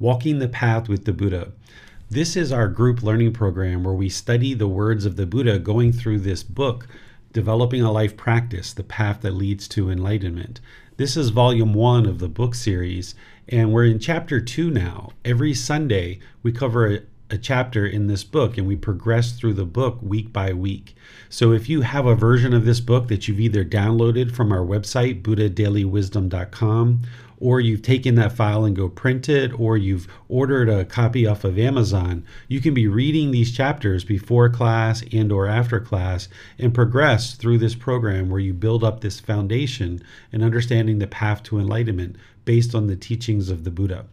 Walking the Path with the Buddha. This is our group learning program where we study the words of the Buddha going through this book, Developing a Life Practice The Path That Leads to Enlightenment. This is volume one of the book series, and we're in chapter two now. Every Sunday, we cover a, a chapter in this book and we progress through the book week by week. So if you have a version of this book that you've either downloaded from our website, buddhadailywisdom.com, or you've taken that file and go print it, or you've ordered a copy off of Amazon, you can be reading these chapters before class and or after class and progress through this program where you build up this foundation and understanding the path to enlightenment based on the teachings of the Buddha.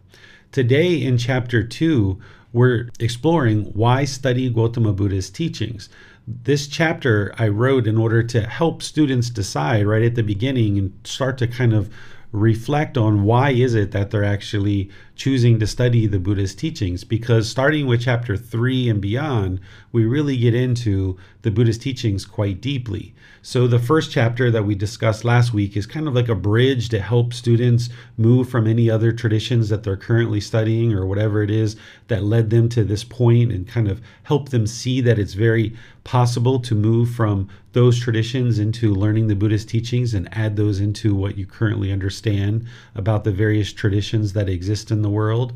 Today in chapter 2, we're exploring why study Gautama Buddha's teachings. This chapter I wrote in order to help students decide right at the beginning and start to kind of reflect on why is it that they're actually choosing to study the Buddha's teachings because starting with chapter 3 and beyond we really get into the Buddha's teachings quite deeply. So the first chapter that we discussed last week is kind of like a bridge to help students move from any other traditions that they're currently studying or whatever it is that led them to this point and kind of help them see that it's very possible to move from those traditions into learning the Buddhist teachings and add those into what you currently understand about the various traditions that exist in the world.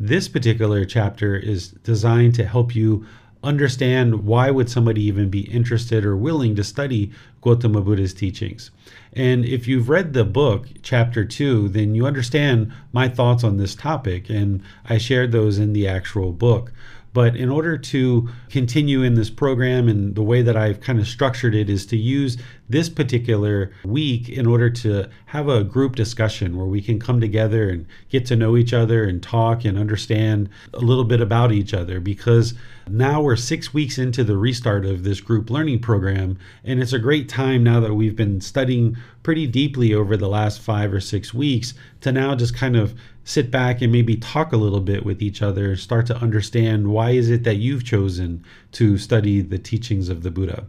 This particular chapter is designed to help you understand why would somebody even be interested or willing to study Gautama Buddha's teachings. And if you've read the book, chapter 2, then you understand my thoughts on this topic and I shared those in the actual book. But in order to continue in this program and the way that I've kind of structured it is to use this particular week in order to have a group discussion where we can come together and get to know each other and talk and understand a little bit about each other. Because now we're six weeks into the restart of this group learning program and it's a great time now that we've been studying pretty deeply over the last five or six weeks to now just kind of sit back and maybe talk a little bit with each other start to understand why is it that you've chosen to study the teachings of the buddha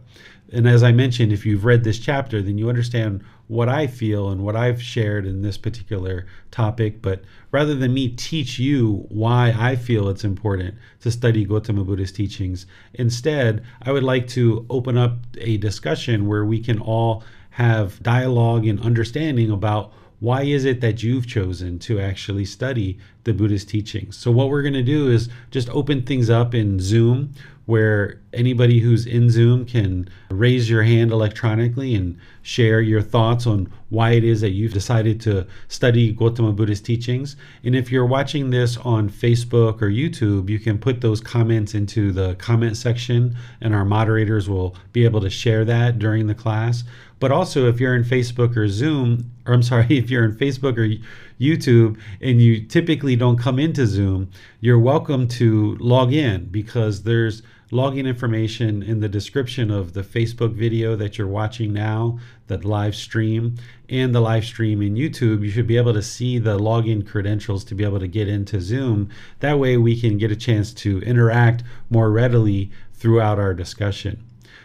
and as I mentioned, if you've read this chapter, then you understand what I feel and what I've shared in this particular topic. But rather than me teach you why I feel it's important to study Gautama Buddha's teachings, instead, I would like to open up a discussion where we can all have dialogue and understanding about why is it that you've chosen to actually study the Buddhist teachings? So, what we're going to do is just open things up in Zoom where anybody who's in Zoom can raise your hand electronically and share your thoughts on why it is that you've decided to study Gautama Buddhist teachings. And if you're watching this on Facebook or YouTube, you can put those comments into the comment section, and our moderators will be able to share that during the class. But also, if you're in Facebook or Zoom, or I'm sorry, if you're in Facebook or YouTube and you typically don't come into Zoom, you're welcome to log in because there's login information in the description of the Facebook video that you're watching now, the live stream, and the live stream in YouTube. You should be able to see the login credentials to be able to get into Zoom. That way, we can get a chance to interact more readily throughout our discussion.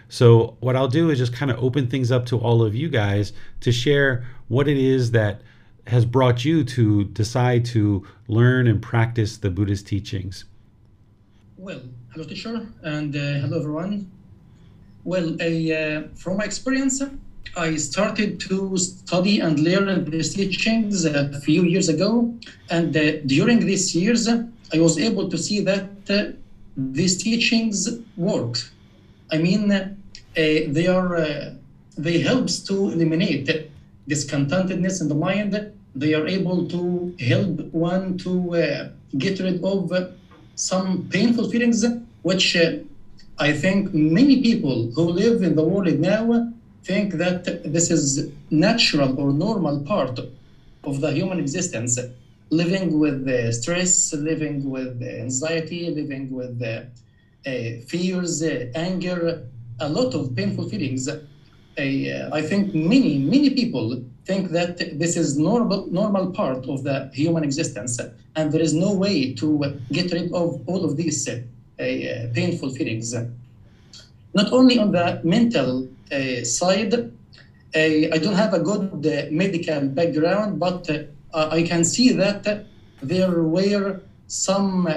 So, what I'll do is just kind of open things up to all of you guys to share what it is that has brought you to decide to learn and practice the Buddhist teachings. Well, hello teacher and uh, hello everyone. Well, uh, from my experience, I started to study and learn these teachings a few years ago, and uh, during these years, I was able to see that uh, these teachings work. I mean, uh, they are uh, they helps to eliminate discontentedness in the mind. They are able to help one to uh, get rid of some painful feelings, which I think many people who live in the world now think that this is natural or normal part of the human existence living with uh, stress, living with anxiety, living with uh, fears, anger, a lot of painful feelings. I think many, many people think that this is normal, normal part of the human existence, and there is no way to get rid of all of these uh, painful feelings. Not only on the mental uh, side, uh, I don't have a good medical background, but uh, I can see that there were some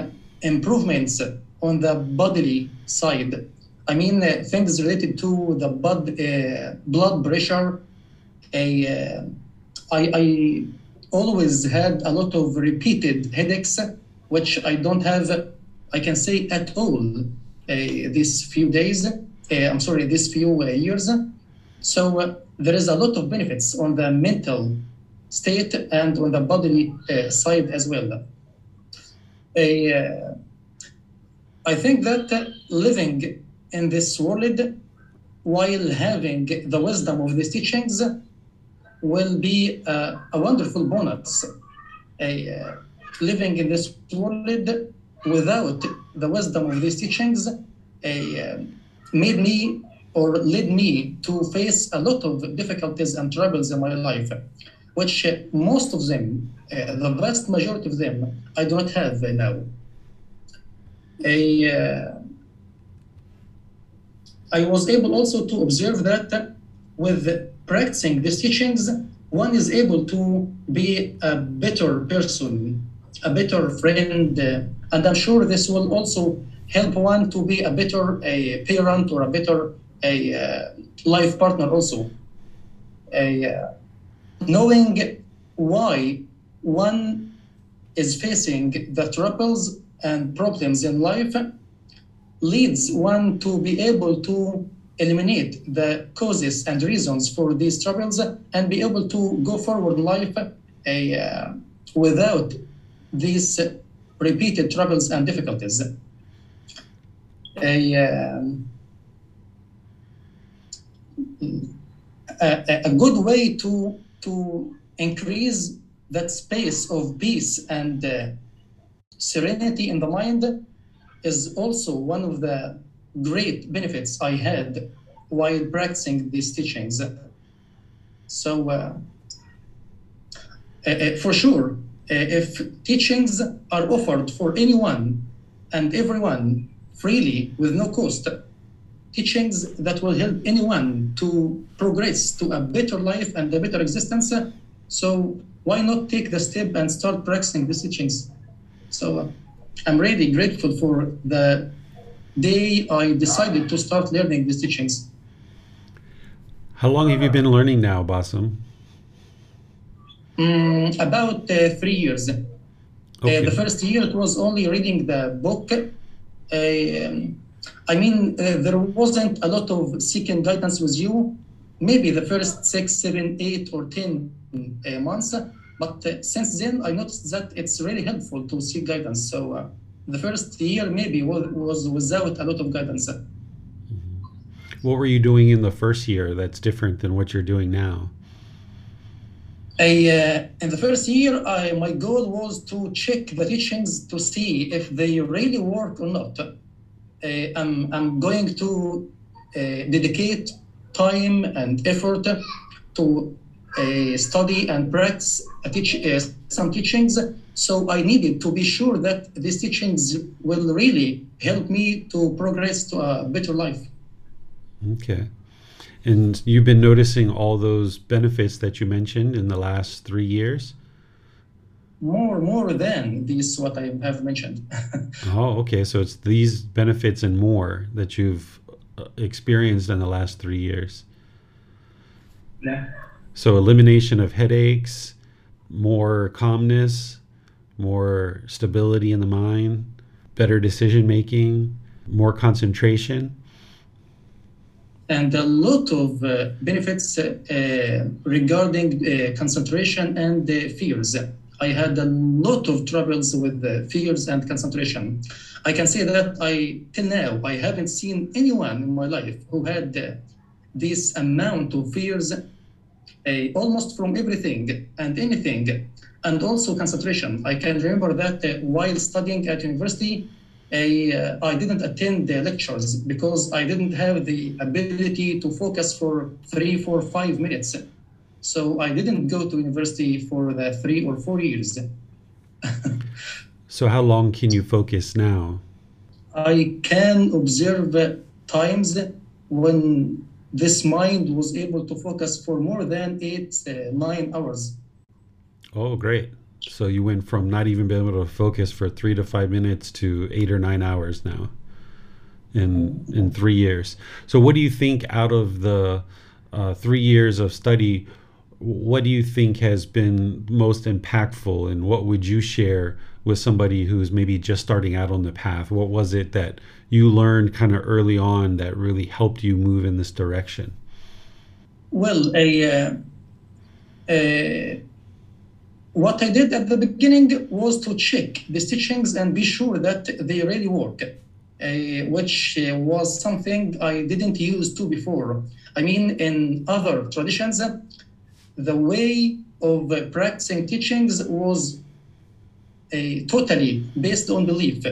improvements on the bodily side. I mean, uh, things related to the blood, uh, blood pressure. I, I always had a lot of repeated headaches, which I don't have, I can say, at all uh, these few days. Uh, I'm sorry, these few uh, years. So there is a lot of benefits on the mental state and on the bodily uh, side as well. Uh, I think that living in this world while having the wisdom of these teachings will be a wonderful bonus. Uh, living in this world without the wisdom of these teachings uh, made me or led me to face a lot of difficulties and troubles in my life which most of them, uh, the vast majority of them, I don't have now. I, uh, I was able also to observe that with practicing these teachings, one is able to be a better person, a better friend, uh, and I'm sure this will also help one to be a better a parent or a better a uh, life partner also. A, uh, knowing why one is facing the troubles and problems in life leads one to be able to eliminate the causes and reasons for these troubles and be able to go forward in life uh, without these repeated troubles and difficulties. A, uh, a, a good way to to increase that space of peace and uh, serenity in the mind is also one of the great benefits I had while practicing these teachings. So, uh, uh, uh for sure, uh, if teachings are offered for anyone and everyone freely with no cost, teachings that will help anyone to progress to a better life and a better existence. So why not take the step and start practicing these teachings? So uh, I'm really grateful for the day I decided to start learning these teachings. How long have you been learning now, Bassem? Mm, about uh, three years. Okay. Uh, the first year it was only reading the book. Um, I mean, uh, there wasn't a lot of seeking guidance with you. Maybe the first six, seven, eight, or ten uh, months. But uh, since then, I noticed that it's really helpful to seek guidance. So uh, the first year maybe was, was without a lot of guidance. Mm-hmm. What were you doing in the first year that's different than what you're doing now? I, uh, in the first year, I, my goal was to check the teachings to see if they really work or not. Uh, I'm, I'm going to uh, dedicate time and effort to uh, study and practice teach, some teachings. So I needed to be sure that these teachings will really help me to progress to a better life. Okay. And you've been noticing all those benefits that you mentioned in the last three years? more more than these what I have mentioned. oh, okay. So it's these benefits and more that you've uh, experienced in the last three years. Yeah. So elimination of headaches, more calmness, more stability in the mind, better decision making, more concentration? And a lot of uh, benefits uh, regarding uh, concentration and the fears. I had a lot of troubles with the fears and concentration. I can say that I till now I haven't seen anyone in my life who had this amount of fears almost from everything and anything and also concentration. I can remember that uh, while studying at university, I, uh, I didn't attend the lectures because I didn't have the ability to focus for three, four, five minutes. So I didn't go to university for the three or four years. so how long can you focus now? I can observe times when this mind was able to focus for more than eight, uh, nine hours. Oh, great. So you went from not even being able to focus for three to five minutes to eight or nine hours now in in three years. So what do you think out of the uh, three years of study? What do you think has been most impactful, and what would you share with somebody who's maybe just starting out on the path? What was it that you learned kind of early on that really helped you move in this direction? Well, a, uh, a what I did at the beginning was to check the stitchings and be sure that they really work, uh, which uh, was something I didn't use to before. I mean, in other traditions, the way of uh, practicing teachings was uh, totally based on belief.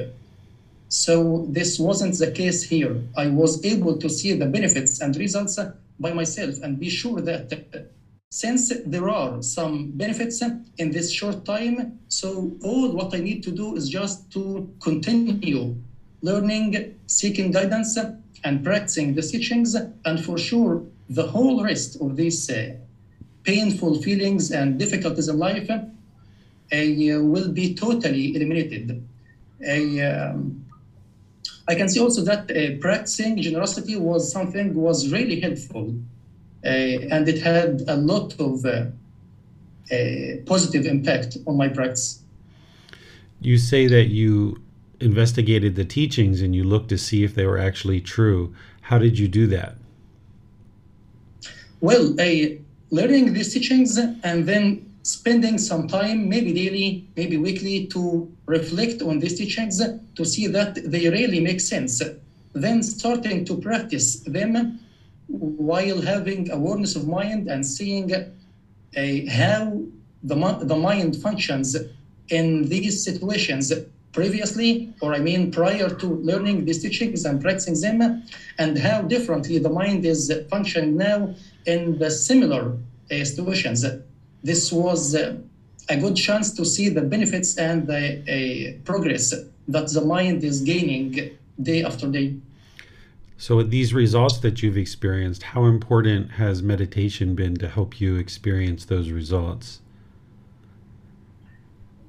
So this wasn't the case here. I was able to see the benefits and results by myself and be sure that since there are some benefits in this short time, so all what I need to do is just to continue learning, seeking guidance, and practicing the teachings, and for sure, the whole rest of these uh, painful feelings and difficulties in life uh, will be totally eliminated. Um, I can see also that uh, practicing generosity was something was really helpful uh, and it had a lot of uh, uh, positive impact on my practice. You say that you investigated the teachings and you looked to see if they were actually true. How did you do that? Well, uh, learning these teachings and then spending some time, maybe daily, maybe weekly, to reflect on these teachings to see that they really make sense. Then starting to practice them while having awareness of mind and seeing uh, how the, the mind functions in these situations previously, or I mean prior to learning these teachings and practicing them, and how differently the mind is functioning now in the similar uh, situations. This was a good chance to see the benefits and the progress that the mind is gaining day after day. So, with these results that you've experienced, how important has meditation been to help you experience those results?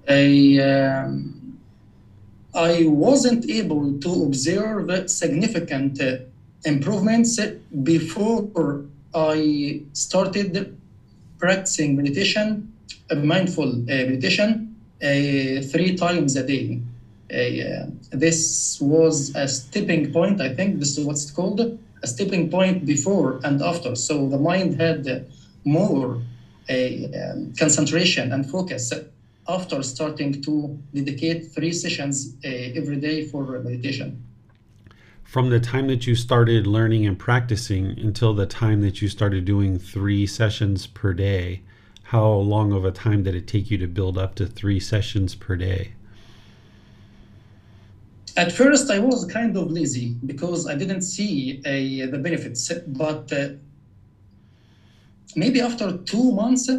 I, um, I wasn't able to observe significant uh, improvements before I started practicing meditation, a mindful uh, meditation, uh, three times a day uh, this was a stepping point. I think this is what's called a stepping point before and after. So the mind had more um, concentration and focus after starting to dedicate three sessions uh, every day for meditation. From the time that you started learning and practicing until the time that you started doing three sessions per day, how long of a time did it take you to build up to three sessions per day? At first, I was kind of lazy because I didn't see a, the benefits. But uh, maybe after two months,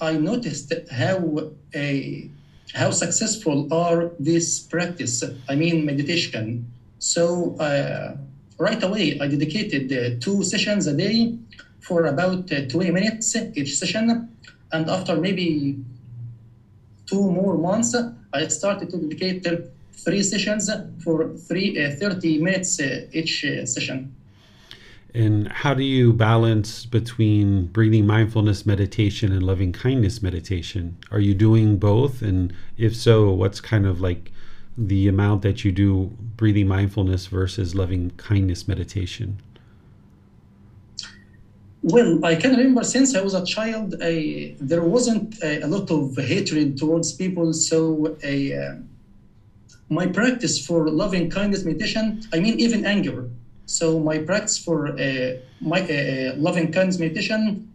I noticed how a how successful are this practice. I mean, meditation. So uh, right away, I dedicated uh, two sessions a day for about uh, 20 minutes each session. And after maybe two more months, I started to dedicate three sessions for three, uh, 30 minutes each session. And how do you balance between breathing mindfulness meditation and loving kindness meditation? Are you doing both? And if so, what's kind of like the amount that you do breathing mindfulness versus loving kindness meditation? Well, I can remember since I was a child, I, there wasn't a, a lot of hatred towards people. So I, uh, my practice for loving kindness meditation, I mean, even anger. So my practice for uh, my uh, loving kindness meditation,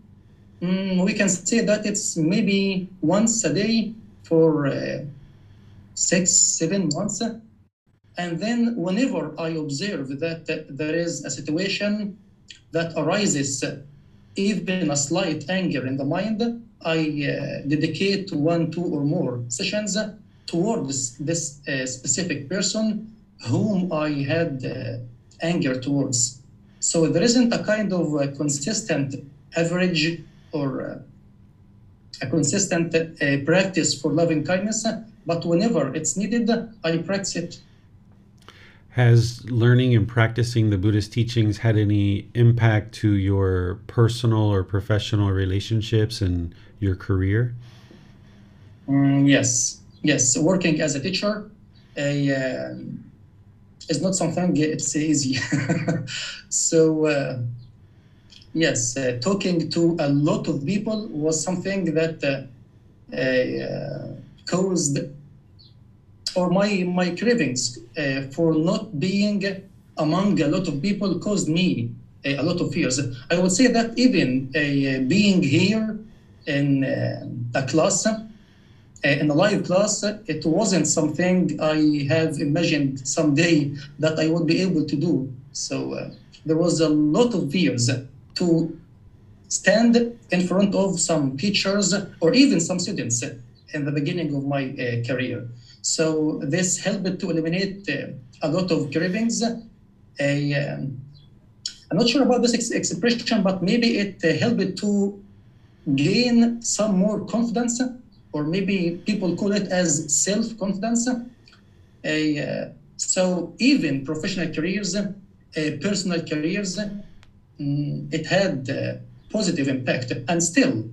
mm, we can say that it's maybe once a day for uh, six, seven months. And then whenever I observe that, there is a situation that arises even a slight anger in the mind, I uh, dedicate one, two, or more sessions towards this uh, specific person whom I had uh, anger towards. So there isn't a kind of consistent average or uh, a consistent uh, practice for loving kindness, but whenever it's needed, I practice it has learning and practicing the Buddhist teachings had any impact to your personal or professional relationships and your career? Mm, yes, yes. Working as a teacher uh, is not something it's easy. so, uh, yes, uh, talking to a lot of people was something that uh, uh, caused or my my cravings uh, for not being among a lot of people caused me a, a lot of fears. I would say that even uh, being here in uh, a class, uh, in a live class, it wasn't something I have imagined someday that I would be able to do. So uh, there was a lot of fears to stand in front of some teachers or even some students in the beginning of my uh, career. So this helped to eliminate uh, a lot of cravings. A, um, I'm not sure about this ex- expression, but maybe it uh, helped to gain some more confidence, or maybe people call it as self-confidence. Uh, so even professional careers, uh, personal careers, um, it had uh, positive impact and still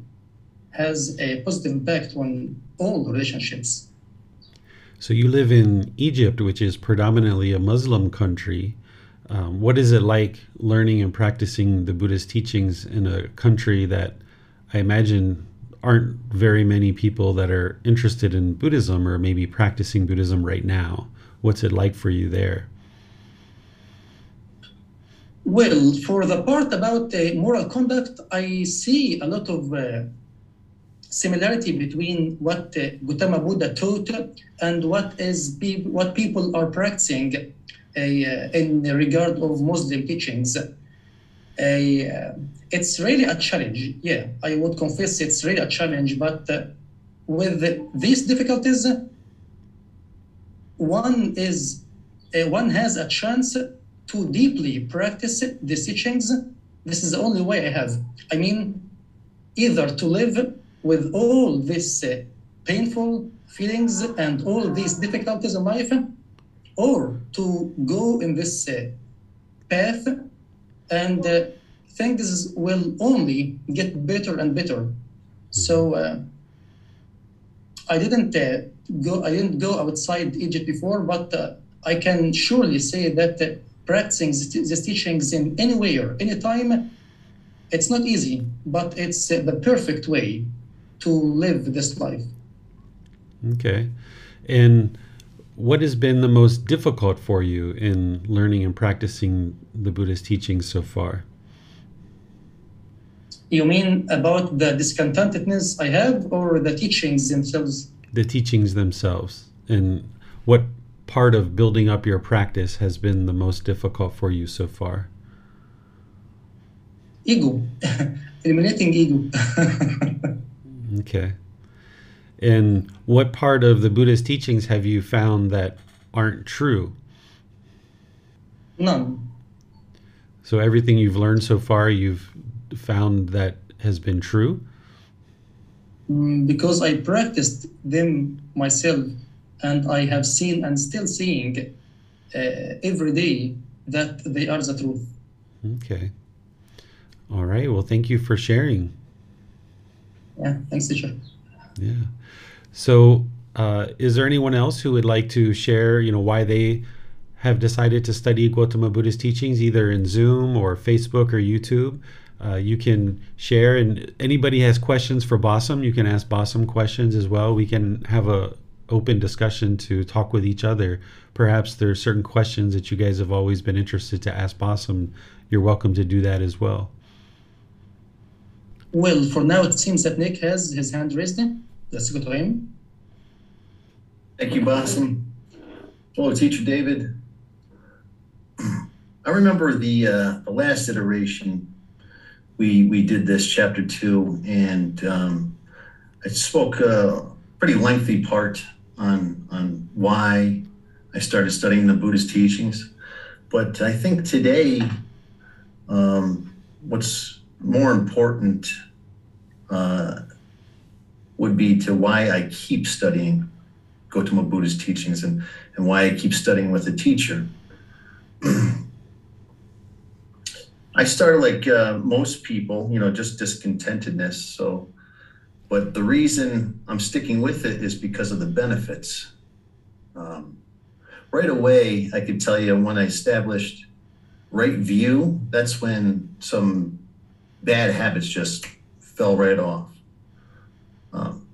has a positive impact on all relationships. So you live in Egypt, which is predominantly a Muslim country. Um, what is it like learning and practicing the Buddhist teachings in a country that I imagine aren't very many people that are interested in Buddhism or maybe practicing Buddhism right now? What's it like for you there? Well, for the part about uh, moral conduct, I see a lot of uh, similarity between what uh, Gautama Buddha taught and what is pe- what people are practicing uh, in regard of Muslim teachings. Uh, it's really a challenge. Yeah, I would confess it's really a challenge. But uh, with these difficulties, one is uh, one has a chance to deeply practice these teachings. This is the only way I have. I mean, either to live with all these uh, painful feelings and all these difficulties in life, or to go in this uh, path and uh, things will only get better and better. So uh, I didn't uh, go. I didn't go outside Egypt before, but uh, I can surely say that practicing these teachings in anywhere, anytime, it's not easy, but it's the perfect way to live this life. Okay. And what has been the most difficult for you in learning and practicing the Buddhist teachings so far? You mean about the discontentedness I have or the teachings themselves? The teachings themselves. And what part of building up your practice has been the most difficult for you so far? Ego. Eliminating ego. Okay. And what part of the Buddhist teachings have you found that aren't true? None. So everything you've learned so far, you've found that has been true? Mm, because I practiced them myself and I have seen and still seeing uh, every day that they are the truth. Okay. All right. Well, thank you for sharing. Yeah, thanks, teacher. Yeah. So Uh, is there anyone else who would like to share, you know, why they have decided to study Gautama Buddha's teachings, either in Zoom or Facebook or YouTube? Uh, you can share, and anybody has questions for Bassem, you can ask Bassem questions as well. We can have a open discussion to talk with each other. Perhaps there are certain questions that you guys have always been interested to ask Bassem. You're welcome to do that as well. Well, for now, it seems that Nick has his hand raised. Let's go to him. Thank you, Bassem. Hello, Teacher David. I remember the uh, the last iteration we we did this chapter two, and um, I spoke a pretty lengthy part on on why I started studying the Buddhist teachings. But I think today, um, what's more important uh, would be to why I keep studying Gautama Buddha's teachings and, and why I keep studying with a teacher. I started like uh, most people, you know, just discontentedness. So, but the reason I'm sticking with it is because of the benefits. Um, right away, I could tell you when I established right view, that's when some bad habits just fell right off. Um,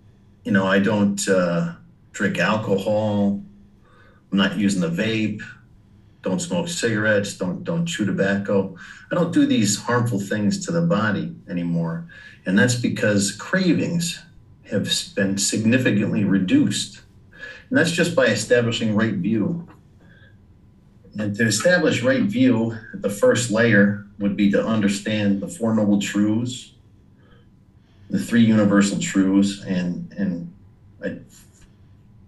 you know, I don't uh, drink alcohol. I'm not using the vape don't smoke cigarettes, don't don't chew tobacco. I don't do these harmful things to the body anymore. And that's because cravings have been significantly reduced. And that's just by establishing right view. And to establish right view, the first layer would be to understand the Four Noble Truths, the three universal truths, and, and a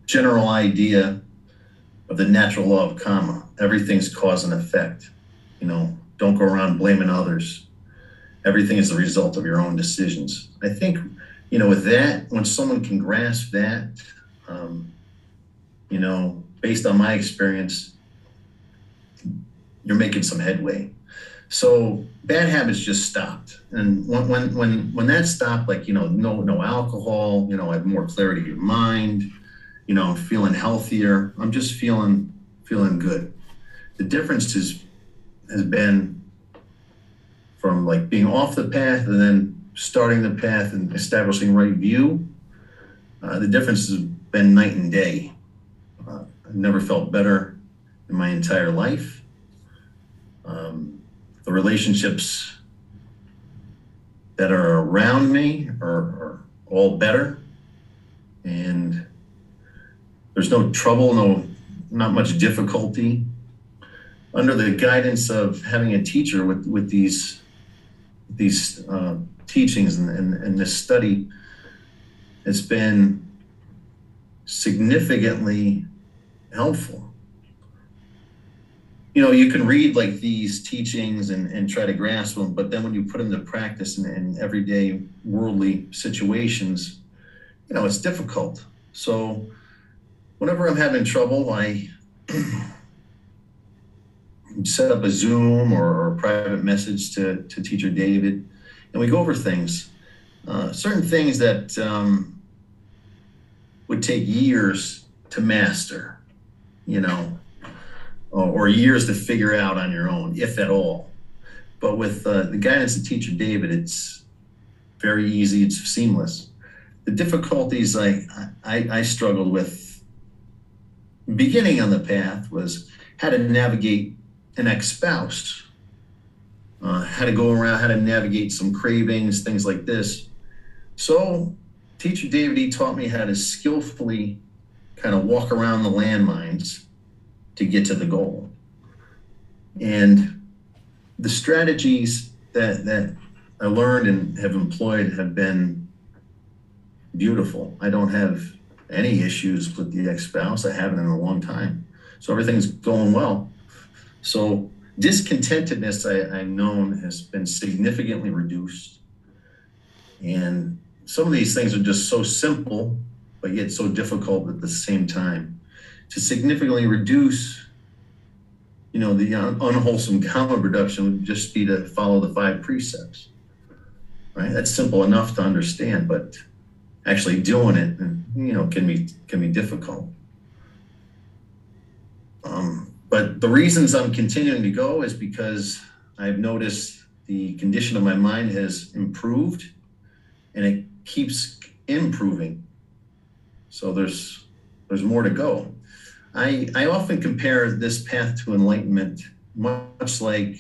general idea of the natural law of karma. Everything's cause and effect. You know, don't go around blaming others. Everything is the result of your own decisions. I think, you know, with that, when someone can grasp that, um, you know, based on my experience, you're making some headway. So bad habits just stopped, and when when when when that stopped, like you know, no no alcohol, you know, I have more clarity of mind you know, feeling healthier. I'm just feeling feeling good. The difference has has been from like being off the path and then starting the path and establishing right view. Uh, the difference has been night and day. Uh, I've never felt better in my entire life. Um, the relationships that are around me are, are all better. And there's no trouble, no not much difficulty. Under the guidance of having a teacher with with these these uh, teachings and, and, and this study, it's been significantly helpful. You know, you can read like these teachings and, and try to grasp them, but then when you put them to practice in, in everyday worldly situations, you know, it's difficult. So whenever I'm having trouble, I set up a Zoom or, a private message to, to teacher David, and we go over things, uh, certain things that um, would take years to master, you know, or, or, years to figure out on your own, if at all. But with uh, the guidance of teacher David, it's very easy, it's seamless. The difficulties I, I, I struggled with beginning on the path was how to navigate an ex-spouse, uh, how to go around, how to navigate some cravings, things like this. So, teacher David, he taught me how to skillfully kind of walk around the landmines to get to the goal. And the strategies that that I learned and have employed have been beautiful. I don't have any issues with the ex-spouse. I haven't in a long time. So everything's going well. So discontentedness I, I've known has been significantly reduced. And some of these things are just so simple, but yet so difficult at the same time. To significantly reduce, you know, the unwholesome karma production would just be to follow the five precepts. Right? That's simple enough to understand, but actually doing it, you know, can be can be difficult. Um, but the reasons I'm continuing to go is because I've noticed the condition of my mind has improved, and it keeps improving. So there's there's more to go. I I often compare this path to enlightenment much like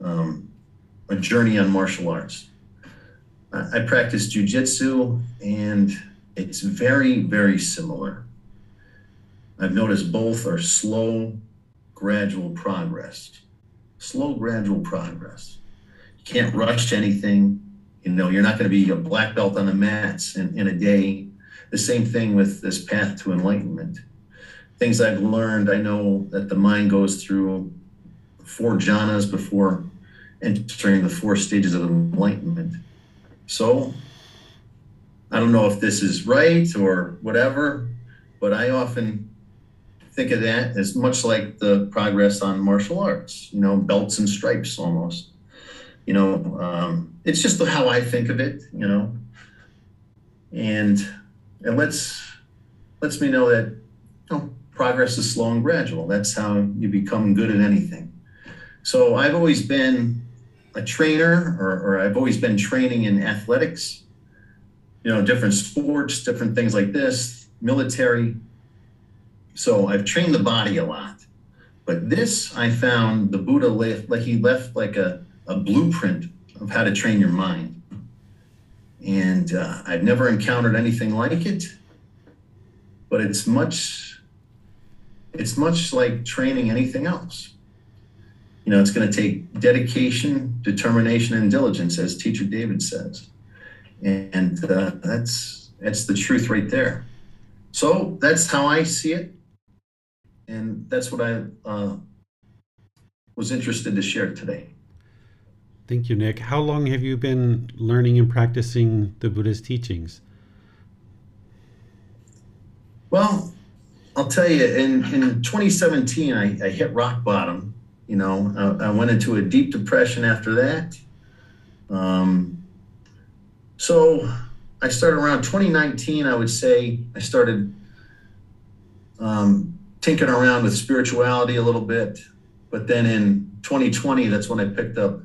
um, a journey on martial arts. I practice jujitsu, and it's very very similar. I've noticed both are slow, gradual progress. Slow, gradual progress. You can't rush anything. You know, you're not going to be a black belt on the mats in, in a day. The same thing with this path to enlightenment. Things I've learned, I know that the mind goes through four jhanas before entering the four stages of enlightenment. So, I don't know if this is right or whatever, but I often think of that as much like the progress on martial arts, you know, belts and stripes almost. You know, um, it's just how I think of it, you know. And it lets lets me know that know, progress is slow and gradual. That's how you become good at anything. So I've always been a trainer, or, or I've always been training in athletics, you know, different sports, different things like this, military, so I've trained the body a lot. But this, I found the Buddha left, like he left like a, a blueprint of how to train your mind. And uh, I've never encountered anything like it, but it's much, it's much like training anything else. You know, it's going to take dedication, determination, and diligence, as Teacher David says. And uh, that's that's the truth right there. So that's how I see it and that's what I uh, was interested to share today. Thank you, Nick. How long have you been learning and practicing the Buddha's teachings? Well, I'll tell you, in, in 2017, I, I hit rock bottom. You know, I, I, went into a deep depression after that. Um, so I started around 2019, I would say, I started um, tinkering around with spirituality a little bit. But then in 2020, that's when I picked up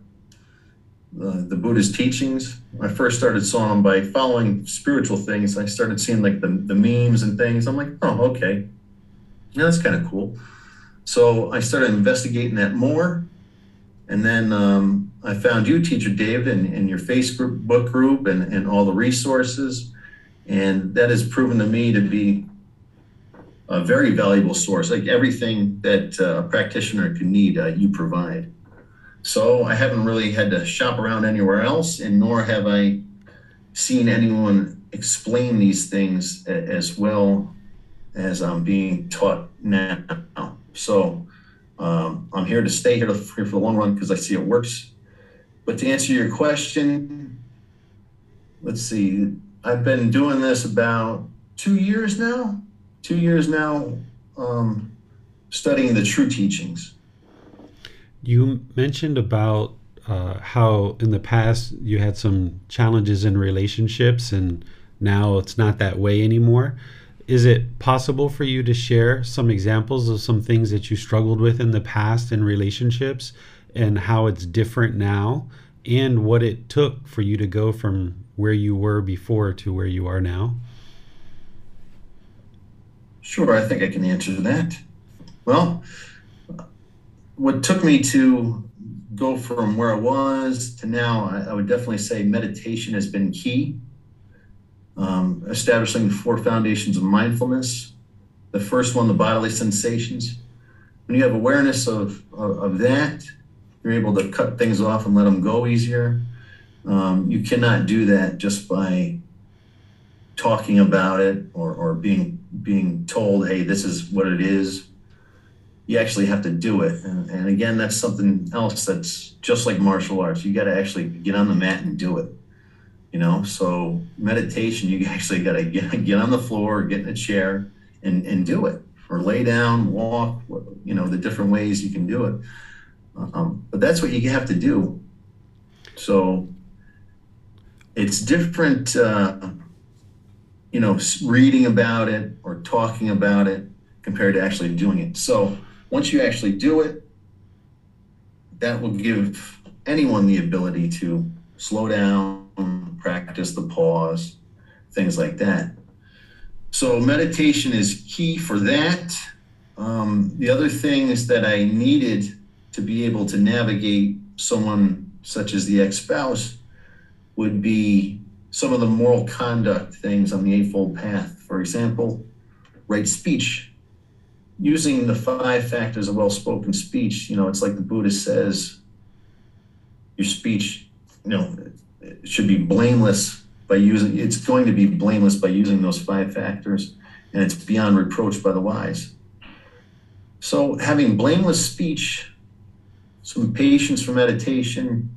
the, Buddha's teachings. I first started saw them by following spiritual things. I started seeing like the, the memes and things. I'm like, oh, okay. Yeah, that's kind of cool. So I started investigating that more. And then um, I found you, Teacher David, and, and your Facebook book group and, and all the resources. And that has proven to me to be a very valuable source. Like everything that uh, a practitioner can need, uh, you provide. So I haven't really had to shop around anywhere else, and nor have I seen anyone explain these things as well as I'm being taught now. So um, I'm here to stay here, to, here for the long run because I see it works. But to answer your question, let's see, I've been doing this about two years now two years now um, studying the true teachings. You mentioned about uh, how in the past you had some challenges in relationships and now it's not that way anymore. Is it possible for you to share some examples of some things that you struggled with in the past in relationships and how it's different now and what it took for you to go from where you were before to where you are now? Sure, I think I can answer that. Well, what took me to go from where I was to now, I, I would definitely say meditation has been key. Um, establishing the four foundations of mindfulness. The first one, the bodily sensations. When you have awareness of, of, of that, you're able to cut things off and let them go easier. Um, you cannot do that just by talking about it or, or being being told, hey, this is what it is. You actually have to do it. And, and again, that's something else that's just like martial arts. You got to actually get on the mat and do it. You know, so meditation, you actually got to get, get on the floor, get in a chair and, and do it or lay down, walk, you know, the different ways you can do it. Um, but that's what you have to do. So it's different. Uh, you know, reading about it or talking about it compared to actually doing it. So once you actually do it, that will give anyone the ability to slow down, practice the pause, things like that. So meditation is key for that. Um, the other thing is that I needed to be able to navigate someone such as the ex-spouse would be some of the moral conduct things on the Eightfold Path. For example, right speech. Using the five factors of well spoken speech, you know, it's like the Buddha says your speech, you know, should be blameless by using, it's going to be blameless by using those five factors, and it's beyond reproach by the wise. So, having blameless speech, some patience for meditation,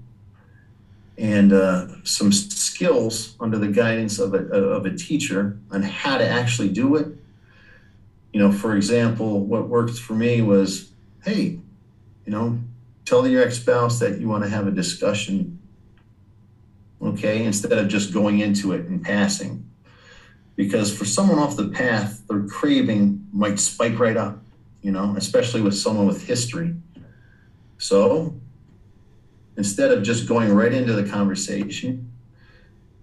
and uh, some skills under the guidance of a, of a teacher on how to actually do it. You know, for example, what worked for me was, hey, you know, tell your ex-spouse that you want to have a discussion, okay, instead of just going into it and passing. Because for someone off the path, their craving might spike right up, you know, especially with someone with history. So instead of just going right into the conversation,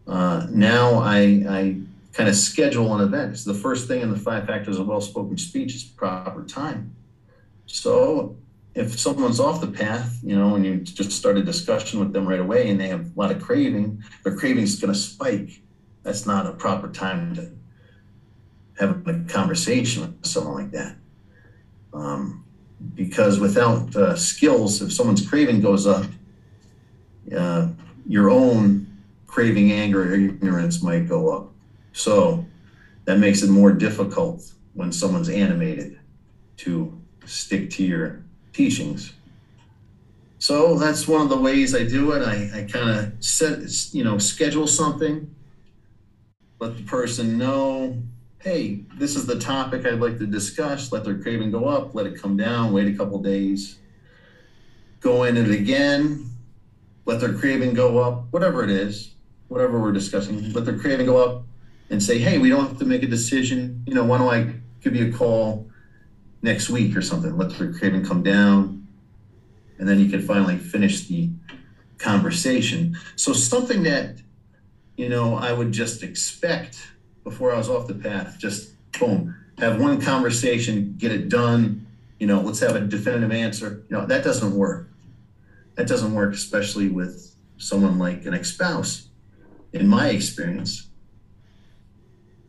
uh, now I, I kind of schedule an event. It's the first thing in the five factors of well spoken speech is proper time. So if someone's off the path, you know, and you just start a discussion with them right away and they have a lot of craving, their craving is going to spike. That's not a proper time to have a conversation with someone like that. Um, because without uh, skills, if someone's craving goes up, uh, your own craving, anger, ignorance might go up. So that makes it more difficult when someone's animated to stick to your teachings. So that's one of the ways I do it. I, I kind of set, you know, schedule something, let the person know, hey, this is the topic I'd like to discuss. Let their craving go up, let it come down, wait a couple days, go in it again, let their craving go up, whatever it is, whatever we're discussing, let their craving go up and say, hey, we don't have to make a decision. You know, why don't I give you a call next week or something? Let the craving come down. And then you can finally finish the conversation. So something that, you know, I would just expect before I was off the path, just boom, have one conversation, get it done. You know, let's have a definitive answer. You know, that doesn't work that doesn't work, especially with someone like an ex spouse, in my experience.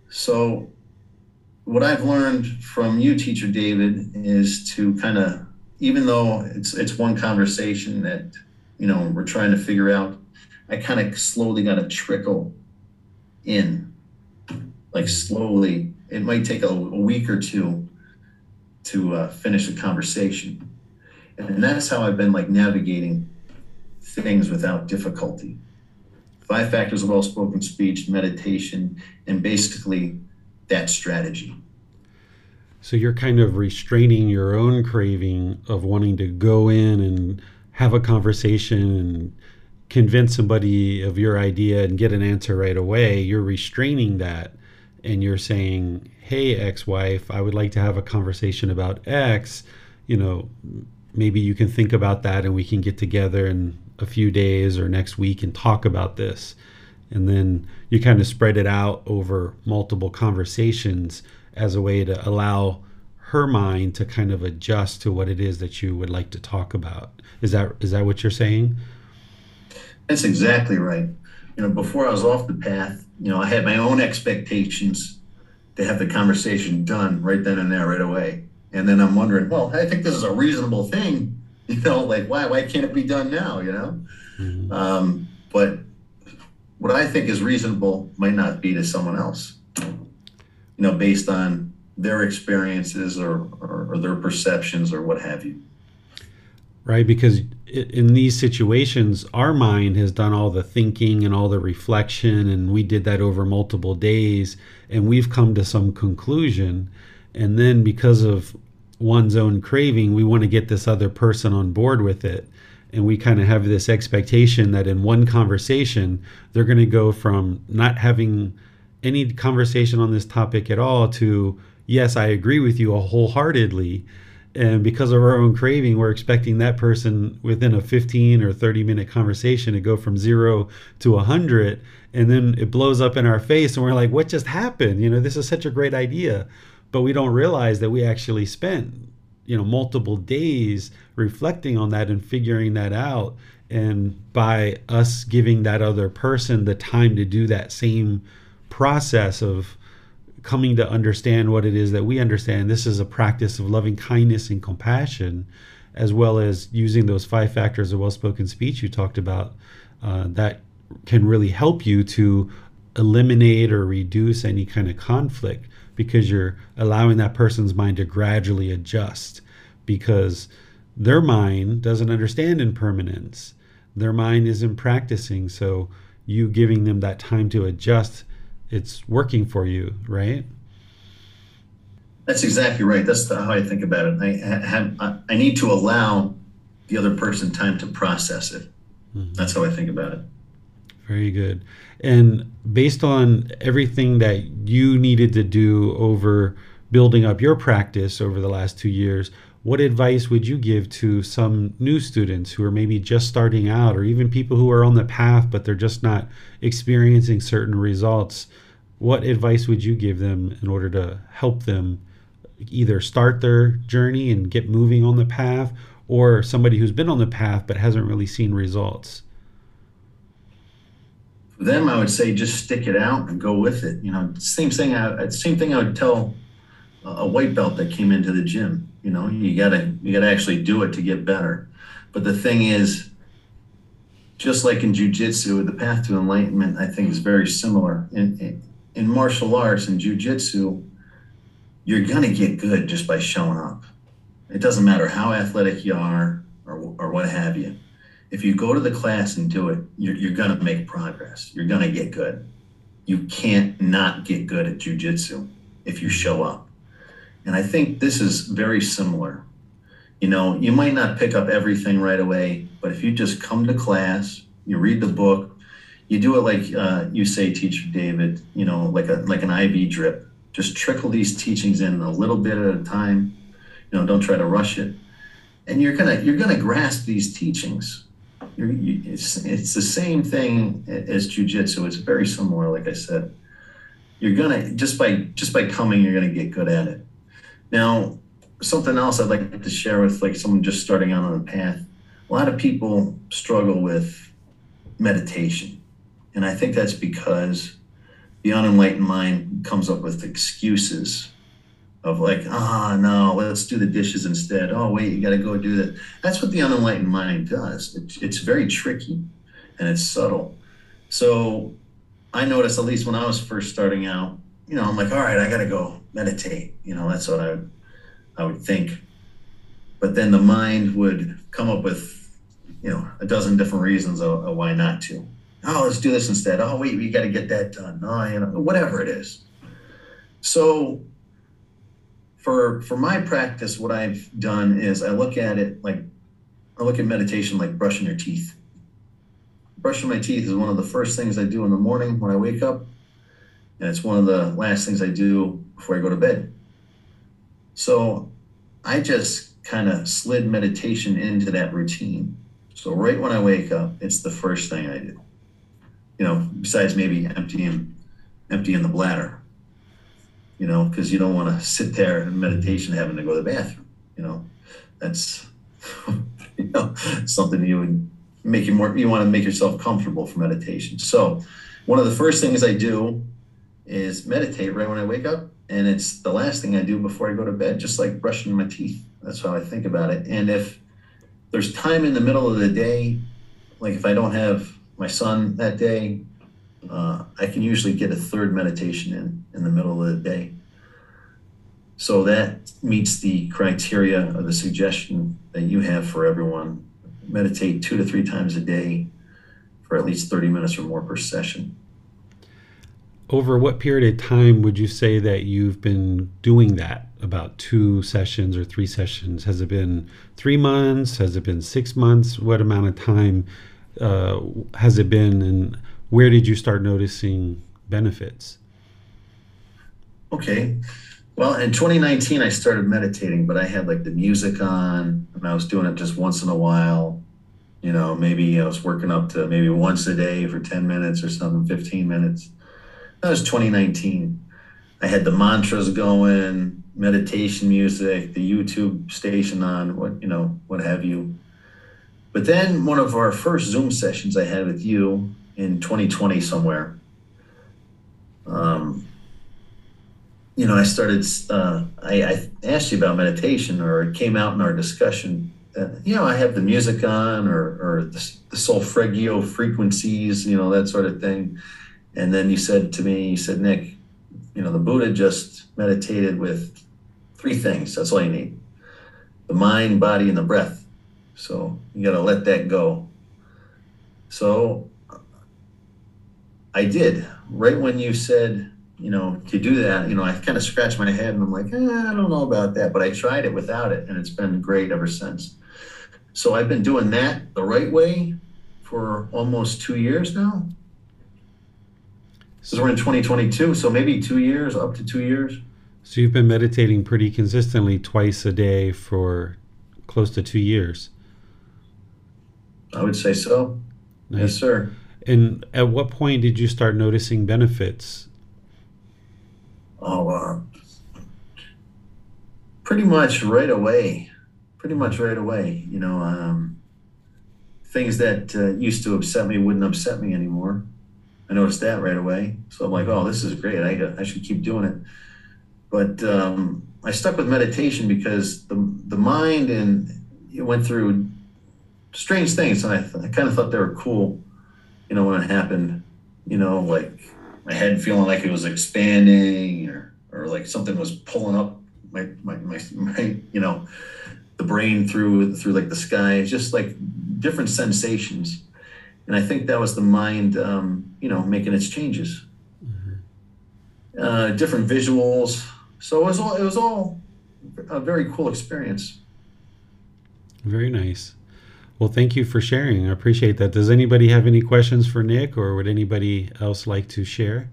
So, what I've learned from you, teacher David, is to kind of, even though it's it's one conversation that you know we're trying to figure out, I kind of slowly got to trickle in, like slowly. It might take a, a week or two to uh, finish a conversation and that's how I've been like navigating things without difficulty. Five factors of well spoken speech, meditation, and basically that strategy. So you're kind of restraining your own craving of wanting to go in and have a conversation and convince somebody of your idea and get an answer right away. You're restraining that and you're saying, "Hey ex-wife, I would like to have a conversation about X." You know, maybe you can think about that and we can get together in a few days or next week and talk about this. And then you kind of spread it out over multiple conversations as a way to allow her mind to kind of adjust to what it is that you would like to talk about. Is that is that what you're saying? That's exactly right. You know, before I was off the path, you know, I had my own expectations to have the conversation done right then and there, right away. And then I'm wondering, well, I think this is a reasonable thing. You know, like why why can't it be done now? You know, mm-hmm. um, but what I think is reasonable might not be to someone else. You know, based on their experiences or, or, or their perceptions or what have you. Right, because in these situations, our mind has done all the thinking and all the reflection, and we did that over multiple days, and we've come to some conclusion and then because of one's own craving we want to get this other person on board with it and we kind of have this expectation that in one conversation they're going to go from not having any conversation on this topic at all to yes, I agree with you wholeheartedly. And because of our own craving, we're expecting that person within a 15 or 30 minute conversation to go from zero to 100. And then it blows up in our face, and we're like, what just happened? You know, this is such a great idea. But we don't realize that we actually spent, you know, multiple days reflecting on that and figuring that out. And by us giving that other person the time to do that same process of coming to understand what it is that we understand. This is a practice of loving kindness and compassion, as well as using those five factors of well spoken speech you talked about. Uh, that can really help you to eliminate or reduce any kind of conflict because you're allowing that person's mind to gradually adjust because their mind doesn't understand impermanence. Their mind isn't practicing. So, you giving them that time to adjust it's working for you, right? That's exactly right. That's the, how I think about it. I have I need to allow the other person time to process it. Mm-hmm. That's how I think about it. Very good. And based on everything that you needed to do over building up your practice over the last two years, what advice would you give to some new students who are maybe just starting out or even people who are on the path but they're just not experiencing certain results what advice would you give them in order to help them either start their journey and get moving on the path or somebody who's been on the path but hasn't really seen results them i would say just stick it out and go with it you know same thing I, same thing i would tell a white belt that came into the gym you know, you gotta you gotta actually do it to get better. But the thing is, just like in jujitsu, the path to enlightenment, I think, is very similar. In, in, in martial arts and jujitsu, you're gonna get good just by showing up. It doesn't matter how athletic you are or, or what have you. If you go to the class and do it, you're, you're gonna make progress. You're gonna get good. You can't not get good at jujitsu if you show up. And I think this is very similar. You know, you might not pick up everything right away, but if you just come to class, you read the book, you do it like uh, you say, Teacher David, you know, like a like an IV drip. Just trickle these teachings in a little bit at a time. You know, don't try to rush it, and you're gonna you're gonna grasp these teachings. It's it's the same thing as jujitsu. It's very similar, like I said. You're gonna just by just by coming, you're gonna get good at it. Now, something else I'd like to share with like someone just starting out on the path. A lot of people struggle with meditation. And I think that's because the unenlightened mind comes up with excuses of like, ah, oh, no, let's do the dishes instead. Oh, wait, you got to go do that. That's what the unenlightened mind does. It, it's very tricky and it's subtle. So I noticed, at least when I was first starting out, you know, I'm like, all right, I got to go meditate. You know, that's what I, I would think. But then the mind would come up with, you know, a dozen different reasons of, of why not to. Oh, let's do this instead. Oh, wait, we got to get that done. Oh, you know, whatever it is. So for for my practice, what I've done is I look at it like I look at meditation like brushing your teeth. Brushing my teeth is one of the first things I do in the morning when I wake up and it's one of the last things I do before I go to bed. So I just kind of slid meditation into that routine. So right when I wake up, it's the first thing I do. You know, besides maybe emptying emptying the bladder. You know, because you don't want to sit there in meditation having to go to the bathroom. You know, that's you know something you would make you more you want to make yourself comfortable for meditation. So one of the first things I do is meditate right when I wake up. And it's the last thing I do before I go to bed, just like brushing my teeth. That's how I think about it. And if there's time in the middle of the day, like if I don't have my son that day, uh, I can usually get a third meditation in in the middle of the day. So that meets the criteria of the suggestion that you have for everyone. Meditate two to three times a day for at least 30 minutes or more per session. Over what period of time would you say that you've been doing that? About two sessions or three sessions? Has it been three months? Has it been six months? What amount of time uh, has it been? And where did you start noticing benefits okay. Well, in 2019, I started meditating, but I had like the music on, and I was doing it just once in a while. You know, maybe I was working up to maybe once a day for 10 minutes or something, 15 minutes. That was 2019. I had the mantras going, meditation music, the YouTube station on, what you know, what have you. But then one of our first Zoom sessions I had with you in 2020 somewhere. Um, you know, I started. Uh, I, I, asked you about meditation, or it came out in our discussion. Uh, you know, I have the music on, or or the, the solfeggio frequencies, you know, that sort of thing. And then you said to me, you said, Nick, you know, the Buddha just meditated with three things. That's all you need: the mind, body, and the breath. So you got to let that go. So I did. Right when you said you know, to do that, you know, I kind of scratched my head and I'm like, eh, I don't know about that. But I tried it without it and it's been great ever since. So I've been doing that the right way for almost two years now. So we're in 2022, so maybe two years, up to two years. So you've been meditating pretty consistently twice a day for close to two years. I would say so. Nice. Yes, sir. And at what point did you start noticing benefits Oh, uh, pretty much right away. Pretty much right away. You know, um, things that uh, used to upset me wouldn't upset me anymore. I noticed that right away. So I'm like, oh, this is great. I, I should keep doing it. But um, I stuck with meditation because the, the mind and it went through strange things. And I, I kind of thought they were cool, you know, when it happened, you know, like my head feeling like it was expanding or, or like something was pulling up my, my, my, my, you know, the brain through, through like the sky, just like different sensations. And I think that was the mind, um, you know, making its changes. Mm-hmm. Uh, different visuals. So it was all, it was all a very cool experience. Very nice. Well, thank you for sharing. I appreciate that. Does anybody have any questions for Nick or would anybody else like to share?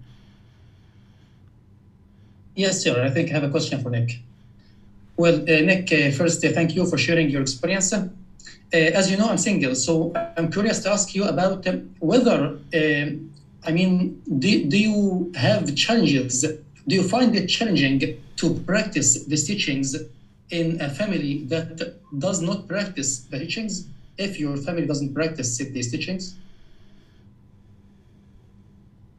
Yes, sir. I think I have a question for Nick. Well, uh, Nick, uh, first, uh, thank you for sharing your experience. Uh, as you know, I'm single, so I'm curious to ask you about um, whether, uh, I mean, do, do you have challenges? Do you find it challenging to practice these teachings in a family that does not practice the teachings? If your family doesn't practice these teachings?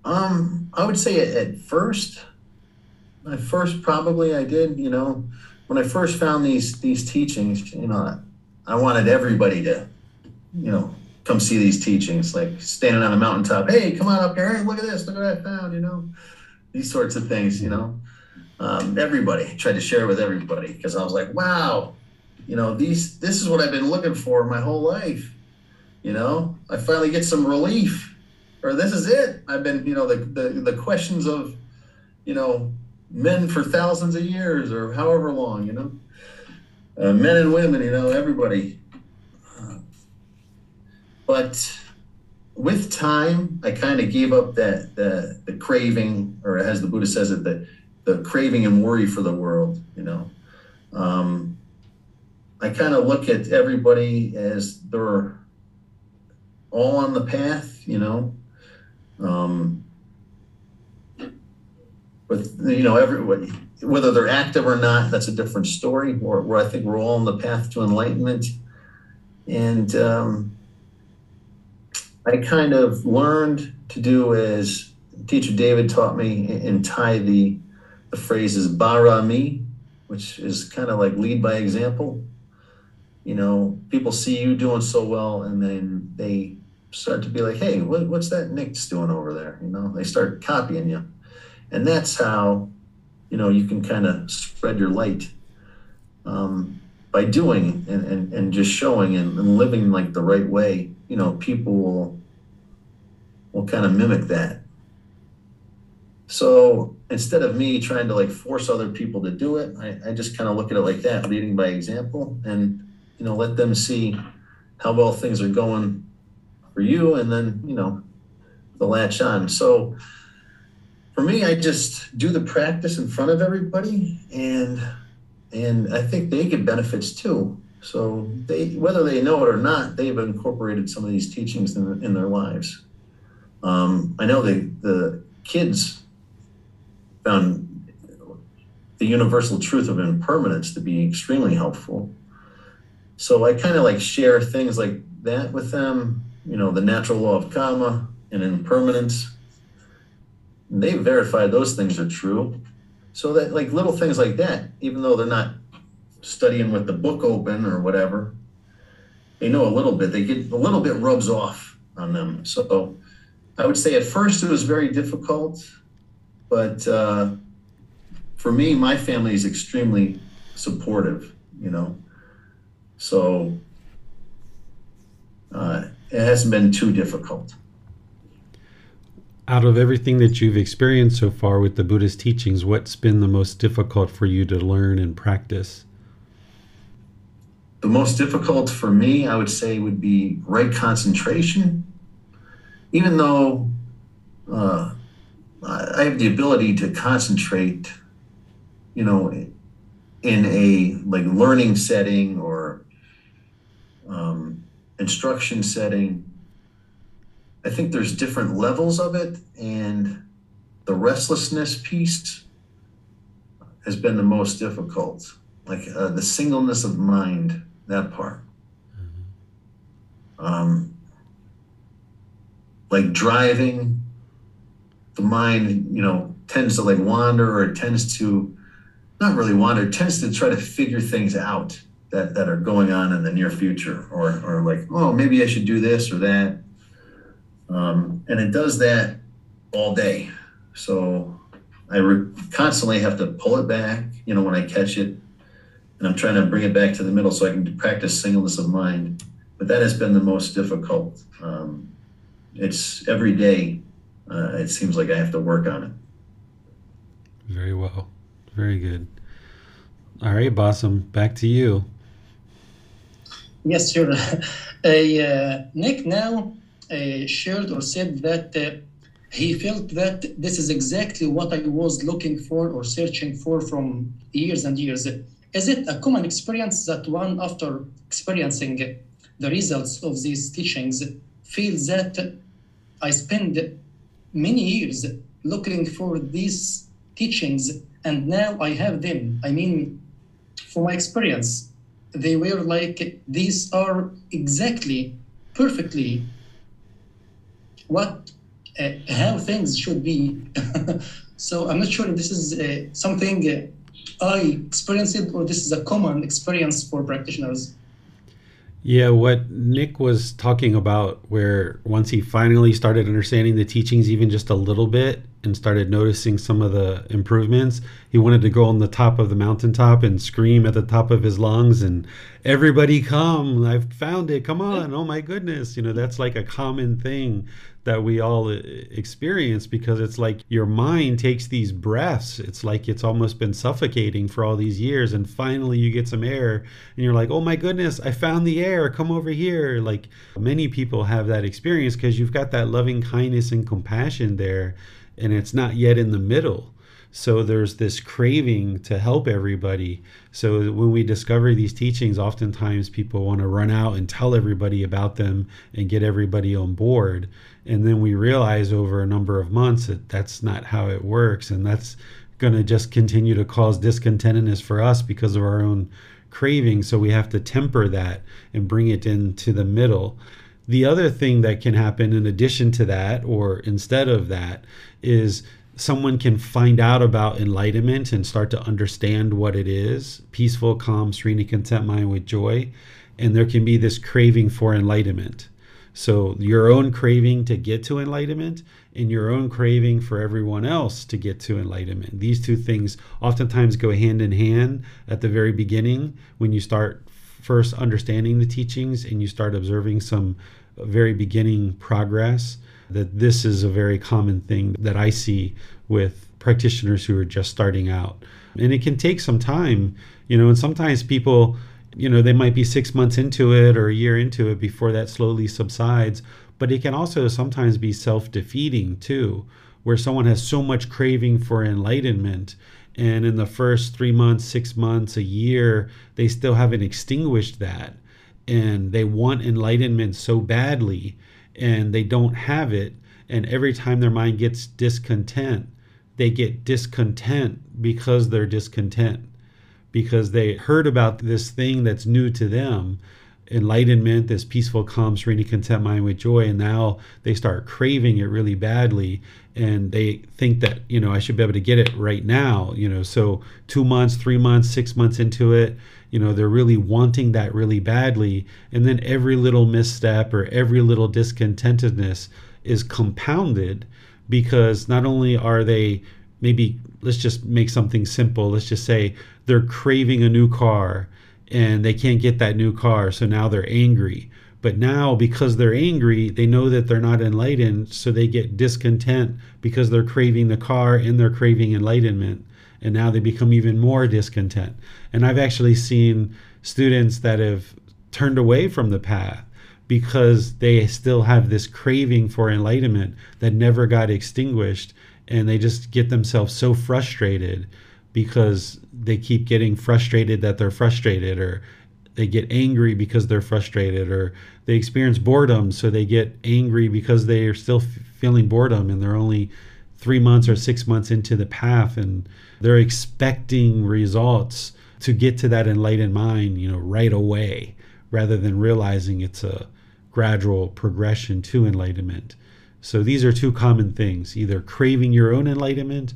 Um, I would say at first, at first probably I did. You know, when I first found these these teachings, you know, I wanted everybody to, you know, come see these teachings. Like standing on a mountaintop, hey, come on up here, hey, look at this, look at what I found. You know, these sorts of things. You know, um, everybody tried to share with everybody because I was like, wow, you know, these this is what I've been looking for my whole life. You know, I finally get some relief, or this is it. I've been, you know, the the, the questions of, you know, men for thousands of years or however long, you know, uh, men and women, you know, everybody. But with time, I kind of gave up that the the craving, or as the Buddha says it, the the craving and worry for the world. You know, um, I kind of look at everybody as they're all on the path, you know. Um, with you know everybody, whether they're active or not, that's a different story. Where, where I think we're all on the path to enlightenment, and um, I kind of learned to do as teacher David taught me and tie the the phrases bara me, which is kind of like lead by example you know, people see you doing so well and then they start to be like, hey, what, what's that Nick's doing over there? You know, they start copying you. And that's how, you know, you can kind of spread your light um, by doing and, and, and just showing and, and living like the right way. You know, people will, will kind of mimic that. So instead of me trying to like force other people to do it, I, I just kind of look at it like that, leading by example. And you know, let them see how well things are going for you, and then you know, the latch on. So for me, I just do the practice in front of everybody, and and I think they get benefits too. So they, whether they know it or not, they've incorporated some of these teachings in, in their lives. Um, I know the the kids found the universal truth of impermanence to be extremely helpful. So I kind of like share things like that with them. You know, the natural law of karma and impermanence. they verify those things are true. So that like little things like that, even though they're not studying with the book open or whatever, they know a little bit. They get a little bit rubs off on them. So I would say at first it was very difficult, but uh, for me, my family is extremely supportive. You know, so uh, it hasn't been too difficult. Out of everything that you've experienced so far with the Buddhist teachings, what's been the most difficult for you to learn and practice? The most difficult for me, I would say, would be right concentration. Even though uh, I have the ability to concentrate, you know, in a like learning setting or um, instruction setting. I think there's different levels of it, and the restlessness piece has been the most difficult. Like uh, the singleness of mind, that part. Um, like driving, the mind, you know, tends to like wander or it tends to not really wander, tends to try to figure things out that, that are going on in the near future or, or like, oh, maybe I should do this or that. Um, and it does that all day. So I re- constantly have to pull it back, you know, when I catch it. And I'm trying to bring it back to the middle so I can practice singleness of mind. But that has been the most difficult. Um, it's every day, uh, it seems like I have to work on it. Very well. Very good. All right, Bassem, back to you. Yes, sure. uh, Nick now shared or said that uh, he felt that this is exactly what I was looking for or searching for from years and years. Is it a common experience that one, after experiencing the results of these teachings, feels that I spend many years looking for these teachings and now I have them? I mean, from my experience, they were like these are exactly perfectly what uh, how things should be. So i'm not sure if this is uh, something i experienced or this is a common experience for practitioners. Yeah, what Nick was talking about, where once he finally started understanding the teachings even just a little bit and started noticing some of the improvements, he wanted to go on the top of the mountaintop and scream at the top of his lungs and everybody come, I've found it, come on, oh my goodness. You know, that's like a common thing that we all uh, experience because it's like your mind takes these breaths. It's like it's almost been suffocating for all these years. And finally, you get some air and you're like, oh my goodness, I found the air. Come over here. Like many people have that experience because you've got that loving kindness and compassion there, and it's not yet in the middle. So there's this craving to help everybody. So when we discover these teachings, oftentimes people want to run out and tell everybody about them and get everybody on board. And then we realize over a number of months that that's not how it works. And that's going to just continue to cause discontentedness for us because of our own craving. So we have to temper that and bring it into the middle. The other thing that can happen in addition to that, or instead of that, is someone can find out about enlightenment and start to understand what it is peaceful, calm, serene, content mind with joy. And there can be this craving for enlightenment. So, your own craving to get to enlightenment and your own craving for everyone else to get to enlightenment. These two things oftentimes go hand in hand at the very beginning when you start first understanding the teachings and you start observing some very beginning progress that this is a very common thing that I see with practitioners who are just starting out. And it can take some time, you know, and sometimes people, you know, they might be six months into it or a year into it before that slowly subsides. But it can also sometimes be self defeating too, where someone has so much craving for enlightenment and in the first three months, six months, a year, they still haven't extinguished that. And they want enlightenment so badly and they don't have it. And every time their mind gets discontent, they get discontent because they're discontent, because they heard about this thing that's new to them enlightenment, this peaceful, calm, serene, content mind with joy, and now they start craving it really badly, and they think that you know I should be able to get it right now. You know, so two months, three months, six months into it, you know, they're really wanting that really badly, and then every little misstep or every little discontentedness is compounded because not only are they maybe let's just make something simple. Let's just say they're craving a new car and they can't get that new car. So now they're angry. But now, because they're angry, they know that they're not enlightened. So they get discontent because they're craving the car and they're craving enlightenment. And now they become even more discontent. And I've actually seen students that have turned away from the path because they still have this craving for enlightenment that never got extinguished. And they just get themselves so frustrated because they keep getting frustrated that they're frustrated or they get angry because they're frustrated or they experience boredom so they get angry because they are still f- feeling boredom and they're only 3 months or 6 months into the path and they're expecting results to get to that enlightened mind you know right away rather than realizing it's a gradual progression to enlightenment. So these are two common things either craving your own enlightenment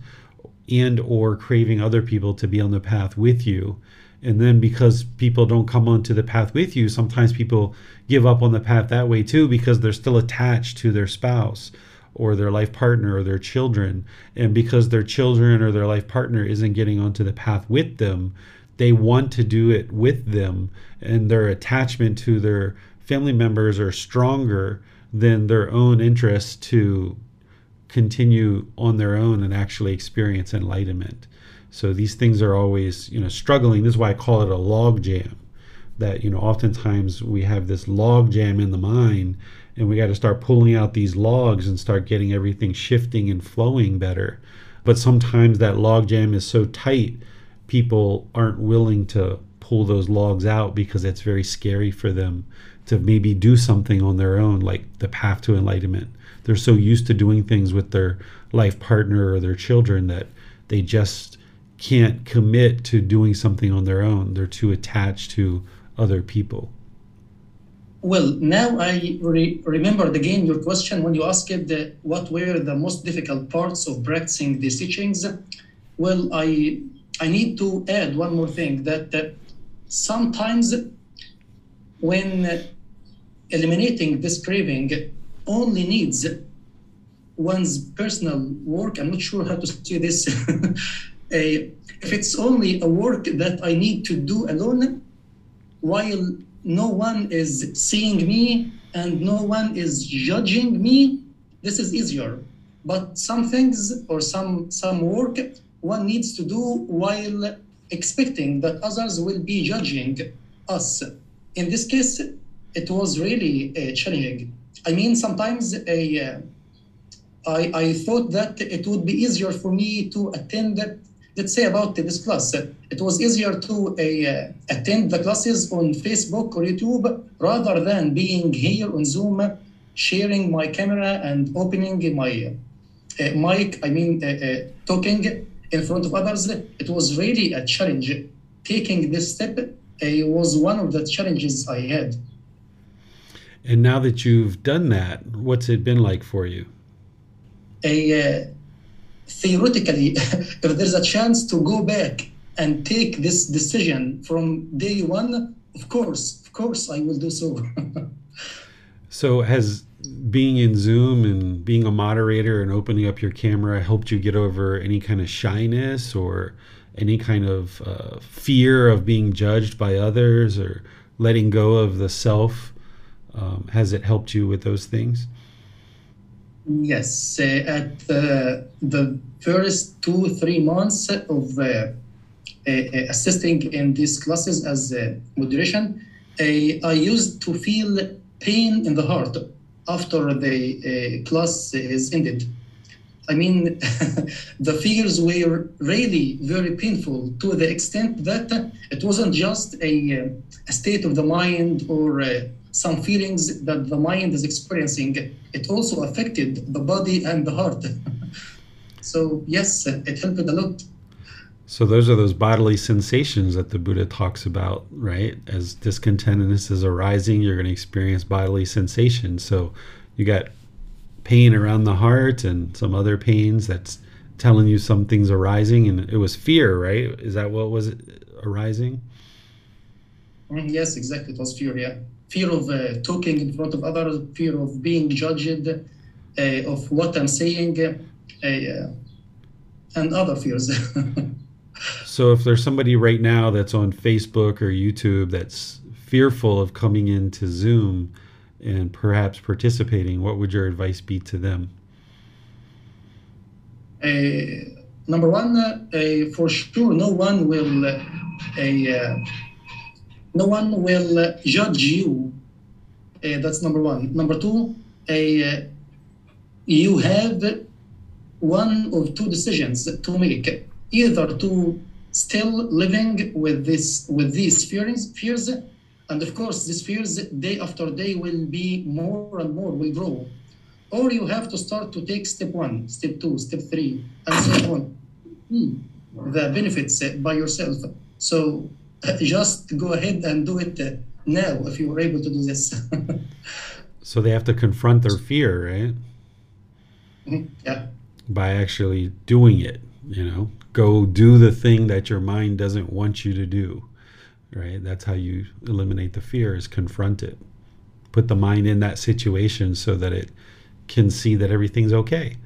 and or craving other people to be on the path with you. And then because people don't come onto the path with you sometimes people give up on the path that way too because they're still attached to their spouse or their life partner or their children. And because their children or their life partner isn't getting onto the path with them they want to do it with them. And their attachment to their family members are stronger than their own interest to continue on their own and actually experience enlightenment. So these things are always, you know, struggling. This is why I call it a log jam. That, you know, oftentimes we have this log jam in the mind and we got to start pulling out these logs and start getting everything shifting and flowing better. But sometimes that log jam is so tight, people aren't willing to pull those logs out because it's very scary for them to maybe do something on their own, like the path to enlightenment they're so used to doing things with their life partner or their children that they just can't commit to doing something on their own. They're too attached to other people. Well, now I re- remembered again your question when you asked the, what were the most difficult parts of practicing these teachings. Well, I I need to add one more thing that, that sometimes when eliminating this craving only needs one's personal work. I'm not sure how to say this. a, if it's only a work that I need to do alone, while no one is seeing me and no one is judging me, this is easier. But some things or some some work one needs to do while expecting that others will be judging us. In this case, it was really uh, challenging. I mean, sometimes a, uh, I, I thought that it would be easier for me to attend, let's say about this class. It was easier to uh, attend the classes on Facebook or YouTube rather than being here on Zoom, sharing my camera and opening my uh, mic, I mean, uh, uh, talking in front of others. It was really a challenge. Taking this step was one of the challenges I had. And now that you've done that, what's it been like for you? A, uh, theoretically, if there's a chance to go back and take this decision from day one, of course, of course, I will do so. so, has being in Zoom and being a moderator and opening up your camera helped you get over any kind of shyness or any kind of uh, fear of being judged by others or letting go of the self um, has it helped you with those things? Yes, uh, at the, the first two three months of uh, uh, assisting in these classes as moderation, I used to feel pain in the heart after the class is ended. I mean, the fears were really very painful to the extent that it wasn't just a, a state of the mind or uh, some feelings that the mind is experiencing. It also affected the body and the heart. so, yes, it helped a lot. So those are those bodily sensations that the Buddha talks about, right? As discontentedness is arising, you're going to experience bodily sensations. So you got pain around the heart and some other pains that's telling you something's arising and it was fear right is that what was arising mm, yes exactly it was fear yeah fear of uh, talking in front of others fear of being judged uh, of what i'm saying uh, uh and other fears so if there's somebody right now that's on facebook or youtube that's fearful of coming into zoom and perhaps participating, what would your advice be to them? Uh, number one, uh, for sure, no one will, uh, no one will uh, judge you. Uh, that's number one. Number two, uh, you have one of two decisions to make: either to still living with this with these fears, fears and of course, these fears day after day will be more and more, will grow. Or you have to start to take step one, step two, step three, and so on. Hmm. The benefits by yourself. So just go ahead and do it now if you are able to do this. so they have to confront their fear, right? Mm-hmm. Yeah. By actually doing it, you know, go do the thing that your mind doesn't want you to do right? That's how you eliminate the fear is confront it. Put the mind in that situation so that it can see that everything's okay.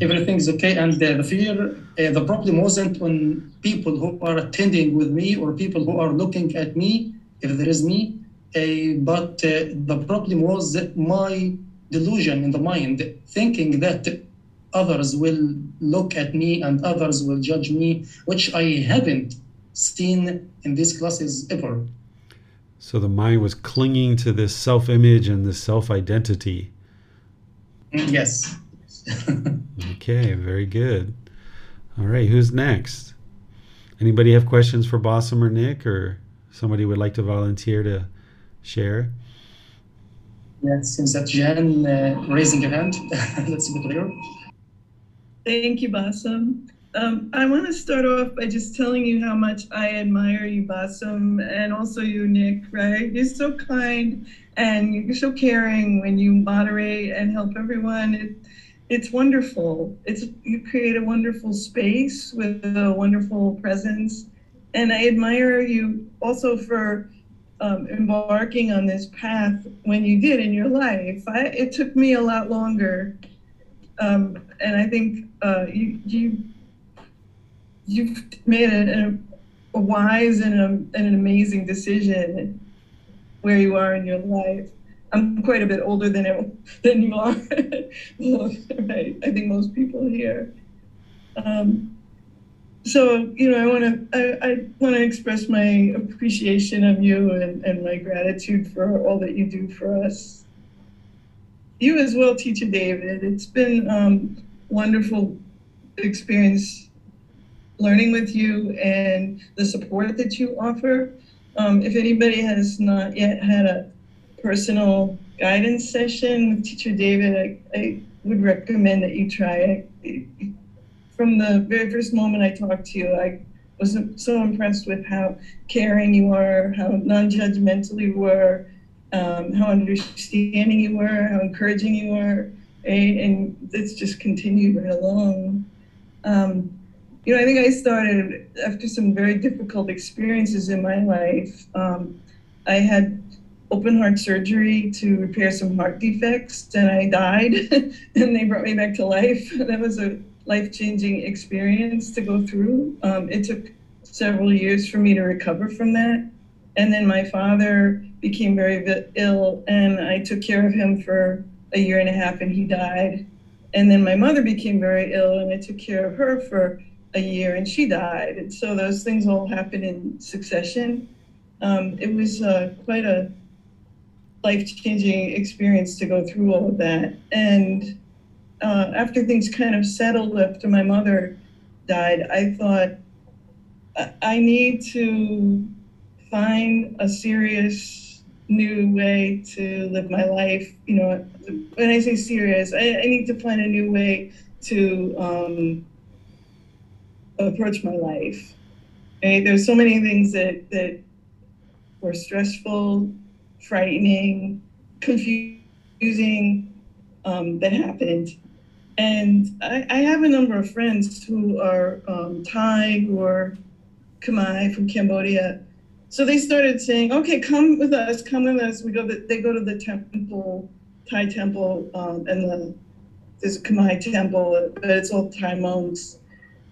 Everything's okay, and uh, the fear, uh, the problem wasn't when people who are attending with me or people who are looking at me, if there is me, uh, but uh, the problem was my delusion in the mind, thinking that others will look at me and others will judge me, which I haven't seen in these classes ever. So the mind was clinging to this self image and this self identity. Mm, yes. Okay, very good. All right, who's next? Anybody have questions for Bassem or Nick, or somebody would like to volunteer to share? Yes, since that Jan uh, raising her hand, let's see the clear. Thank you, Bassem. Um, I want to start off by just telling you how much I admire you, Bassem, and also you, Nick, right? You're so kind and you're so caring when you moderate and help everyone. It, it's wonderful. It's you create a wonderful space with a wonderful presence. And I admire you also for um, embarking on this path when you did in your life. I, it took me a lot longer. Um, and I think uh, you, you you've made a, a wise and, a, and an amazing decision where you are in your life. I'm quite a bit older than than you are, right? I think most people here. Um, so you know, I want to I, I want to express my appreciation of you and, and my gratitude for all that you do for us. You as well, Teacher David. It's been um, wonderful experience learning with you and the support that you offer. Um, if anybody has not yet had a personal guidance session with Teacher David, I, I would recommend that you try it. From the very first moment I talked to you, I was so impressed with how caring you are, how non judgmental you were, um, how understanding you were, how encouraging you were. Right? And it's just continued right along. Um, you know, I think I started after some very difficult experiences in my life. Um, I had open heart surgery to repair some heart defects, and I died, and they brought me back to life. That was a life changing experience to go through. Um, it took several years for me to recover from that. And then my father became very ill, and I took care of him for a year and a half, and he died. And then my mother became very ill, and I took care of her for a year and she died. And so those things all happened in succession. Um, it was uh, quite a life changing experience to go through all of that. And uh, after things kind of settled after my mother died, I thought I- need to find a serious new way to live my life. You know, when I say serious, I, I need to find a new way to um, approach my life. Right? There's so many things that that were stressful, frightening, confusing um, that happened. And I, I have a number of friends who are um, Thai, are Khmer from Cambodia. So they started saying, "Okay, come with us. Come with us." We go. They go to the temple, Thai temple, um, and the there's a Khmer temple, but it's all Thai monks.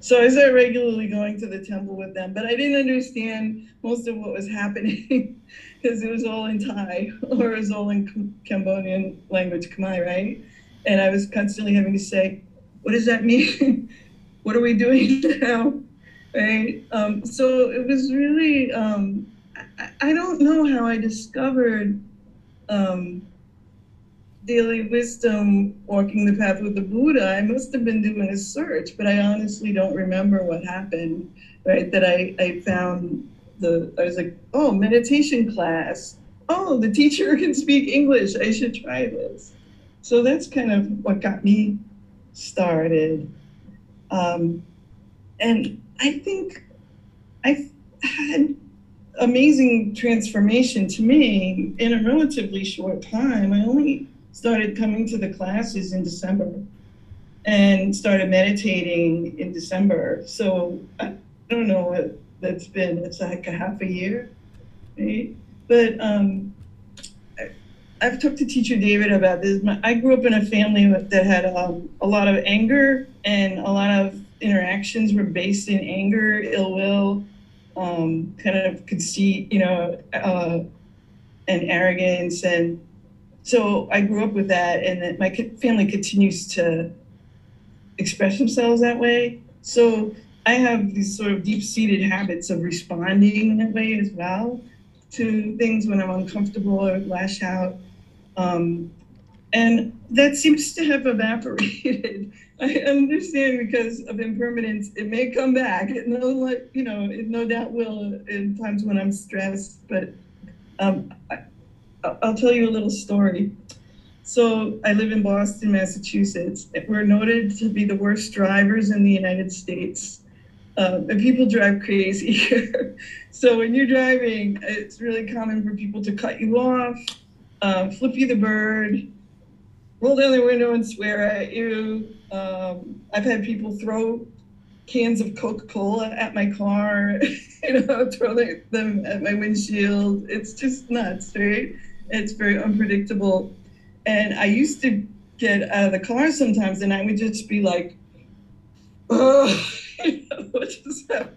So I started regularly going to the temple with them, but I didn't understand most of what was happening because it was all in Thai or it was all in Cambodian language, Khmer, right? And I was constantly having to say, "What does that mean? what are we doing now?" Right? Um, so it was really. Um, I, I, don't know how I discovered um, daily wisdom, walking the path with the Buddha. I must have been doing a search, but I honestly don't remember what happened. Right? That I I found the. I was like, oh, meditation class. Oh, the teacher can speak English. I should try this. So that's kind of what got me started. Um, and I think I've had amazing transformation to me in a relatively short time. I only started coming to the classes in December and started meditating in December. So I don't know what that's been. It's like a half a year, right? But um, I've talked to teacher David about this. I grew up in a family that had um, a lot of anger and a lot of interactions were based in anger, ill will, um, kind of conceit, you know, uh, and arrogance. And so I grew up with that, and my family continues to express themselves that way. So I have these sort of deep seated habits of responding in that way as well to things when I'm uncomfortable or lash out. Um, and that seems to have evaporated. I understand because of impermanence, it may come back. It no, you know, it no doubt will in times when I'm stressed. But um, I, I'll tell you a little story. So I live in Boston, Massachusetts. We're noted to be the worst drivers in the United States. Um, and people drive crazy so when you're driving, it's really common for people to cut you off, uh, flip you the bird, roll down their window and swear at you. Um, I've had people throw cans of Coca-Cola at my car, you know, throw them at my windshield. It's just nuts, right? It's very unpredictable. And I used to get out of the car sometimes and I would just be like, oh, what just happened?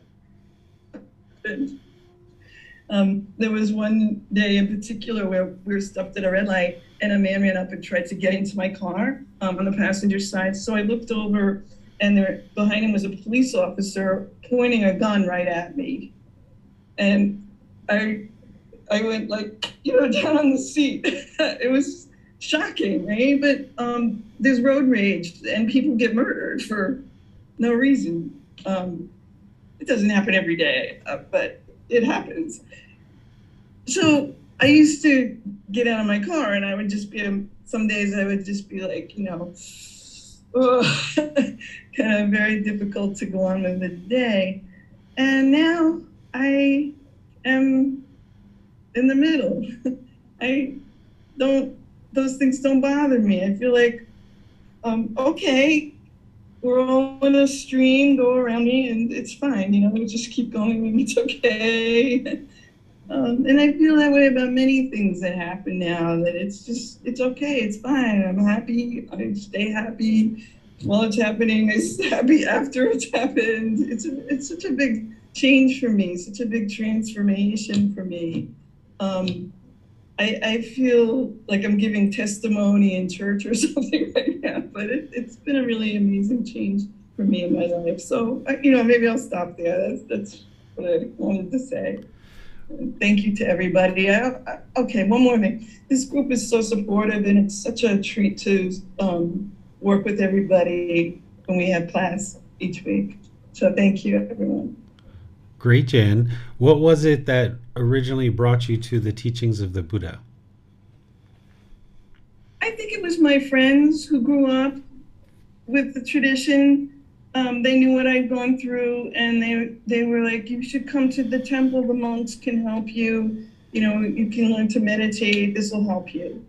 Um, there was one day in particular where we were stopped at a red light and a man ran up and tried to get into my car um, on the passenger side. So I looked over and there behind him was a police officer pointing a gun right at me. And I I went like, you know, down on the seat. it was shocking, right? But um, there's road rage and people get murdered for no reason. Um, it doesn't happen every day, uh, but it happens. So I used to get out of my car and I would just be, um, some days I would just be like, you know, oh, kind of very difficult to go on with the day. And now I am in the middle. I don't, those things don't bother me. I feel like, um, okay, we're all in a stream, go around me, and it's fine. You know, we just keep going, and it's okay. um, and I feel that way about many things that happen now. That it's just, it's okay, it's fine. I'm happy. I stay happy while it's happening. I stay happy after it's happened. It's a, it's such a big change for me, such a big transformation for me. Um, I, I feel like I'm giving testimony in church or something right now, but it, it's been a really amazing change for me in my life. So, you know, maybe I'll stop there. That's, that's what I wanted to say. Thank you to everybody. I, I, okay, one more thing. This group is so supportive, and it's such a treat to um, work with everybody when we have class each week. So thank you, everyone. Great, Jan. What was it that originally brought you to the teachings of the Buddha? I think it was my friends who grew up with the tradition. Um, they knew what I'd gone through, and they they were like, "You should come to the temple. The monks can help you. You know, you can learn to meditate. This will help you."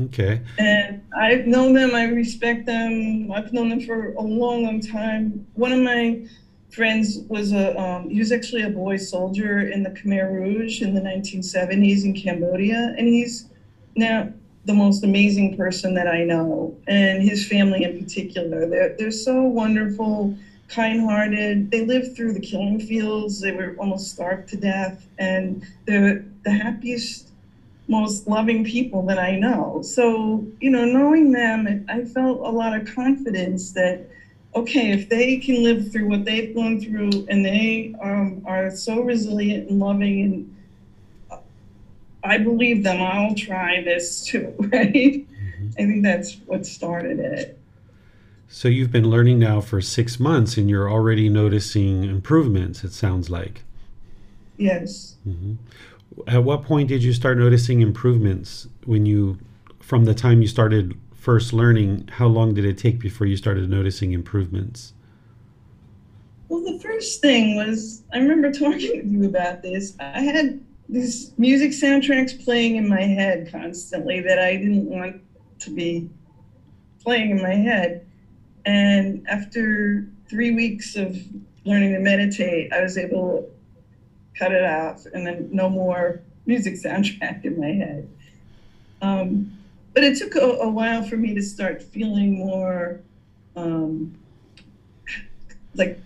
Okay. And I've known them. I respect them. I've known them for a long, long time. One of my friends was a um, he was actually a boy soldier in the Khmer Rouge in the 1970s in Cambodia, and he's now the most amazing person that I know, and his family in particular. They're they're so wonderful, kind-hearted. They lived through the killing fields. They were almost starved to death, and they're the happiest, most loving people that I know. So you know, knowing them, I felt a lot of confidence that. Okay, if they can live through what they've gone through and they um, are so resilient and loving and I believe them. I'll try this too, right? Mm-hmm. I think that's what started it. So you've been learning now for six months and you're already noticing improvements, it sounds like. Yes. Mm-hmm. At what point did you start noticing improvements when you, from the time you started first learning, how long did it take before you started noticing improvements? Well, the first thing was I remember talking with you about this. I had these music soundtracks playing in my head constantly that I didn't want to be playing in my head. And after three weeks of learning to meditate, I was able to cut it off and then no more music soundtrack in my head. Um, but it took a, a, while for me to start feeling more um, like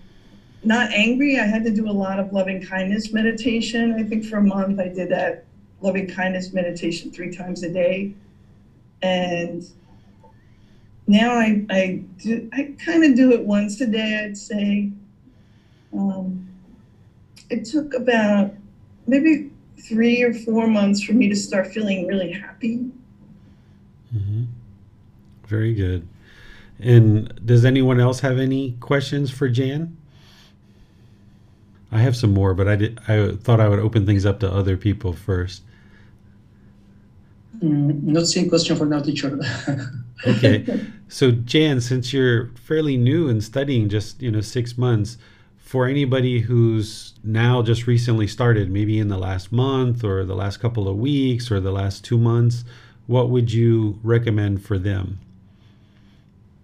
not angry. I had to do a lot of loving kindness meditation. I think for a month I did that loving kindness meditation three times a day. And now I I do I kind of do it once a day, I'd say. Um, it took about maybe three or four months for me to start feeling really happy. Mm-hmm. Very good. And does anyone else have any questions for Jan? I have some more, but I did. I thought I would open things up to other people first. Mm, not same question for now, teacher. okay, so Jan, since you're fairly new and studying, just you know six months, for anybody who's now just recently started, maybe in the last month or the last couple of weeks or the last two months, what would you recommend for them?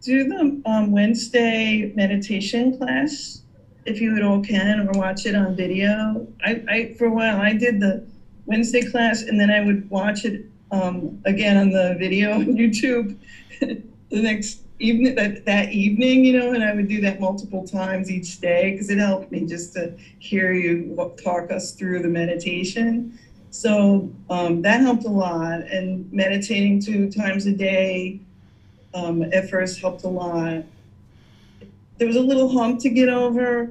Do the um, Wednesday meditation class if you at all can, or watch it on video. I, I for a while I did the Wednesday class, and then I would watch it um, again on the video on YouTube the next evening that, that evening, you know, and I would do that multiple times each day because it helped me just to hear you talk us through the meditation. So um, that helped a lot, and meditating two times a day um, at first helped a lot there was a little hump to get over.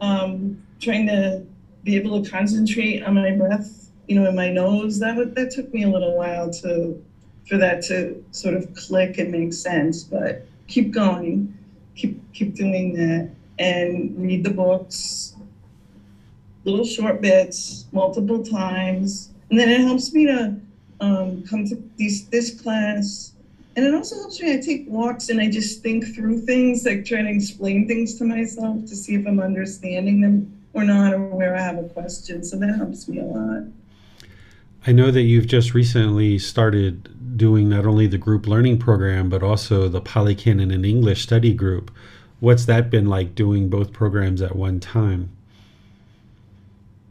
Um, trying to be able to concentrate on my breath, you know, in my nose. That that took me a little while to for that to sort of click and make sense. But keep going, keep keep doing that, and read the books, little short bits, multiple times, and then it helps me to um, come to these this class and it also helps me. I take walks and I just think through things, like trying to explain things to myself to see if I'm understanding them or not, or where I have a question. So that helps me a lot. I know that you've just recently started doing not only the group learning program, but also the Pali Canon and English study group. What's that been like doing both programs at one time?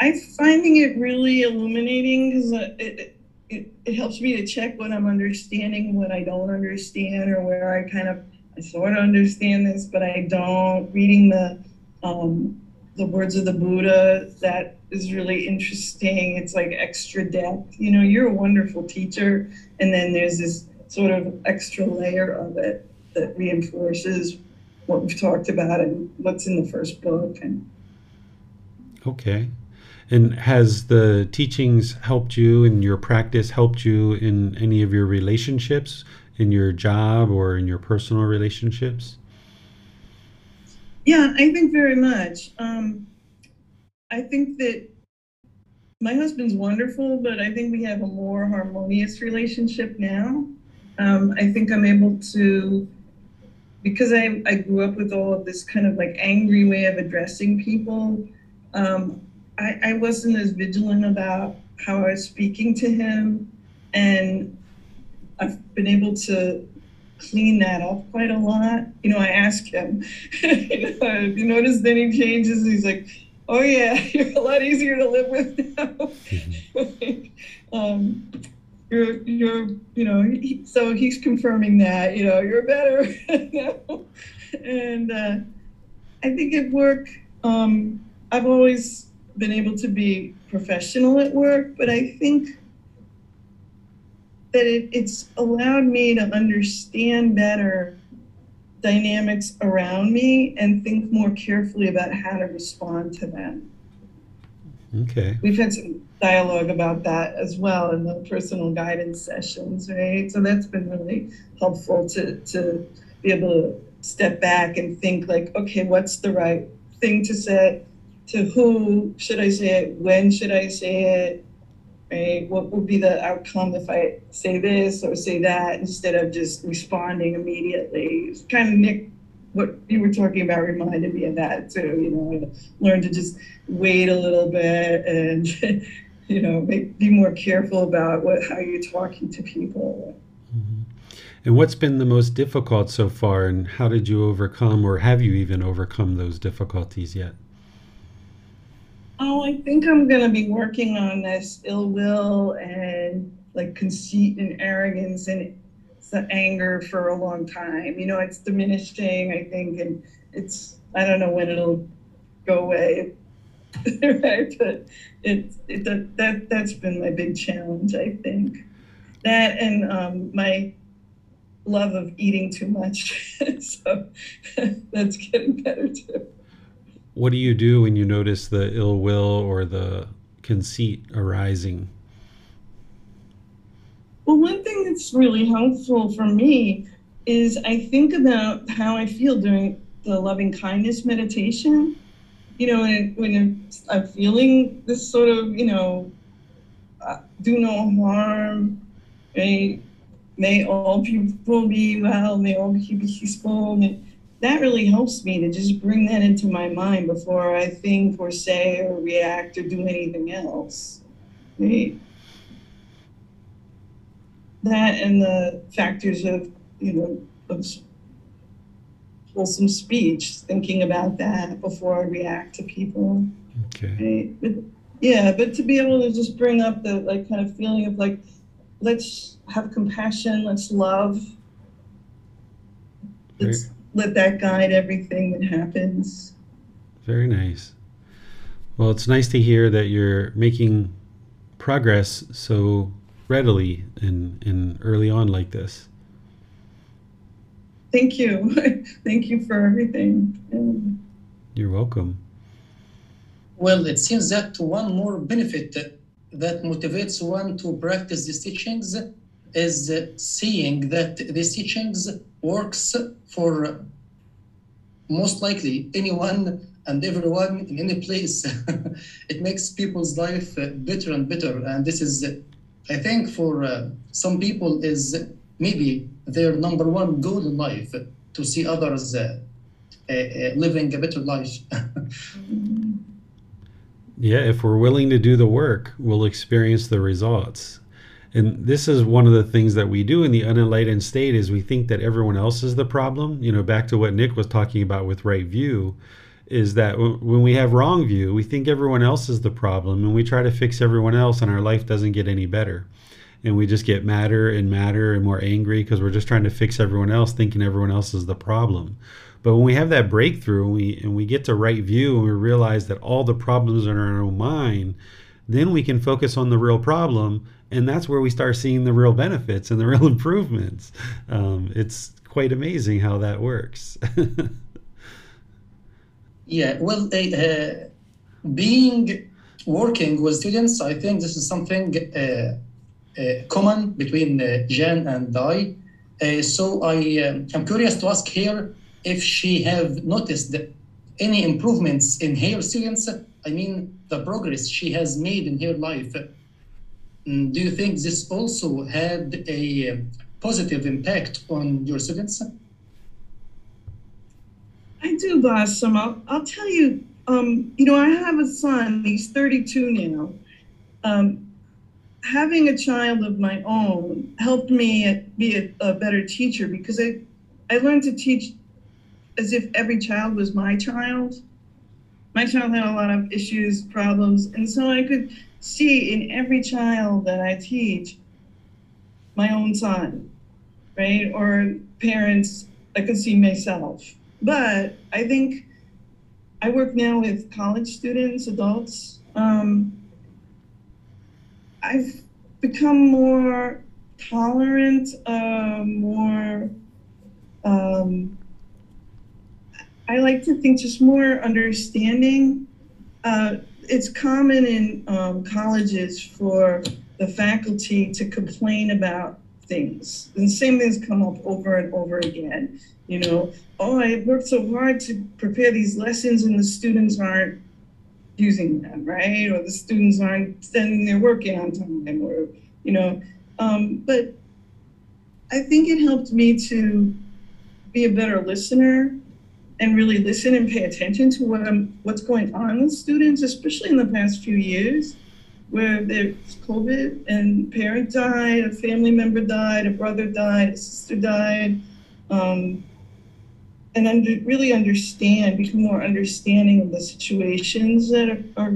I'm finding it really illuminating because it, it it, it helps me to check what I'm understanding, what I don't understand, or where I kind of I sort of understand this, but I don't. Reading the um, the words of the Buddha that is really interesting. It's like extra depth. You know, you're a wonderful teacher, and then there's this sort of extra layer of it that reinforces what we've talked about and what's in the first book. And okay, and has the teachings helped you in your practice, helped you in any of your relationships in your job or in your personal relationships? Yeah, I think very much. Um, I think that my husband's wonderful, but I think we have a more harmonious relationship now. Um, I think I'm able to, because I, I grew up with all of this kind of like angry way of addressing people, um, I, I wasn't as vigilant about how I was speaking to him. And I've been able to clean that up quite a lot. You know, I ask him, you know, have you noticed any changes? He's like, oh yeah, you're a lot easier to live with now. Um, you're, you're, you know, he, so he's confirming that, you know, you're better. And uh, I think at work, um, I've always been able to be professional at work, but I think that it, it's allowed me to understand better dynamics around me and think more carefully about how to respond to them. Okay. We've had some dialogue about that as well in the personal guidance sessions, right? So that's been really helpful to, to be able to step back and think like, okay, what's the right thing to say? To who should I say it? When should I say it? right? What would be the outcome if I say this or say that instead of just responding immediately? It's kind of Nick, what you were talking about reminded me of that too. You know, learn to just wait a little bit and you know make, be more careful about what how you're talking to people. Mm-hmm. And what's been the most difficult so far, and how did you overcome, or have you even overcome those difficulties yet? Oh, I think I'm gonna be working on this ill will and like conceit and arrogance and the anger for a long time. You know, it's diminishing, I think, and it's I don't know when it'll go away. right, but it, it that that's been my big challenge, I think. That and um, my love of eating too much, so that's getting better too what do you do when you notice the ill will or the conceit arising? Well, one thing that's really helpful for me is I think about how I feel during the loving kindness meditation. You know, when, when I'm feeling this sort of, you know, uh, do no harm, may, may all people be well, may all people be peaceful. May, that really helps me to just bring that into my mind before I think or say or react or do anything else. Right? That and the factors of, you know, of wholesome speech, thinking about that before I react to people. Okay. Right? But, yeah, but to be able to just bring up the like kind of feeling of like, let's have compassion, let's love. Let's, let that guide everything that happens. Very nice. Well, it's nice to hear that you're making progress so readily and, and early on like this. Thank you. Thank you for everything. You're welcome. Well, it seems that one more benefit that motivates one to practice these teachings is seeing that these teachings works for most likely anyone and everyone in any place. it makes people's life better and better. And this is, I think, for uh, some people, is maybe their number one goal in life to see others uh, uh, living a better life. yeah, if we're willing to do the work, we'll experience the results and this is one of the things that we do in the unenlightened state is we think that everyone else is the problem. You know back to what nick was talking about with right view is that when we have wrong view we think everyone else is the problem and we try to fix everyone else and our life doesn't get any better. And we just get madder and madder and more angry because we're just trying to fix everyone else thinking everyone else is the problem. But when we have that breakthrough and we and we get to right view and we realize that all the problems are in our own mind then we can focus on the real problem and that's where we start seeing the real benefits and the real improvements um, it's quite amazing how that works yeah well uh, being working with students i think this is something uh, uh, common between uh, jan and i Uh, so I am um, curious to ask here if she have noticed any improvements in her students. I mean, the progress she has made in her life. Mm, do you think this also had a positive impact on your students? I do, Bassem. I'll, I'll tell you, um, you know, I have a son, he's 32 now. Um, having a child of my own helped me be a, a, better teacher because I, I learned to teach as if every child was my child. My child had a lot of issues, problems, and so I could see in every child that I teach my own son, right? Or parents, I could see myself. But I think I work now with college students, adults. Um, I've become more tolerant, uh, more. Um, I like to think just more understanding. Uh, it's common in um, colleges for the faculty to complain about things. And the same things come up over and over again. You know, oh, I worked so hard to prepare these lessons and the students aren't using them, right? Or the students aren't sending their work in on time, or, you know. Um, but I think it helped me to be a better listener and really listen and pay attention to what I'm, what's going on with students, especially in the past few years, where there's COVID and parent died, a family member died, a brother died, a sister died. Um, and under, really understand, become more understanding of the situations that our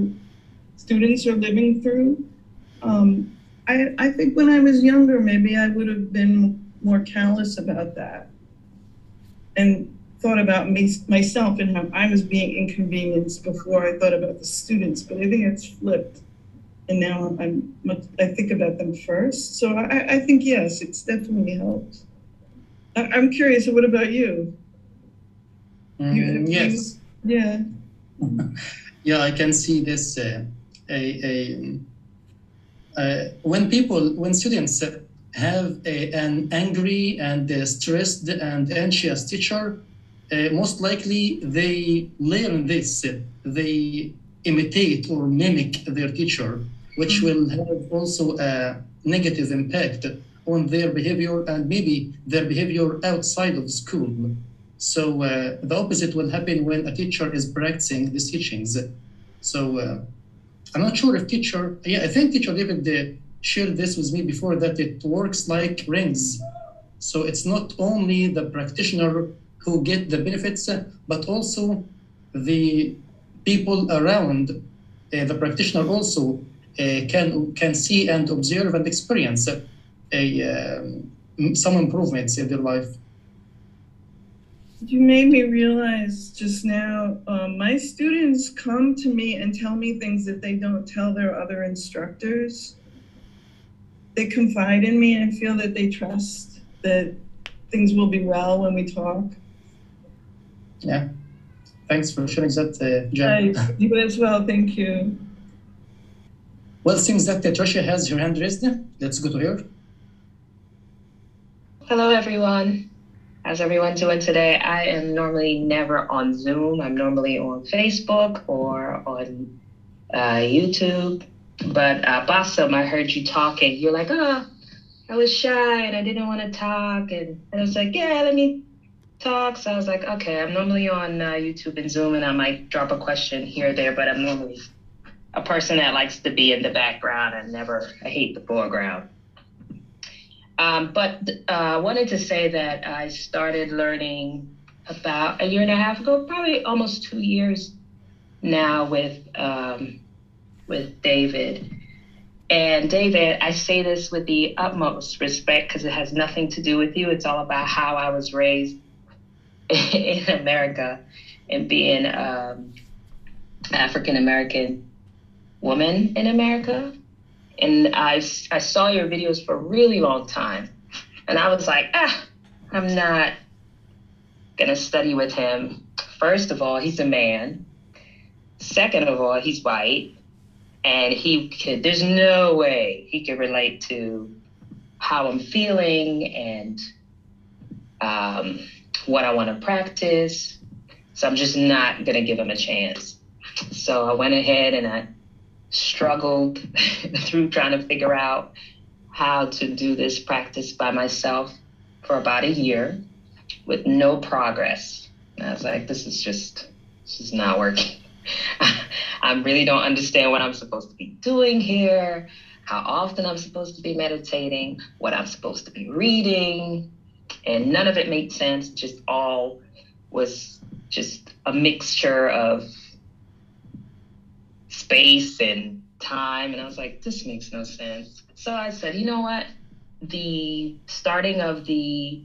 students are living through. Um, I, I think when I was younger, maybe I would have been more callous about that and thought about me, myself and how I was being inconvenienced before I thought about the students. But I think it's flipped. And now I'm much, I think about them first. So I, I think, yes, it's definitely helped. I, I'm curious, what about you? Mm, yes. Yeah. yeah, I can see this. Uh, a, a uh, when people, when students have a, an angry and stressed and anxious teacher, uh, most likely they learn this. They imitate or mimic their teacher, which mm-hmm. will have also a negative impact on their behavior and maybe their behavior outside of school. So uh, the opposite will happen when a teacher is practicing these teachings. So uh, I'm not sure if teacher, yeah, I think teacher David uh, shared this with me before that it works like rings. So it's not only the practitioner who get the benefits, but also the people around uh, the practitioner also uh, can can see and observe and experience a, um, some improvements in their life. You made me realize just now, um, my students come to me and tell me things that they don't tell their other instructors. They confide in me and feel that they trust that things will be well when we talk. Yeah. Thanks for sharing that, uh, Jen. Hi, you as well. Thank you. Well, seems that uh, has her hand raised. Let's go to her. Hello, everyone. How's everyone doing today? I am normally never on Zoom. I'm normally on Facebook or on uh, YouTube. But uh, Bassem, I heard you talking. You're like, oh, I was shy and I didn't want to talk. And, and I was like, yeah, let me talk. So I was like, okay, I'm normally on uh, YouTube and Zoom and I might drop a question here or there, but I'm normally a person that likes to be in the background and never, I hate the foreground. Um, but I uh, wanted to say that I started learning about a year and a half ago, probably almost two years now with um, with David. And David, I say this with the utmost respect because it has nothing to do with you. It's all about how I was raised in America and being um, African American woman in America and I, I saw your videos for a really long time. And I was like, ah, I'm not going to study with him. First of all, he's a man. Second of all, he's white. And he could, there's no way he could relate to how I'm feeling and um, what I want to practice. So I'm just not going to give him a chance. So I went ahead and I struggled through trying to figure out how to do this practice by myself for about a year with no progress. And I was like, this is just, this is not working. I really don't understand what I'm supposed to be doing here, how often I'm supposed to be meditating, what I'm supposed to be reading. And none of it made sense. Just all was just a mixture of space and time. And I was like, this makes no sense. So I said, you know what? The starting of the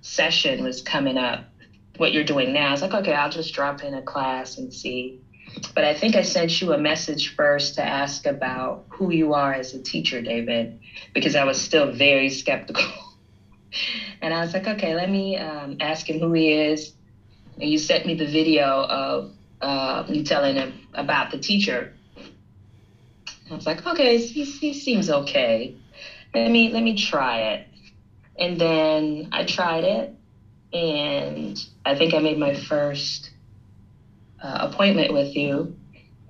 session was coming up. What you're doing now. I was like, okay, I'll just drop in a class and see. But I think I sent you a message first to ask about who you are as a teacher, David, because I was still very skeptical. and I was like, okay, let me um, ask him who he is. And you sent me the video of uh, you telling him about the teacher. I was like, okay, he, he seems okay. Let me let me try it. And then I tried it, and I think I made my first uh, appointment with you.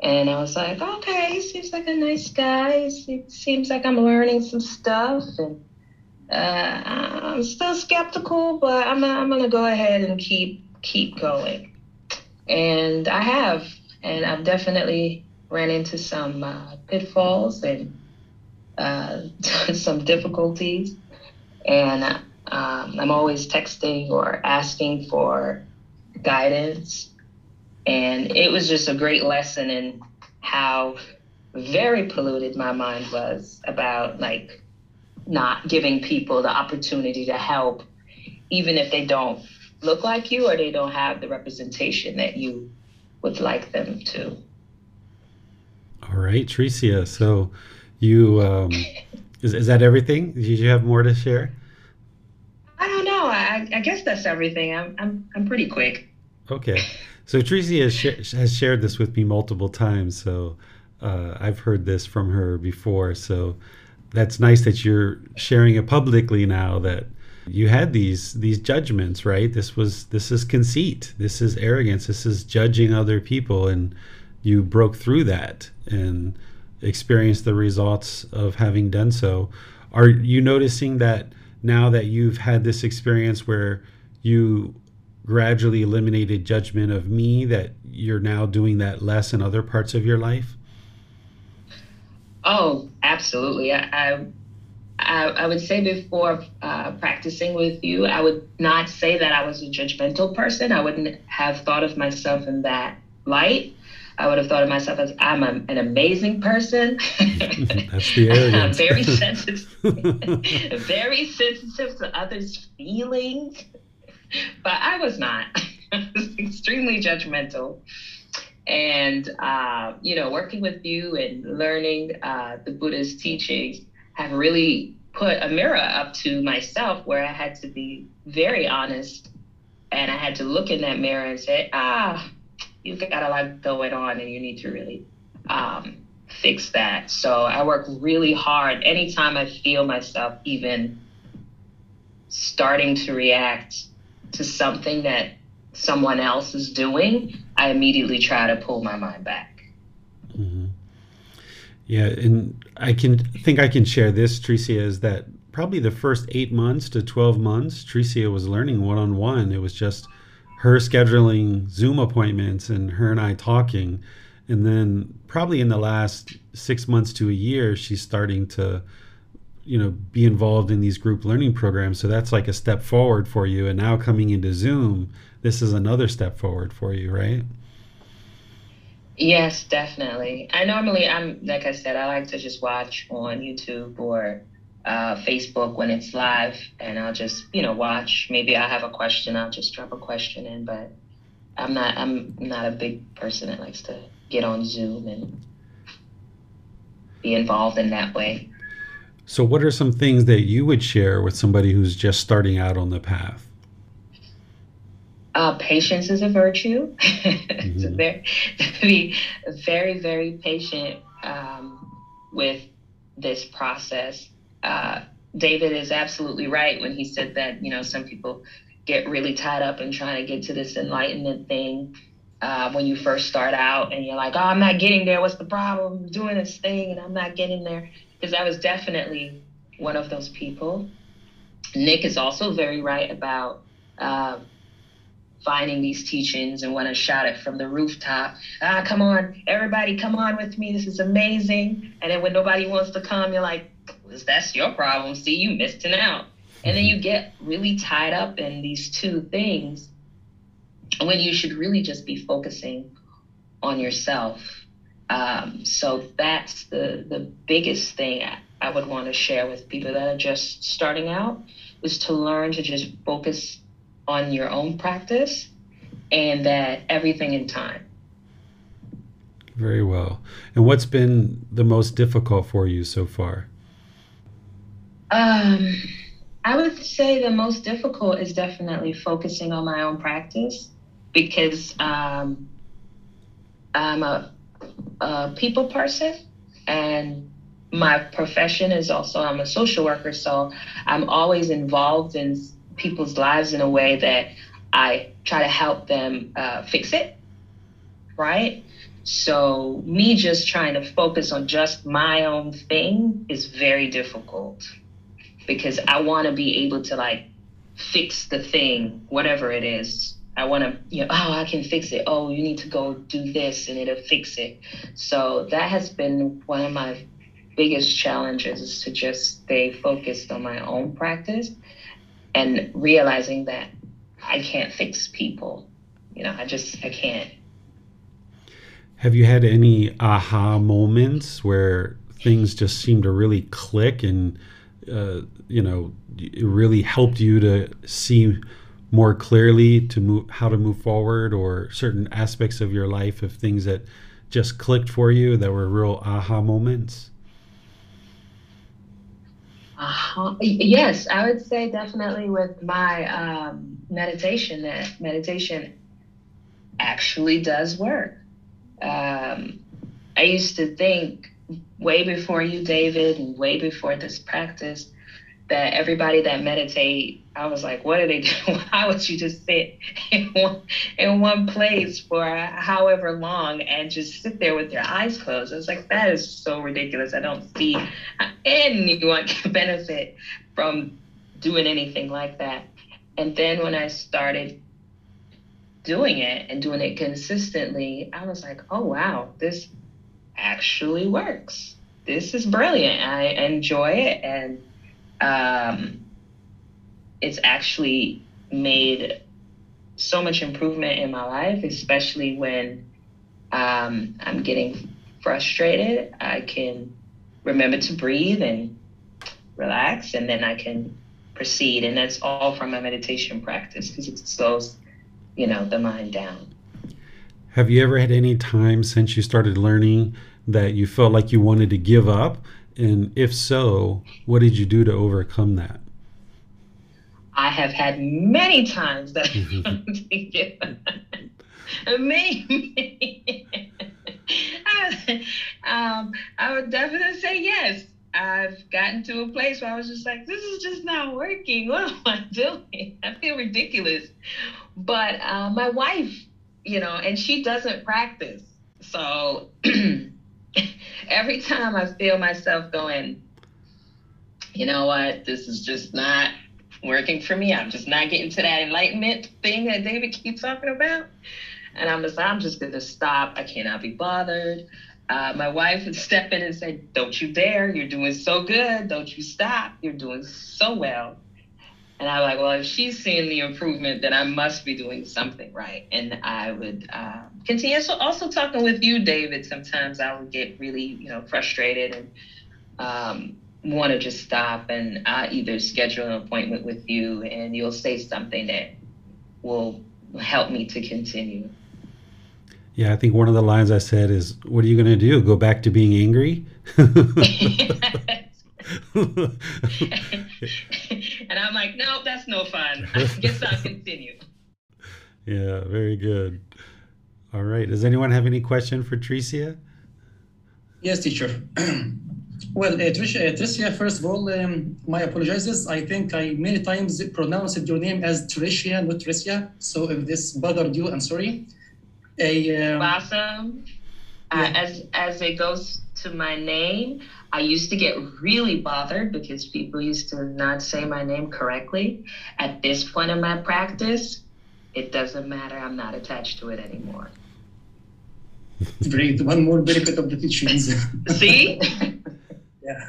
And I was like, okay, he seems like a nice guy. He seems like I'm learning some stuff, and uh, I'm still skeptical, but I'm I'm gonna go ahead and keep keep going. And I have, and I've definitely ran into some uh, pitfalls and uh, some difficulties. And um, I'm always texting or asking for guidance. And it was just a great lesson in how very polluted my mind was about like not giving people the opportunity to help, even if they don't look like you or they don't have the representation that you would like them to. All right, Tricia. So you um, is is that everything? Did you have more to share? I don't know. I, I guess that's everything. I'm I'm I'm pretty quick. Okay. So Tricia has, sh- has shared this with me multiple times. So uh, I've heard this from her before. So that's nice that you're sharing it publicly now. That you had these these judgments, right? This was this is conceit. This is arrogance. This is judging other people and you broke through that and experienced the results of having done so. Are you noticing that now that you've had this experience where you gradually eliminated judgment of me, that you're now doing that less in other parts of your life? Oh, absolutely. I, I, I would say before uh, practicing with you, I would not say that I was a judgmental person. I wouldn't have thought of myself in that light. I would have thought of myself as I'm a, an amazing person. That's the arrogance. very sensitive, very sensitive to others' feelings. But I was not. I was extremely judgmental. And, uh, you know, working with you and learning uh, the Buddha's teachings have really put a mirror up to myself where I had to be very honest. And I had to look in that mirror and say, ah, you've got a lot going on and you need to really um, fix that. So I work really hard anytime I feel myself even starting to react to something that someone else is doing, I immediately try to pull my mind back. Mm-hmm. Yeah, and I can think I can share this, Tricia, is that probably the first eight months to 12 months, Tricia was learning one on one. It was just her scheduling Zoom appointments and her and I talking. And then probably in the last six months to a year, she's starting to, you know, be involved in these group learning programs. So that's like a step forward for you. And now coming into Zoom, this is another step forward for you, right? Yes, definitely. I normally, I'm like I said, I like to just watch on YouTube or uh, Facebook when it's live, and I'll just you know watch. Maybe I have a question, I'll just drop a question in. But I'm not I'm not a big person that likes to get on Zoom and be involved in that way. So, what are some things that you would share with somebody who's just starting out on the path? Uh, patience is a virtue. mm-hmm. very, be very, very patient um, with this process uh, David is absolutely right when he said that, you know, some people get really tied up in trying to get to this enlightenment thing uh, when you first start out and you're like, oh, I'm not getting there. What's the problem? I'm doing this thing and I'm not getting there. Because I was definitely one of those people. Nick is also very right about uh, finding these teachings and want to shout it from the rooftop. Ah, come on, everybody, come on with me. This is amazing. And then when nobody wants to come, you're like, that's your problem. See, you missing out. And then you get really tied up in these two things when you should really just be focusing on yourself. Um, so that's the the biggest thing I would want to share with people that are just starting out is to learn to just focus on your own practice and that everything in time. Very well. And what's been the most difficult for you so far? Um, I would say the most difficult is definitely focusing on my own practice because um, I'm a, a people person and my profession is also I'm a social worker, so I'm always involved in people's lives in a way that I try to help them uh, fix it, right? So me just trying to focus on just my own thing is very difficult because I want to be able to like fix the thing, whatever it is. I want to, you know, oh, I can fix it. Oh, you need to go do this and it'll fix it. So that has been one of my biggest challenges is to just stay focused on my own practice and realizing that I can't fix people. You know, I just, I can't. Have you had any aha moments where things just seem to really click and, uh, you know, it really helped you to see more clearly to move how to move forward or certain aspects of your life of things that just clicked for you that were real aha moments? Uh-huh. Yes, I would say definitely with my um, meditation that meditation actually does work. Um, I used to think way before you, David, and way before this practice, that everybody that meditate, I was like, what are they doing? Why would you just sit in one, in one place for however long and just sit there with your eyes closed? I was like, that is so ridiculous. I don't see anyone can benefit from doing anything like that. And then when I started doing it and doing it consistently, I was like, oh, wow, this actually works. This is brilliant. I enjoy it. And um, it's actually made so much improvement in my life, especially when um, I'm getting frustrated. I can remember to breathe and relax, and then I can proceed. And that's all from my meditation practice because it slows, you know, the mind down. Have you ever had any time since you started learning that you felt like you wanted to give up? And if so, what did you do to overcome that? I have had many times that many. I, um, I would definitely say yes. I've gotten to a place where I was just like, this is just not working. What am I doing? I feel ridiculous. But uh, my wife, you know, and she doesn't practice. So every time I feel myself going, you know what, this is just not working for me. I'm just not getting to that enlightenment thing that David keeps talking about. And I'm just, I'm just gonna stop. I cannot be bothered. Uh, my wife would step in and say, "Don't you dare! You're doing so good. Don't you stop. You're doing so well." And I'm like, well, if she's seeing the improvement, then I must be doing something right. And I would uh, continue. So also talking with you, David, sometimes I would get really, you know, frustrated and um, want to just stop. And I either schedule an appointment with you, and you'll say something that will help me to continue. Yeah, I think one of the lines I said is, "What are you going to do? Go back to being angry?" and I'm like, no, that's no fun. I guess I'll continue. Yeah, very good. All right. Does anyone have any question for Tricia? Yes, teacher. Well, uh, Tricia, uh, Tricia, first of all, um, my apologies. I think I many times pronounced your name as Tricia, not Tricia. So if this bothered you, I'm sorry. A, um, awesome. Uh, as as it goes to my name, I used to get really bothered because people used to not say my name correctly. At this point in my practice, it doesn't matter. I'm not attached to it anymore. Great. One more benefit of the teachings. See? yeah.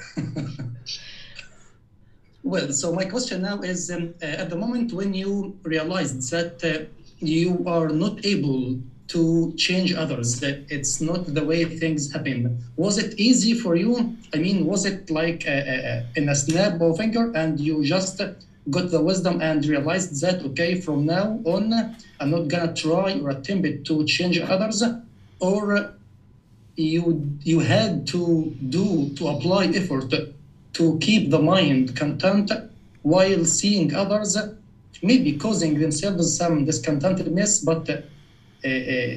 well, so my question now is um, uh, at the moment when you realized that uh, you are not able to change others, that it's not the way things happen, was it easy for you? I mean, was it like uh, uh in a snap of finger and you just got the wisdom and realized that, okay, from now on, I'm not gonna try or attempt to change others? Or you you had to do to apply effort to keep the mind content while seeing others maybe causing themselves some discontentedness but uh, uh,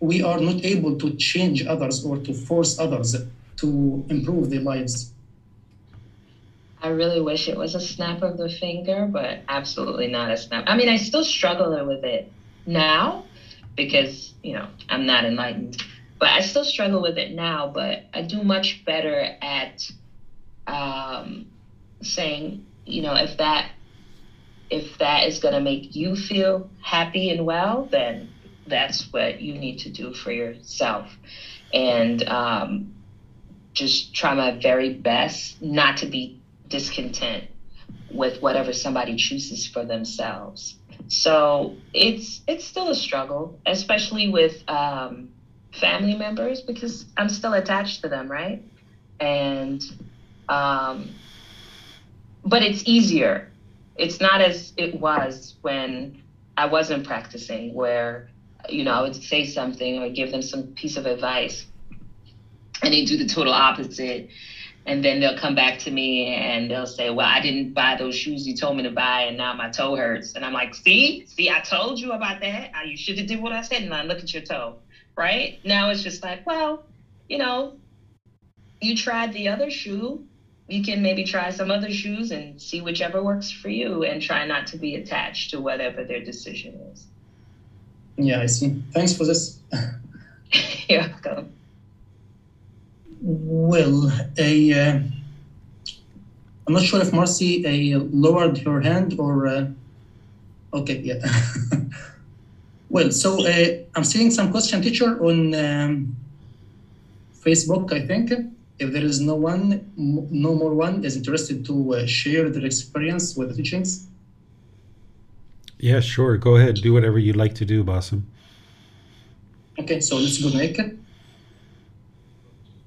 we are not able to change others or to force others to improve their lives I really wish it was a snap of the finger, but absolutely not a snap. I mean, I still struggle with it now because, you know, I'm not enlightened but I still struggle with it now. But I do much better at um, saying, you know, if that if that is going to make you feel happy and well, then that's what you need to do for yourself, and um, just try my very best not to be discontent with whatever somebody chooses for themselves. So it's it's still a struggle, especially with um, family members because I'm still attached to them, right? And um, but it's easier. It's not as it was when I wasn't practicing, where you know I would say something or give them some piece of advice, and they do the total opposite. And then they'll come back to me and they'll say, Well, I didn't buy those shoes you told me to buy, and now my toe hurts. And I'm like, See, see, I told you about that. You should have did what I said, and I look at your toe right? Now it's just like, well, you know, you tried the other shoe. You can maybe try some other shoes and see whichever works for you and try not to be attached to whatever their decision is. Yeah, I see. Thanks for this. You're welcome. Well, a, uh, I'm not sure if Marcy lowered her hand or. Uh, okay, yeah. Well, so uh, I'm seeing some question, teacher, on um, Facebook, I think. If there is no one, no more one is interested to uh, share their experience with the teachings. Yeah, sure. Go ahead. Do whatever you'd like to do, Bassem. Okay, so let's go, Nick.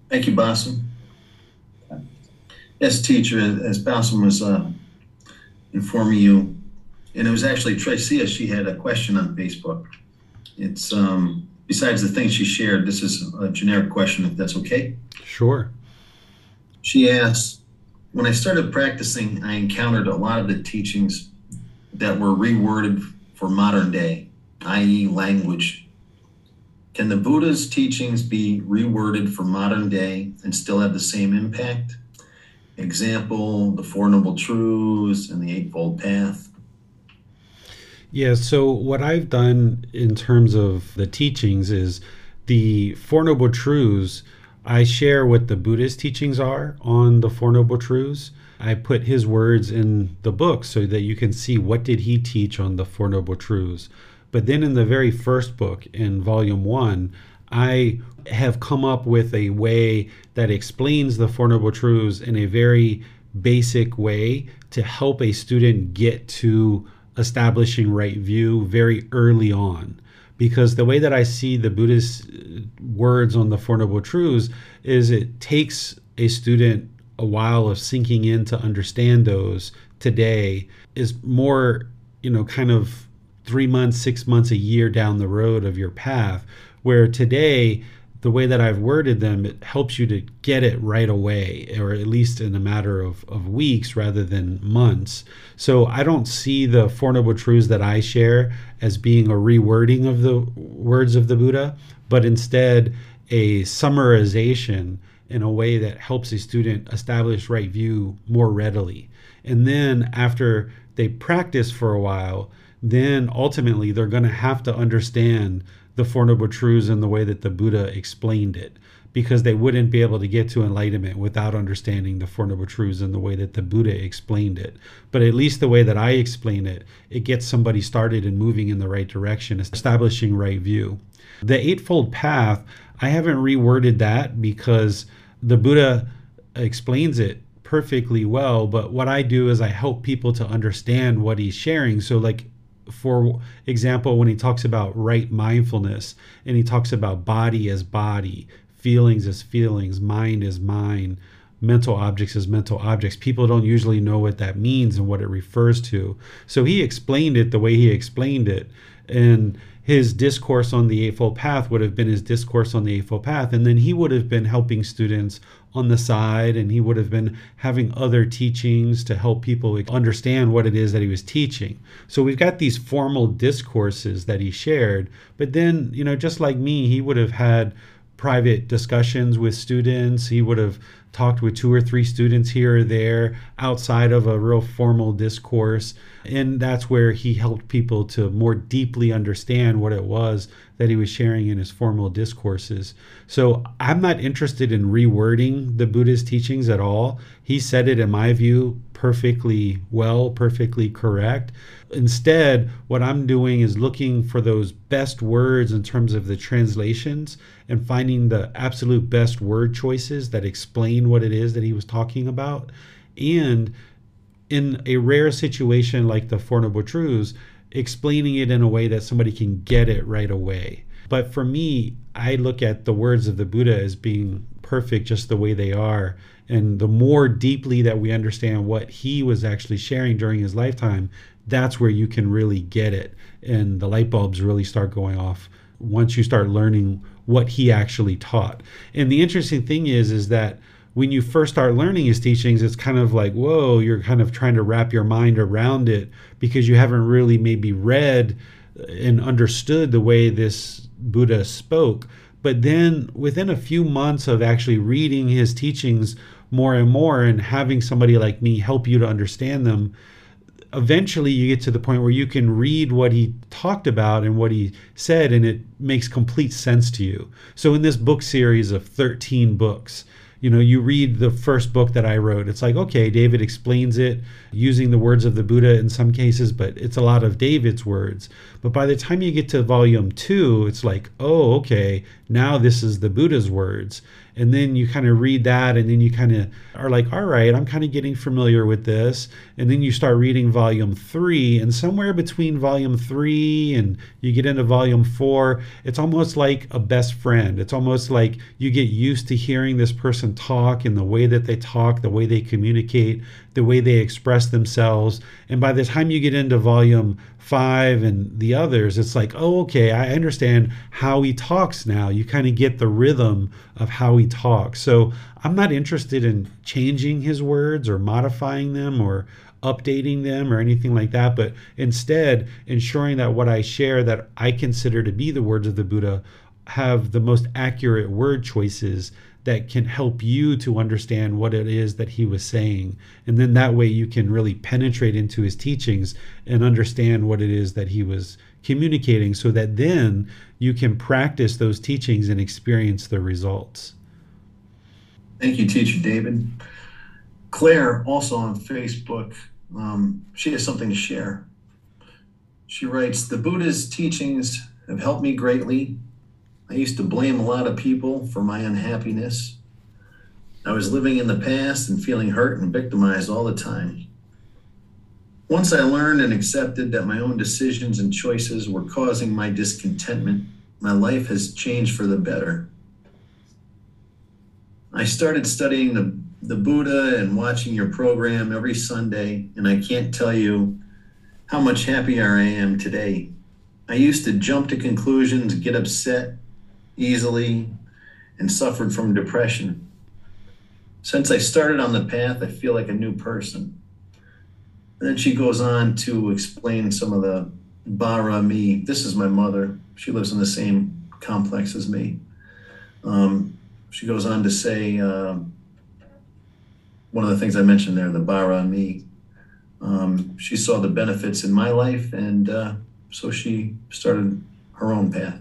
Thank you, Bassem. Yes, teacher, as Bassem was uh, informing you, and it was actually Tricia. She had a question on Facebook. It's um, besides the things she shared. This is a generic question, if that's okay. Sure. She asked, when I started practicing, I encountered a lot of the teachings that were reworded for modern day, i.e., language. Can the Buddha's teachings be reworded for modern day and still have the same impact? Example, the Four Noble Truths and the Eightfold Path. Yeah, so what I've done in terms of the teachings is the Four Noble Truths, I share what the Buddhist teachings are on the Four Noble Truths. I put his words in the book so that you can see what did he teach on the Four Noble Truths. But then in the very first book, in volume one, I have come up with a way that explains the Four Noble Truths in a very basic way to help a student get to establishing right view very early on. Because the way that I see the Buddhist uh, words on the Four Noble Truths is it takes a student a while of sinking in to understand those today is more, you know, kind of three months, six months, a year down the road of your path. Where today, the way that I've worded them, it helps you to get it right away, or at least in a matter of, of weeks rather than months. So I don't see the Four Noble Truths that I share as being a rewording of the words of the Buddha, but instead a summarization in a way that helps a student establish right view more readily. And then after they practice for a while, then ultimately they're going to have to understand the Four Noble Truths in the way that the Buddha explained it because they wouldn't be able to get to enlightenment without understanding the Four Noble Truths in the way that the Buddha explained it. But at least the way that I explain it, it gets somebody started and moving in the right direction, establishing right view. The Eightfold Path, I haven't reworded that because the Buddha explains it perfectly well. But what I do is I help people to understand what he's sharing. So, like, for example, when he talks about right mindfulness and he talks about body as body, feelings as feelings, mind as mind, mental objects as mental objects. People don't usually know what that means and what it refers to. So he explained it the way he explained it. And his discourse on the Eightfold Path would have been his discourse on the Eightfold Path. And then he would have been helping students on the side and he would have been having other teachings to help people understand what it is that he was teaching. So we've got these formal discourses that he shared. But then, you know, just like me, he would have had private discussions with students. He would have talked with two or three students here or there outside of a real formal discourse. And that's where he helped people to more deeply understand what it was that he was sharing in his formal discourses. So I'm not interested in rewording the Buddha's teachings at all. He said it, in my view, perfectly well, perfectly correct. Instead, what I'm doing is looking for those best words in terms of the translations and finding the absolute best word choices that explain what it is that he was talking about. And in a rare situation like the Four Noble Truths, explaining it in a way that somebody can get it right away. But for me, I look at the words of the Buddha as being perfect just the way they are. And the more deeply that we understand what he was actually sharing during his lifetime, that's where you can really get it and the light bulbs really start going off once you start learning what he actually taught and the interesting thing is is that when you first start learning his teachings it's kind of like whoa you're kind of trying to wrap your mind around it because you haven't really maybe read and understood the way this buddha spoke. But then within a few months of actually reading his teachings more and more and having somebody like me help you to understand them eventually you get to the point where you can read what he talked about and what he said and it makes complete sense to you. So in this book series of 13 books you know you read the first book that i wrote it's like okay david explains it using the words of the buddha in some cases but it's a lot of david's words. But by the time you get to volume two it's like oh okay now this is the buddha's words and then you kind of read that and then you kind of are like all right i'm kind of getting familiar with this and then you start reading volume three and somewhere between volume three and you get into volume four it's almost like a best friend. It's almost like you get used to hearing this person talk and the way that they talk the way they communicate the way they express themselves and by the time you get into volume five and the others, it's like, oh, okay, I understand how he talks now. You kind of get the rhythm of how he talks. So I'm not interested in changing his words or modifying them or updating them or anything like that, but instead ensuring that what I share that I consider to be the words of the Buddha have the most accurate word choices that can help you to understand what it is that he was saying. And then that way you can really penetrate into his teachings and understand what it is that he was communicating so that then you can practice those teachings and experience the results. Thank you, Teacher David. Claire, also on Facebook, um, she has something to share. She writes The Buddha's teachings have helped me greatly I used to blame a lot of people for my unhappiness. I was living in the past and feeling hurt and victimized all the time. Once I learned and accepted that my own decisions and choices were causing my discontentment, my life has changed for the better. I started studying the, the Buddha and watching your program every Sunday, and I can't tell you how much happier I am today. I used to jump to conclusions, get upset, easily, and suffered from depression. Since I started on the path, I feel like a new person. And then she goes on to explain some of the Bara me. This is my mother. She lives in the same complex as me. Um, she goes on to say um, one of the things I mentioned there, the bar on me. Um, she saw the benefits in my life, and uh, so she started her own path.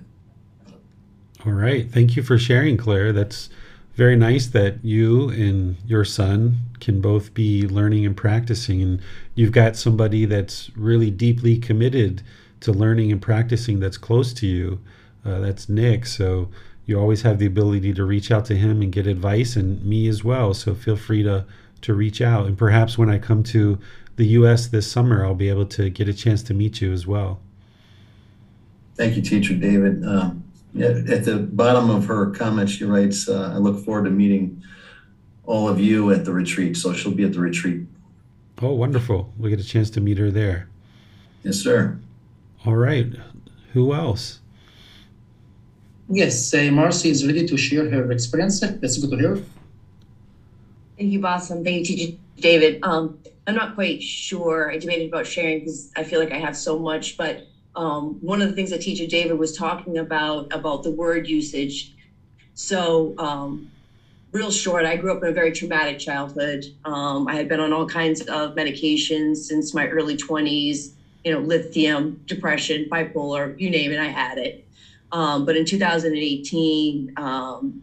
All right. Thank you for sharing, Claire. That's very nice that you and your son can both be learning and practicing. And you've got somebody that's really deeply committed to learning and practicing that's close to you. Uh, that's Nick. So you always have the ability to reach out to him and get advice, and me as well. So feel free to to reach out. And perhaps when I come to the U.S. this summer, I'll be able to get a chance to meet you as well. Thank you, Teacher David. Um, at the bottom of her comment, she writes, uh, I look forward to meeting all of you at the retreat. So she'll be at the retreat. Oh, wonderful. We'll get a chance to meet her there. Yes, sir. All right. Who else? Yes, uh, Marcy is ready to share her experience. Let's go to her. Thank you, boss, and thank you, Teacher David. Um, I'm not quite sure. I debated about sharing because I feel like I have so much, but um, one of the things that Teacher David was talking about about the word usage. So, um, real short, I grew up in a very traumatic childhood. Um, I had been on all kinds of medications since my early 20s. You know, lithium, depression, bipolar, you name it, I had it. Um, but in 2018, um,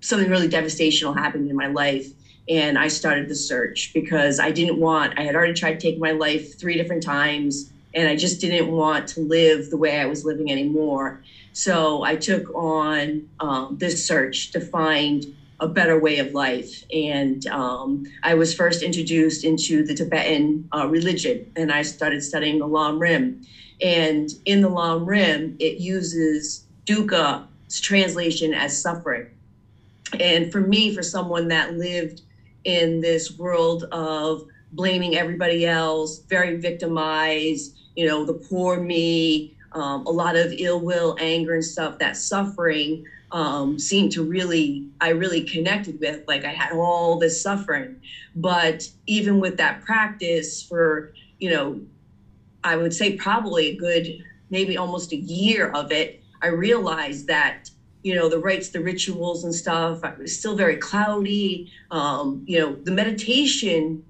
something really devastational happened in my life and I started the search because I didn't want, I had already tried to take my life three different times and I just didn't want to live the way I was living anymore. So I took on um, this search to find a better way of life. And um, I was first introduced into the Tibetan uh, religion and I started studying the Lam Rim. And in the Lam Rim, it uses dukkha's translation as suffering. And for me, for someone that lived in this world of blaming everybody else, very victimized, you know, the poor me, um, a lot of ill will, anger, and stuff. That suffering um, seemed to really, I really connected with. Like I had all this suffering, but even with that practice for, you know, I would say probably a good, maybe almost a year of it, I realized that you know the rites the rituals and stuff i was still very cloudy um, you know the meditation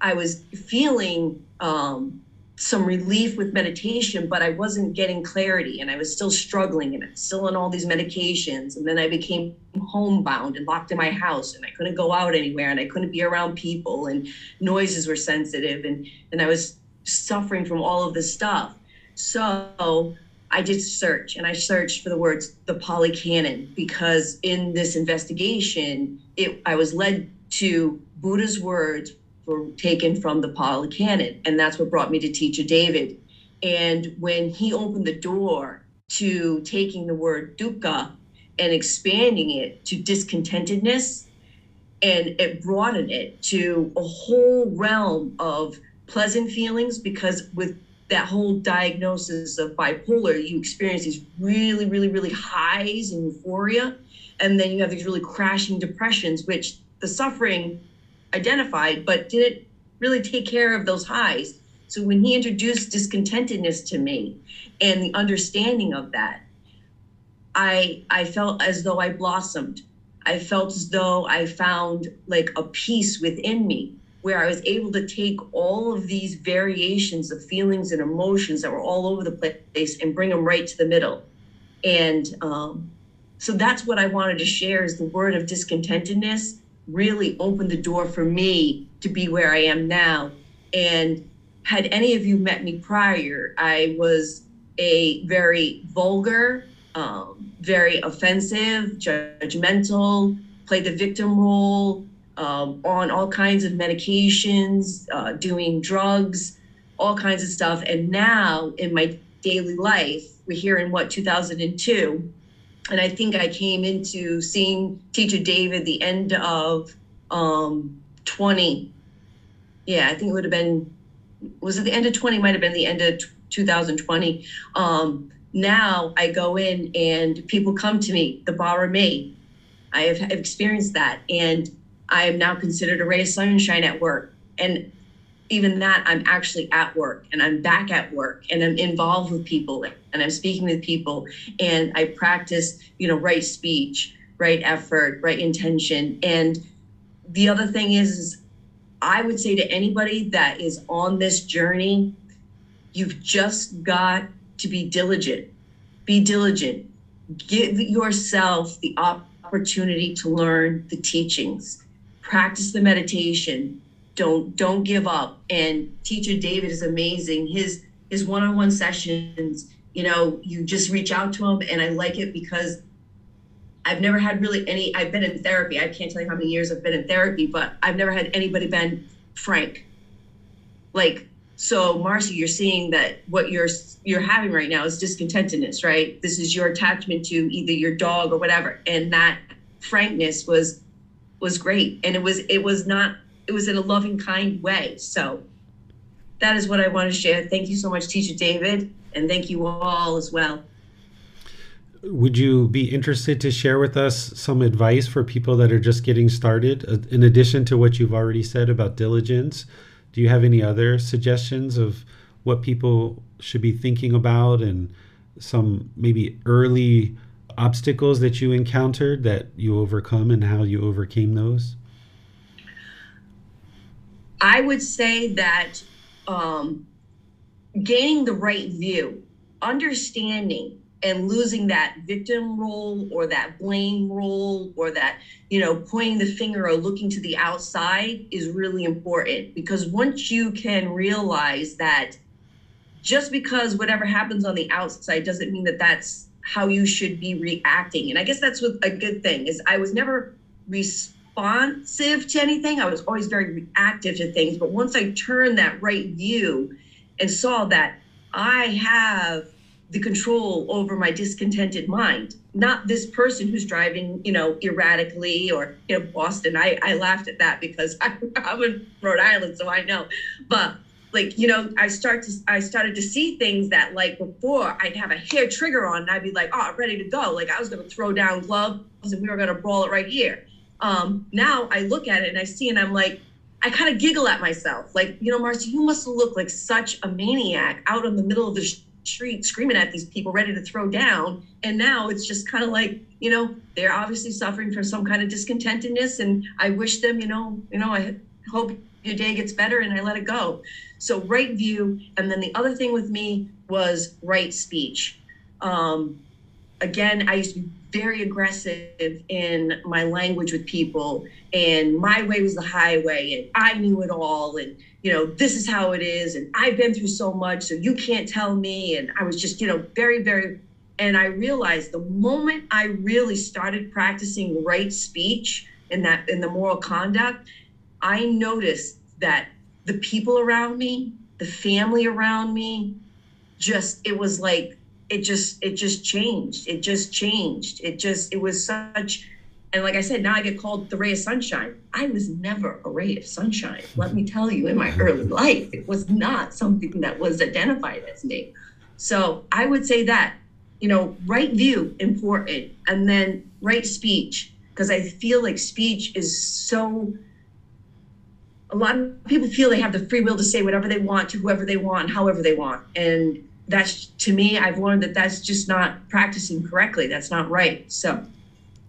i was feeling um, some relief with meditation but i wasn't getting clarity and i was still struggling and I was still on all these medications and then i became homebound and locked in my house and i couldn't go out anywhere and i couldn't be around people and noises were sensitive and and i was suffering from all of this stuff. So I did search and I searched for the words the Pali Canon because in this investigation, it, I was led to Buddha's words were taken from the Pali Canon. And that's what brought me to Teacher David. And when he opened the door to taking the word dukkha and expanding it to discontentedness, and it broadened it to a whole realm of pleasant feelings because with that whole diagnosis of bipolar, you experience these really, really, really highs and euphoria. And then you have these really crashing depressions, which the suffering identified, but didn't really take care of those highs. So when he introduced discontentedness to me and the understanding of that, I I felt as though I blossomed. I felt as though I found like a peace within me where I was able to take all of these variations of feelings and emotions that were all over the place and bring them right to the middle. And um, so that's what I wanted to share is the word of discontentedness really opened the door for me to be where I am now. And had any of you met me prior, I was a very vulgar, um, very offensive, judgmental, played the victim role, um, on all kinds of medications, uh, doing drugs, all kinds of stuff. And now in my daily life, we're here in what, 2002. And I think I came into seeing Teacher David the end of um, 20. Yeah, I think it would have been, was it the end of 20? Might have been the end of 2020. Um, now I go in and people come to me, the bar of me. I have experienced that. And I am now considered a ray of sunshine at work. And even that, I'm actually at work and I'm back at work and I'm involved with people and I'm speaking with people and I practice, you know, right speech. right effort, right intention. And the other thing is, is I would say to anybody that is on this journey, you've just got to be diligent. Be diligent. Give yourself the opportunity to learn the teachings. Practice the meditation. Don't don't give up. And teacher David is amazing. His his one-on-one sessions, you know, you just reach out to him and I like it because I've never had really any. I've been in therapy. I can't tell you how many years I've been in therapy, but I've never had anybody been frank. Like, so Marcy, you're seeing that what you're you're having right now is discontentedness, right? This is your attachment to either your dog or whatever, and that frankness was was great, and it was it was not it was in a loving, kind way. So that is what I want to share. Thank you so much, Teacher David, and thank you all as well would you be interested to share with us some advice for people that are just getting started uh, in addition to what you've already said about diligence do you have any other suggestions of what people should be thinking about and some maybe early obstacles that you encountered that you overcome and how you overcame those i would say that um, gaining the right view understanding and losing that victim role or that blame role or that you know pointing the finger or looking to the outside is really important. Because once you can realize that just because whatever happens on the outside doesn't mean that that's how you should be reacting. And i guess that's what a good thing is. I was never responsive to anything. I was always very reactive to things but once i turned that right view and saw that i have the control over my discontented mind not this person who's driving you know erratically or you know boston. I i laughed at that because I, i'm in rhode island so i know. But like you know i start to i started to see things that like before i'd have a hair trigger on and i'd be like oh I'm ready to go. Like i was going to throw down gloves and we were going to brawl it right here um now i look at it and i see and i'm like I kind of giggle at myself, like, you know, Marcy, you must look like such a maniac out in the middle of the street screaming at these people ready to throw down. And now it's just kind of like you know they're obviously suffering from some kind of discontentedness and i wish them you know you know i hope your day gets better and i let it go. So right view. And then the other thing with me was right speech. Um, again i used to be very aggressive in my language with people and my way was the highway and i knew it all and you know, this is how it is. And I've been through so much, so you can't tell me. And I was just, you know, very, very, and I realized the moment I really started practicing right speech in that, in the moral conduct, I noticed that the people around me, the family around me, just, it was like, it just, it just changed. It just changed. It just, it was such, and like I said, now I get called the ray of sunshine. I was never a ray of sunshine. Let me tell you, in my early life, it was not something that was identified as me. So I would say that, you know, right view, important, and then right speech, because I feel like speech is so. A lot of people feel they have the free will to say whatever they want to whoever they want, however they want. And that's, to me, I've learned that that's just not practicing correctly. That's not right. So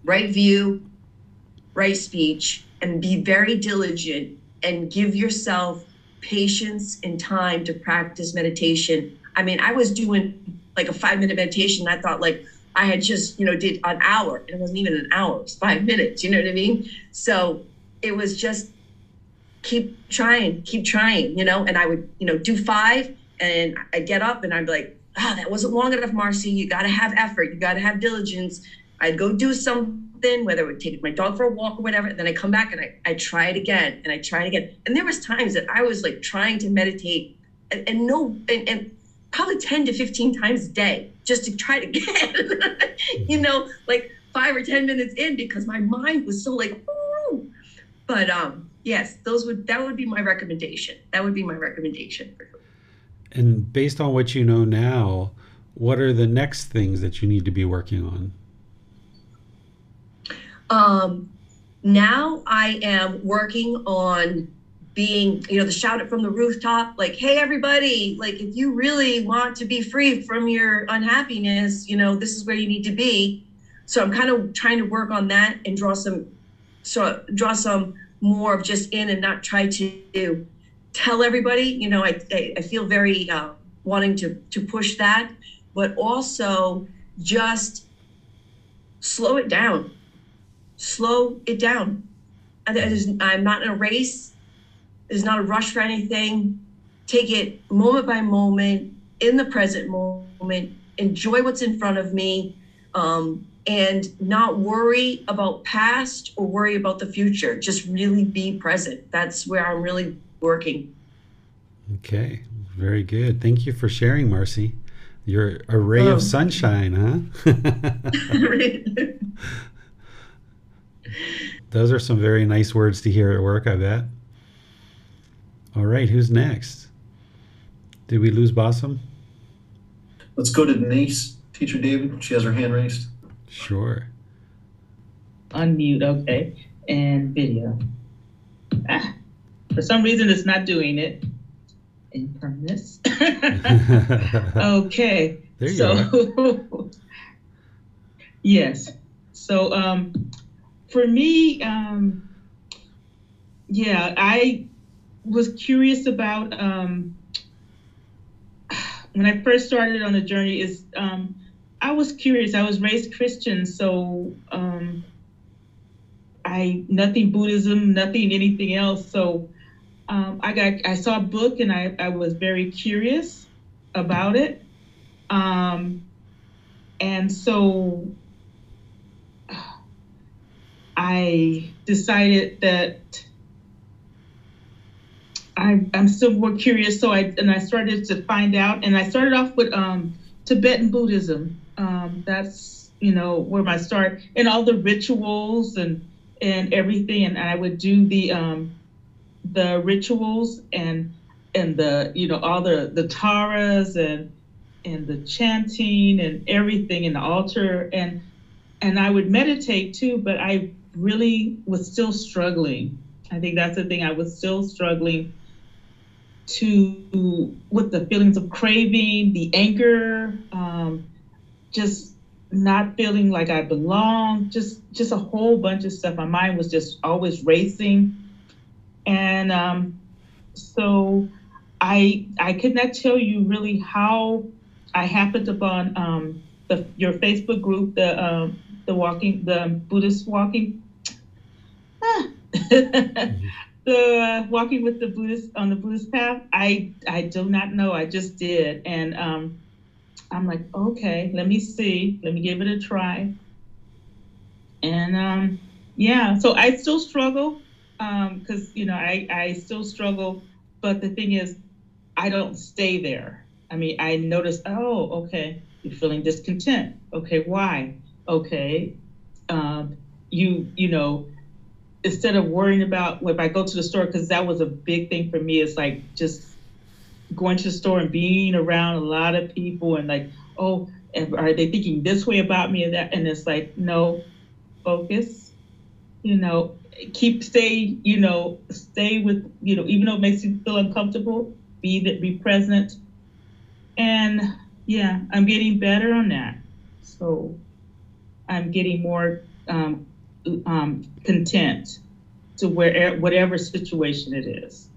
right view, right speech, and be very diligent and give yourself patience and time to practice meditation. I mean, I was doing like a five minute meditation. I thought like I had just, you know, did an hour and it wasn't even an hour, it was five minutes. You know what I mean? So it was just keep trying, keep trying, you know, and I would, you know, do five and I'd get up and I'd be like, oh, that wasn't long enough, Marcy. You got to have effort. You got to have diligence. I'd go do something, whether it would take my dog for a walk or whatever. Then I come back and I, I try it again and I try it again. And there was times that I was like trying to meditate and, and no, and, and probably 10 to 15 times a day just to try it again, you know, like five or 10 minutes in because my mind was so like, Ooh. but um, yes, those would, that would be my recommendation. That would be my recommendation. And based on what you know now, what are the next things that you need to be working on? Um, now I am working on being, you know, the shout it from the rooftop, like, hey, everybody, like, if you really want to be free from your unhappiness, you know, this is where you need to be. so I'm kind of trying to work on that and draw some, so draw some more of just in and not try to tell everybody. You know, I I, I feel very uh, wanting to to push that, but also just slow it down. Slow it down. I'm not in a race. There's not a rush for anything. Take it moment by moment, in the present moment. Enjoy what's in front of me, um, and not worry about past or worry about the future. Just really be present. That's where I'm really working. Okay, very good. Thank you for sharing, Marcy. You're a ray Oh. of sunshine, huh? Those are some very nice words to hear at work, I bet. All right, who's next? Did we lose Bassem? Let's go to Denise, Teacher David. She has her hand raised. Sure. unmute, okay, and video. Ah, for some reason, it's not doing it. Impermanence. okay. There you so, yes. So, um, for me, um, yeah, I was curious about um, when I first started on the journey. Is um, I was curious. I was raised Christian, so um, I nothing Buddhism, nothing anything else. So um, I got I saw a book and I, I was very curious about it. Um, and so I decided that I, I'm still more curious. So I and I started to find out, and I started off with um, Tibetan Buddhism. Um, that's you know where my start and all the rituals and and everything. And I would do the um, the rituals and and the you know all the the taras and and the chanting and everything in the altar and and I would meditate too, but I really was still struggling. I think that's the thing. I was still struggling to with the feelings of craving, the anger, um, just not feeling like I belong, just just a whole bunch of stuff. My mind was just always racing, and um, so I I could not tell you really how I happened upon um, the your Facebook group, the um, the walking the Buddhist walking. Ah. the walking with the Buddhist on the Buddhist path. I I do not know. I just did, and um, I'm like, okay, let me see, let me give it a try. And um, yeah, so I still struggle because you know I I still struggle, but the thing is, I don't stay there. I mean, I notice, oh, okay, you're feeling discontent. Okay, why? Okay, um, you you know instead of worrying about if I go to the store, because that was a big thing for me, it's like just going to the store and being around a lot of people and like, oh, are they thinking this way about me and that? And it's like, no, focus, you know, keep stay, you know, stay with, you know, even though it makes you feel uncomfortable, be that be present. And yeah, I'm getting better on that. So I'm getting more um, um, content to where whatever situation it is.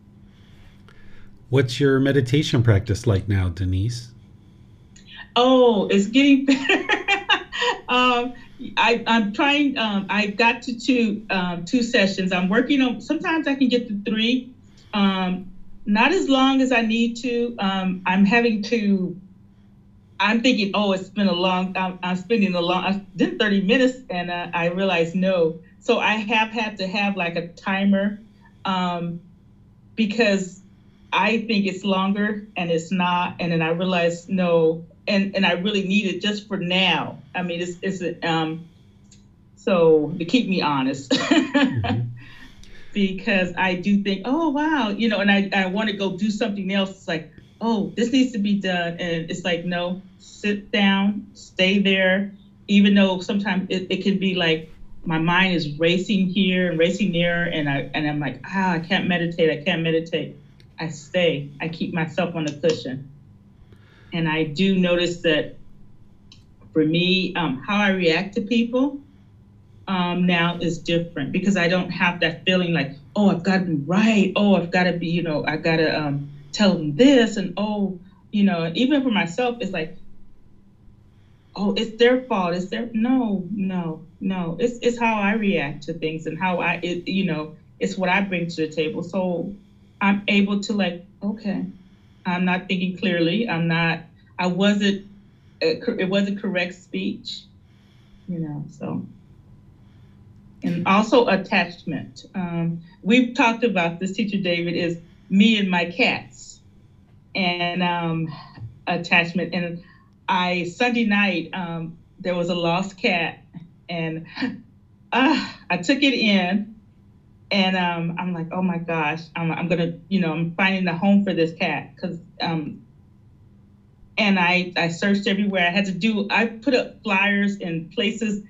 What's your meditation practice like now, Denise? Oh, it's getting better. um, I, I'm trying. Um, I got to two um, two sessions. I'm working on. Sometimes I can get to three. Um, not as long as I need to. Um, I'm having to. I'm thinking, oh, it's been a long. I'm, I'm spending a long. I did 30 minutes, and uh, I realized no. So I have had to have like a timer, um, because I think it's longer and it's not. And then I realized no, and and I really need it just for now. I mean, it's it's um, so to keep me honest. Mm-hmm. Because I do think, oh wow, you know, and I, I want to go do something else. It's like, oh, this needs to be done. And it's like, no, sit down, stay there, even though sometimes it, it can be like my mind is racing here and racing there, and I and I'm like, ah, I can't meditate, I can't meditate. I stay, I keep myself on the cushion. And I do notice that for me, um, how I react to people um, now is different because I don't have that feeling like, oh, I've got to be right. Oh, I've got to be, you know, I got to um, tell them this. And oh, you know, even for myself, it's like, oh, it's their fault. It's their, no, no, no. It's, it's how I react to things and how I, it, you know, it's what I bring to the table. So I'm able to like, okay, I'm not thinking clearly. I'm not, I wasn't, it wasn't correct speech, you know, so. And also attachment. Um, we've talked about this, teacher David, is me and my cats and um, attachment. And I, Sunday night, um, there was a lost cat and uh, I took it in and um, I'm like, oh my gosh, I'm, I'm gonna, you know, I'm finding a home for this cat because, um, and I I searched everywhere. I had to do. I put up flyers in places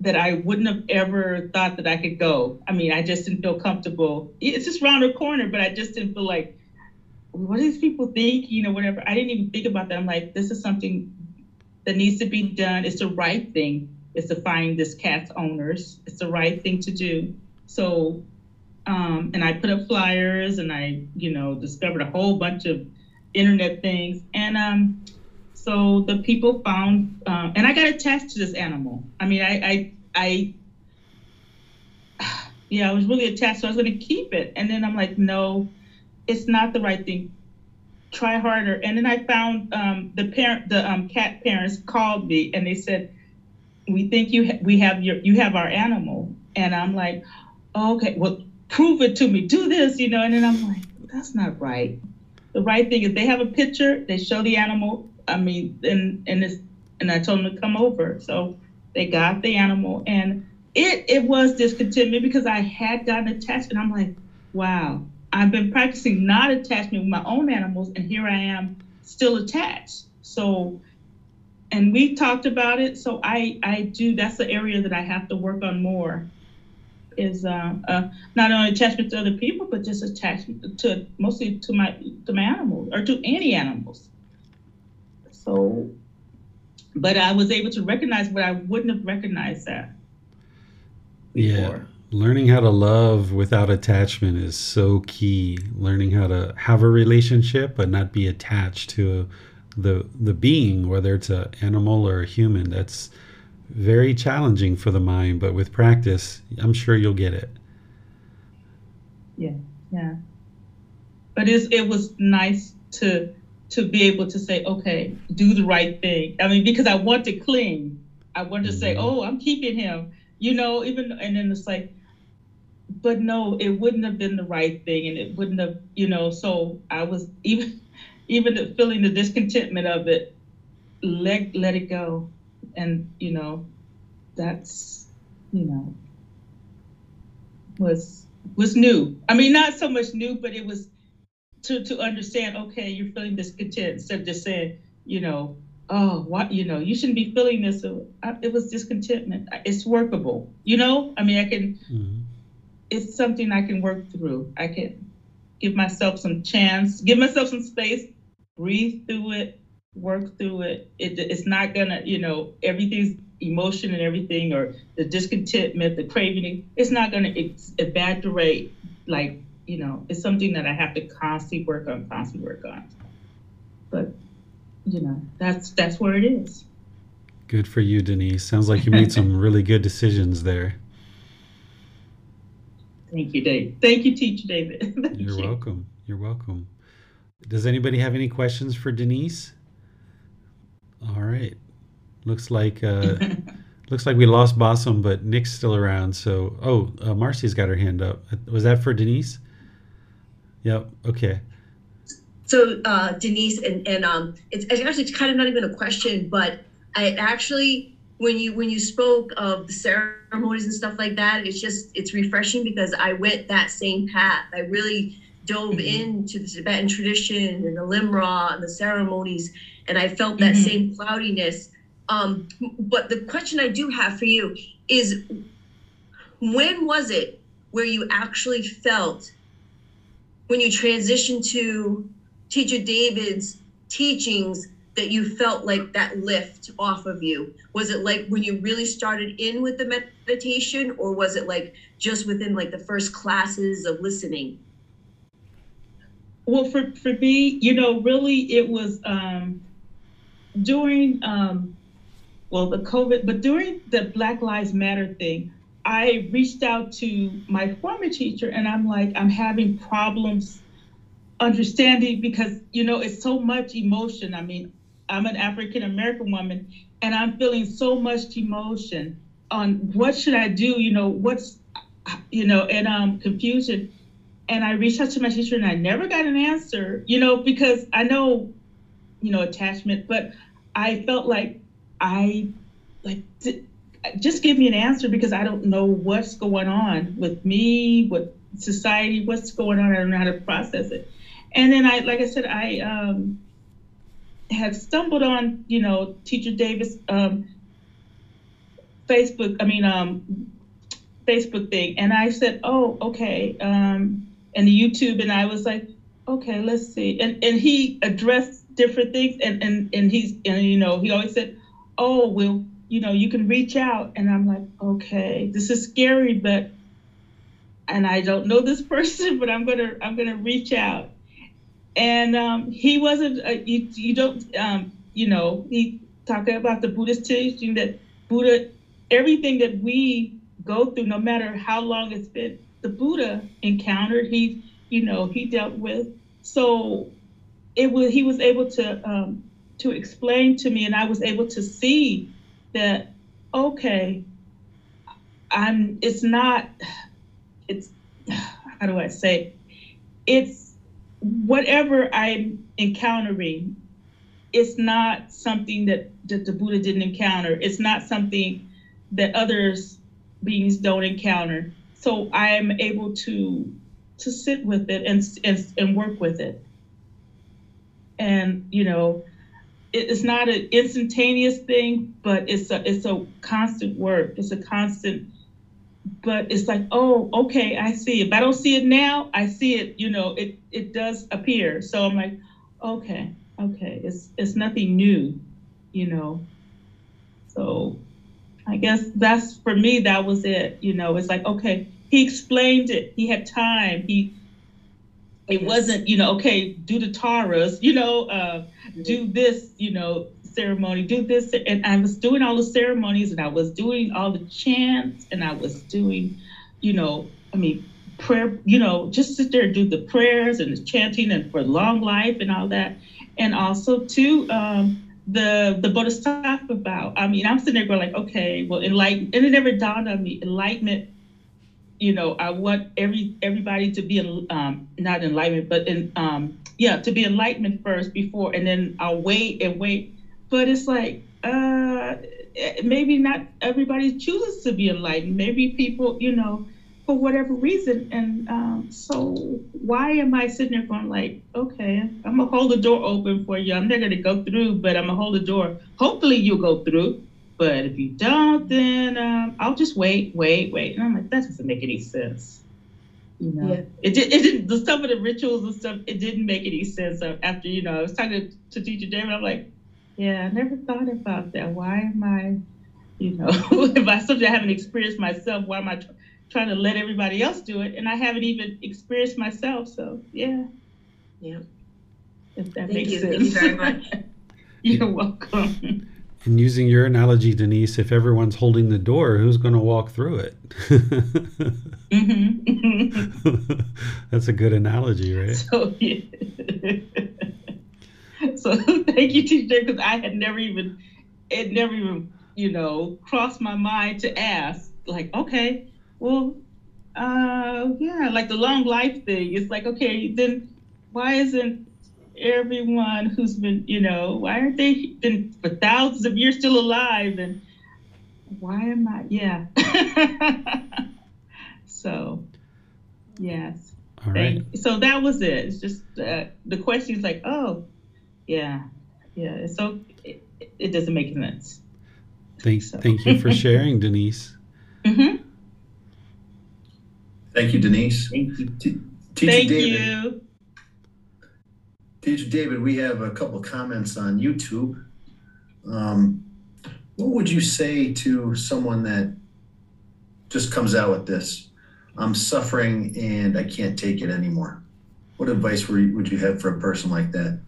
that I wouldn't have ever thought that I could go. I mean, I just didn't feel comfortable. It's just round the corner, but I just didn't feel like, what do these people think? You know, whatever. I didn't even think about that. I'm like, this is something that needs to be done. It's the right thing. It's to find this cat's owners. It's the right thing to do. So, um, and I put up flyers and I, you know, discovered a whole bunch of internet things. And um, so the people found, um, and I got attached to this animal. I mean, I, I, I, yeah, I was really attached. So I was going to keep it. And then I'm like, no, it's not the right thing. Try harder. And then I found um, the parent, the um, cat parents called me and they said, we think you ha- we have your you have our animal and i'm like okay, well, prove it to me, do this, you know. And then I'm like, that's not right. The right thing is they have a picture, they show the animal. I mean, and and it's and I told them to come over. So they got the animal and it it was discontentment because I had gotten attached and I'm like, wow, I've been practicing not attachment with my own animals and here I am still attached. So and we talked about it. So I I do that's the area that I have to work on more is uh, uh, not only attachment to other people, but just attachment to mostly to my to my animals or to any animals. So, but I was able to recognize what I wouldn't have recognized that. Before. Yeah, learning how to love without attachment is so key. Learning how to have a relationship but not be attached to the the being, whether it's an animal or a human. That's very challenging for the mind, but with practice, I'm sure you'll get it. Yeah, yeah. But it's, it was nice to to be able to say, okay, do the right thing. I mean, because I want to cling. I want to mm-hmm. say, oh, I'm keeping him. You know, even and then it's like, but no, it wouldn't have been the right thing, and it wouldn't have, you know. So I was even even feeling the discontentment of it. Let let it go and you know that's you know was was new. I mean not so much new but it was to to understand okay you're feeling discontent instead of just saying you know oh what you know you shouldn't be feeling this so I, it was discontentment. It's workable you know? I mean i can mm-hmm. it's something i can work through. I can give myself some chance give myself some space breathe through it work through it. it it's not gonna, you know, everything's emotion and everything, or the discontentment, the craving. It's not gonna evaporate. Like, you know, it's something that I have to constantly work on, constantly work on. But, you know, that's that's where it is. Good for you, Denise. Sounds like you made some really good decisions there. Thank you, Dave. Thank you, Teacher David. You're you. welcome. You're welcome. Does anybody have any questions for Denise? All right. Looks like uh, looks like we lost Bassem, but Nick's still around. So, oh, uh, Marcy's got her hand up. Was that for Denise? Yep. Okay. So uh, Denise and and um, it's, it's actually kind of not even a question, but I actually when you when you spoke of the ceremonies and stuff like that, it's just it's refreshing because I went that same path. I really dove mm-hmm. into the Tibetan tradition and the Lam Rim and the ceremonies and I felt that mm-hmm. same cloudiness. Um, but the question I do have for you is when was it where you actually felt when you transitioned to teacher David's teachings that you felt like that lift off of you? Was it like when you really started in with the meditation, or was it like just within like the first classes of listening? Well, for, for me, you know, really it was um, during, um, well, the COVID, but during the Black Lives Matter thing, I reached out to my former teacher and I'm like, I'm having problems understanding because, you know, it's so much emotion. I mean, I'm an African American woman and I'm feeling so much emotion on what should I do, you know, what's, you know, and um, confusion and I reached out to my teacher and I never got an answer, you know, because I know, you know, attachment, but I felt like I like just give me an answer because I don't know what's going on with me, with society, what's going on. I don't know how to process it. And then I, like I said, I um, had stumbled on, you know, Teacher David's um, Facebook, I mean, um, Facebook thing. And I said, oh, okay. Um, and the YouTube, and I was like, okay, let's see. And and he addressed different things, and and and he's and you know he always said, oh well, you know you can reach out, and I'm like, okay, this is scary, but and I don't know this person, but I'm gonna I'm gonna reach out. And um, he wasn't. Uh, you you don't um, you know he talking about the Buddhist teaching that Buddha everything that we go through, no matter how long it's been, the Buddha encountered, he, you know, he dealt with. So it was he was able to um, to explain to me, and I was able to see that okay, I'm. It's not. It's how do I say? It's whatever I'm encountering. It's not something that, that the Buddha didn't encounter. It's not something that others beings don't encounter so I am able to to sit with it and and, and work with it. And you know, it's not an instantaneous thing, but it's a it's a constant work. It's a constant. But it's like, oh, okay, I see. If I don't see it now, I see it. You know, it it does appear. So I'm like, okay, okay, it's it's nothing new, you know. So I guess that's for me. That was it. You know, it's like, okay, he explained it. He had time. He it wasn't, you know, okay, do the taras, you know, uh, mm-hmm. do this, you know, ceremony, do this. And I was doing all the ceremonies and I was doing all the chants and I was doing, you know, I mean, prayer, you know, just sit there and do the prayers and the chanting and for long life and all that. And also too, um, the the Bodhisattva vow. I mean, I'm sitting there going like, okay, well, enlighten, and it never dawned on me, enlightenment you know, I want every everybody to be um, not enlightenment, but in um, yeah, to be enlightenment first before, and then I'll wait and wait. But it's like uh, maybe not everybody chooses to be enlightened. Maybe people, you know, for whatever reason. And um, so why am I sitting there going like, okay, I'm gonna hold the door open for you. I'm not gonna go through, but I'm gonna hold the door. Hopefully you'll go through. But if you don't, then um, I'll just wait, wait, wait. And I'm like, that doesn't make any sense. You know, yeah. it did. It didn't. The, some of the rituals and stuff, it didn't make any sense. After you know, I was talking to, Teacher David. I'm like, yeah, I never thought about that. Why am I, you know, if I something I haven't experienced myself, why am I tr- trying to let everybody else do it? And I haven't even experienced myself. So yeah, yeah. If that Thank makes you. sense. Thank you very much. You're welcome. And using your analogy, Denise, if everyone's holding the door, who's going to walk through it? mm-hmm. That's a good analogy, right? So, yeah. so thank you, teacher, because I had never even, it never even, you know, crossed my mind to ask, like, okay, well, uh, yeah, like the long life thing. It's like, okay, then why isn't everyone who's been, you know, why aren't they been for thousands of years still alive? And why am I? Yeah. so, yes. All right. So that was it. It's just uh, the question is like, oh, yeah, yeah. So it, it doesn't make sense. Thank, so. thank you for sharing, Denise. Mm-hmm. Thank you, Denise. Thank you. T- Thank David. you. David, we have a couple comments on YouTube. Um, what would you say to someone that just comes out with this? I'm suffering and I can't take it anymore. What advice would you have for a person like that?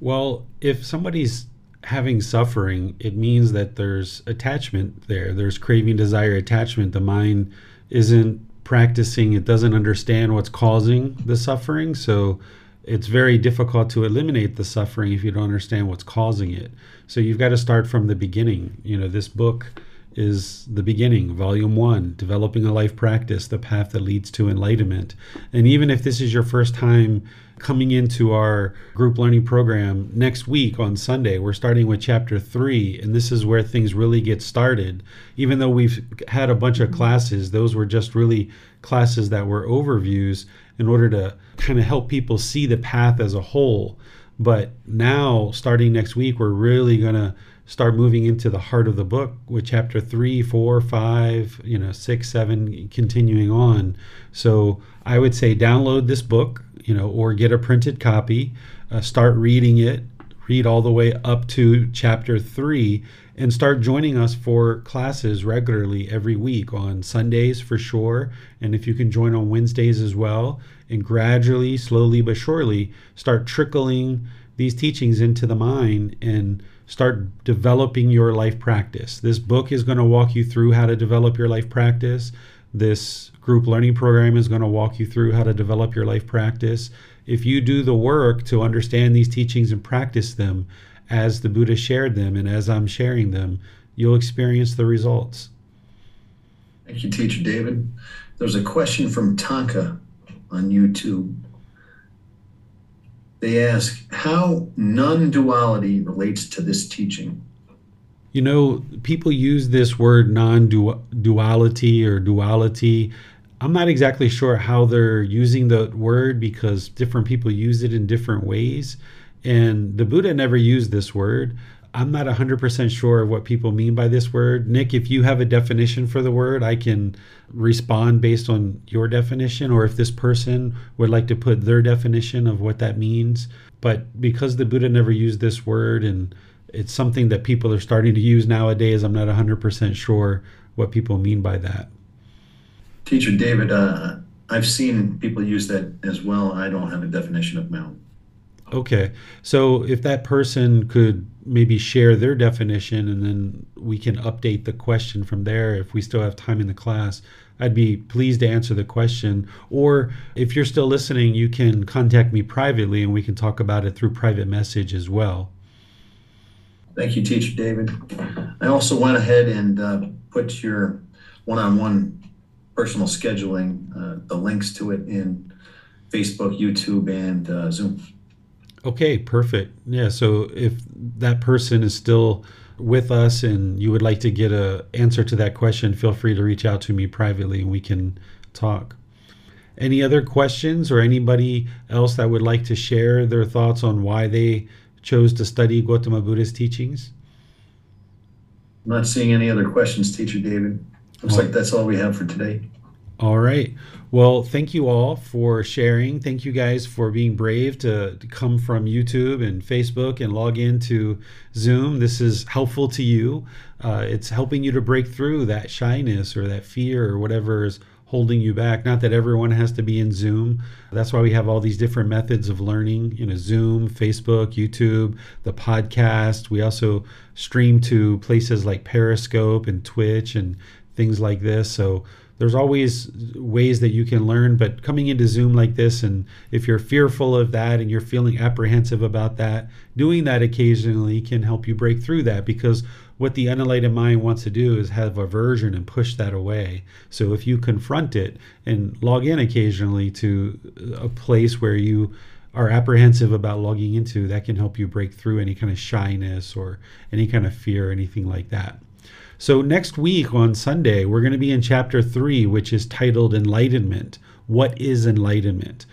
Well, if somebody's having suffering, it means that there's attachment there. There's craving, desire, attachment. The mind isn't practicing, it doesn't understand what's causing the suffering. So it's very difficult to eliminate the suffering if you don't understand what's causing it. So you've got to start from the beginning. You know, this book is the beginning, volume one, developing a life practice, the path that leads to enlightenment. And even if this is your first time coming into our group learning program next week on Sunday, we're starting with chapter three, and this is where things really get started. Even though we've had a bunch of classes, those were just really classes that were overviews in order to kind of help people see the path as a whole. But now, starting next week, we're really going to start moving into the heart of the book with chapter three, four, five, you know, six, seven, continuing on. So I would say download this book, you know, or get a printed copy, uh, start reading it, read all the way up to chapter three, and start joining us for classes regularly every week on Sundays for sure. And if you can join on Wednesdays as well, and gradually, slowly but surely, start trickling these teachings into the mind and start developing your life practice. This book is going to walk you through how to develop your life practice. This group learning program is going to walk you through how to develop your life practice. If you do the work to understand these teachings and practice them as the Buddha shared them and as I'm sharing them, you'll experience the results. Thank you, Teacher David. There's a question from Tonka on YouTube. They ask how non duality relates to this teaching. You know, people use this word non duality or duality. I'm not exactly sure how they're using the word because different people use it in different ways. And the Buddha never used this word. I'm not 100% sure of what people mean by this word. Nick, if you have a definition for the word, I can respond based on your definition, or if this person would like to put their definition of what that means. But because the Buddha never used this word and it's something that people are starting to use nowadays, I'm not 100% sure what people mean by that. Teacher David, uh, I've seen people use that as well. I don't have a definition of mount. Okay. So if that person could maybe share their definition and then we can update the question from there if we still have time in the class, I'd be pleased to answer the question. Or if you're still listening, you can contact me privately and we can talk about it through private message as well. Thank you, Teacher David. I also went ahead and uh, put your one on one personal scheduling, uh, the links to it in Facebook, YouTube, and uh, Zoom. Okay, perfect. Yeah, so if that person is still with us and you would like to get a answer to that question, feel free to reach out to me privately and we can talk. Any other questions or anybody else that would like to share their thoughts on why they chose to study Gautama Buddha's teachings? I'm not seeing any other questions, Teacher David. Looks like that's all we have for today. All right. Well, thank you all for sharing. Thank you guys for being brave to, come from YouTube and Facebook and log into Zoom. This is helpful to you. Uh, it's helping you to break through that shyness or that fear or whatever is holding you back. Not that everyone has to be in Zoom. That's why we have all these different methods of learning, you know, Zoom, Facebook, YouTube, the podcast. We also stream to places like Periscope and Twitch and things like this. So there's always ways that you can learn but coming into zoom like this and if you're fearful of that and you're feeling apprehensive about that doing that occasionally can help you break through that because what the unenlightened mind wants to do is have aversion and push that away. So if you confront it and log in occasionally to a place where you are apprehensive about logging into that can help you break through any kind of shyness or any kind of fear anything like that so, next week on Sunday, we're going to be in chapter three, which is titled Enlightenment. What is enlightenment?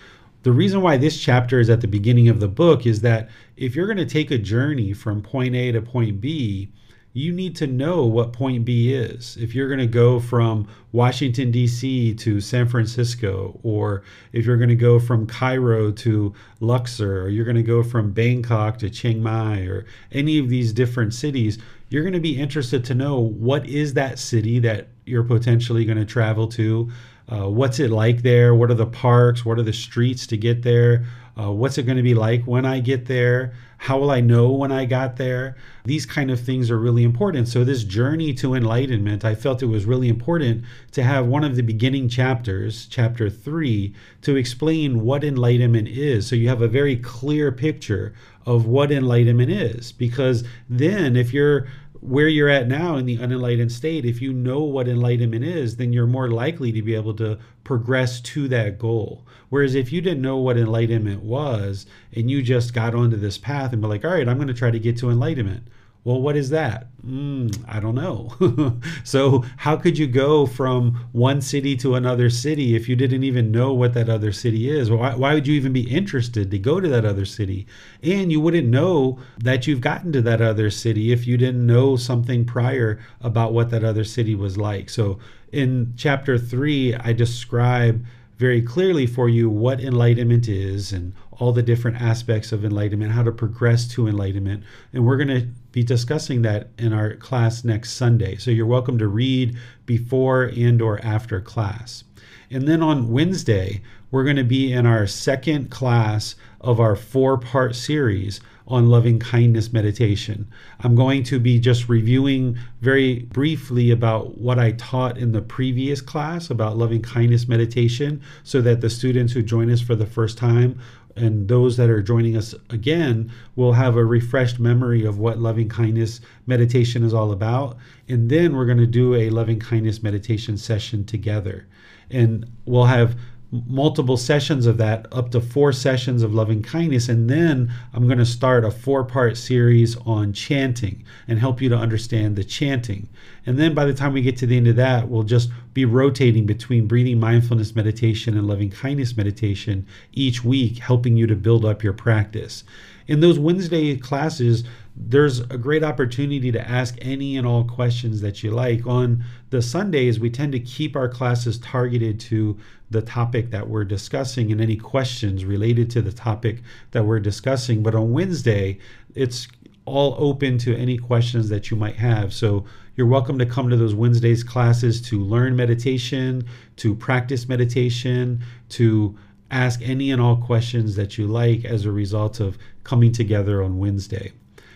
The reason why this chapter is at the beginning of the book is that if you're going to take a journey from point A to point B, you need to know what point B is. If you're going to go from Washington, D.C. to San Francisco, or if you're going to go from Cairo to Luxor, or you're going to go from Bangkok to Chiang Mai, or any of these different cities, you're going to be interested to know what is that city that you're potentially going to travel to. Uh, what's it like there? What are the parks? What are the streets to get there? Uh, what's it going to be like when I get there? How will I know when I got there? These kind of things are really important. So, this journey to enlightenment, I felt it was really important to have one of the beginning chapters, chapter three, to explain what enlightenment is. So, you have a very clear picture of what enlightenment is. Because then, if you're where you're at now in the unenlightened state, if you know what enlightenment is, then you're more likely to be able to progress to that goal. Whereas if you didn't know what enlightenment was and you just got onto this path and be like, all right, I'm going to try to get to enlightenment. Well, what is that? Mm, I don't know. so, how could you go from one city to another city if you didn't even know what that other city is? Why, why would you even be interested to go to that other city? And you wouldn't know that you've gotten to that other city if you didn't know something prior about what that other city was like. So, in chapter three, I describe very clearly for you what enlightenment is and all the different aspects of enlightenment, how to progress to enlightenment. And we're going to be discussing that in our class next Sunday. So you're welcome to read before and or after class. And then on Wednesday, we're going to be in our second class of our four-part series on loving kindness meditation. I'm going to be just reviewing very briefly about what I taught in the previous class about loving kindness meditation so that the students who join us for the first time and those that are joining us again will have a refreshed memory of what loving kindness meditation is all about. And then we're going to do a loving kindness meditation session together. And we'll have multiple sessions of that, up to four sessions of loving kindness. And then I'm going to start a four part series on chanting and help you to understand the chanting. And then by the time we get to the end of that, we'll just be rotating between breathing mindfulness meditation and loving kindness meditation each week, helping you to build up your practice. In those Wednesday classes, there's a great opportunity to ask any and all questions that you like. On the Sundays, we tend to keep our classes targeted to the topic that we're discussing and any questions related to the topic that we're discussing. But on Wednesday, it's all open to any questions that you might have. So you're welcome to come to those Wednesdays classes to learn meditation, to practice meditation, to ask any and all questions that you like as a result of coming together on Wednesday.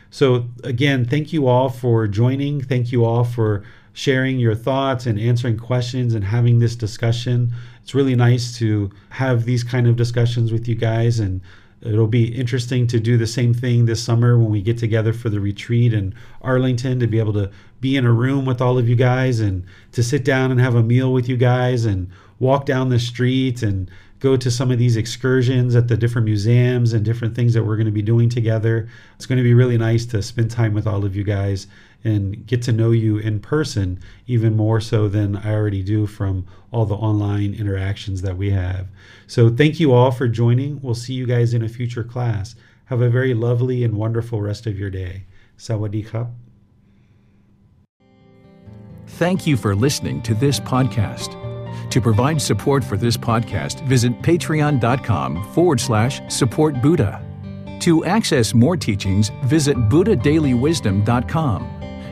So, again, thank you all for joining. Thank you all for sharing your thoughts and answering questions and having this discussion. It's really nice to have these kind of discussions with you guys and it'll be interesting to do the same thing this summer when we get together for the retreat in Arlington to be able to be in a room with all of you guys and to sit down and have a meal with you guys and walk down the street and go to some of these excursions at the different museums and different things that we're going to be doing together. It's going to be really nice to spend time with all of you guys and get to know you in person even more so than I already do from all the online interactions that we have. So, thank you all for joining. We'll see you guys in a future class. Have a very lovely and wonderful rest of your day. Sawadee. Thank you for listening to this podcast. To provide support for this podcast, visit patreon.com forward slash support Buddha. To access more teachings, visit buddhadailywisdom.com.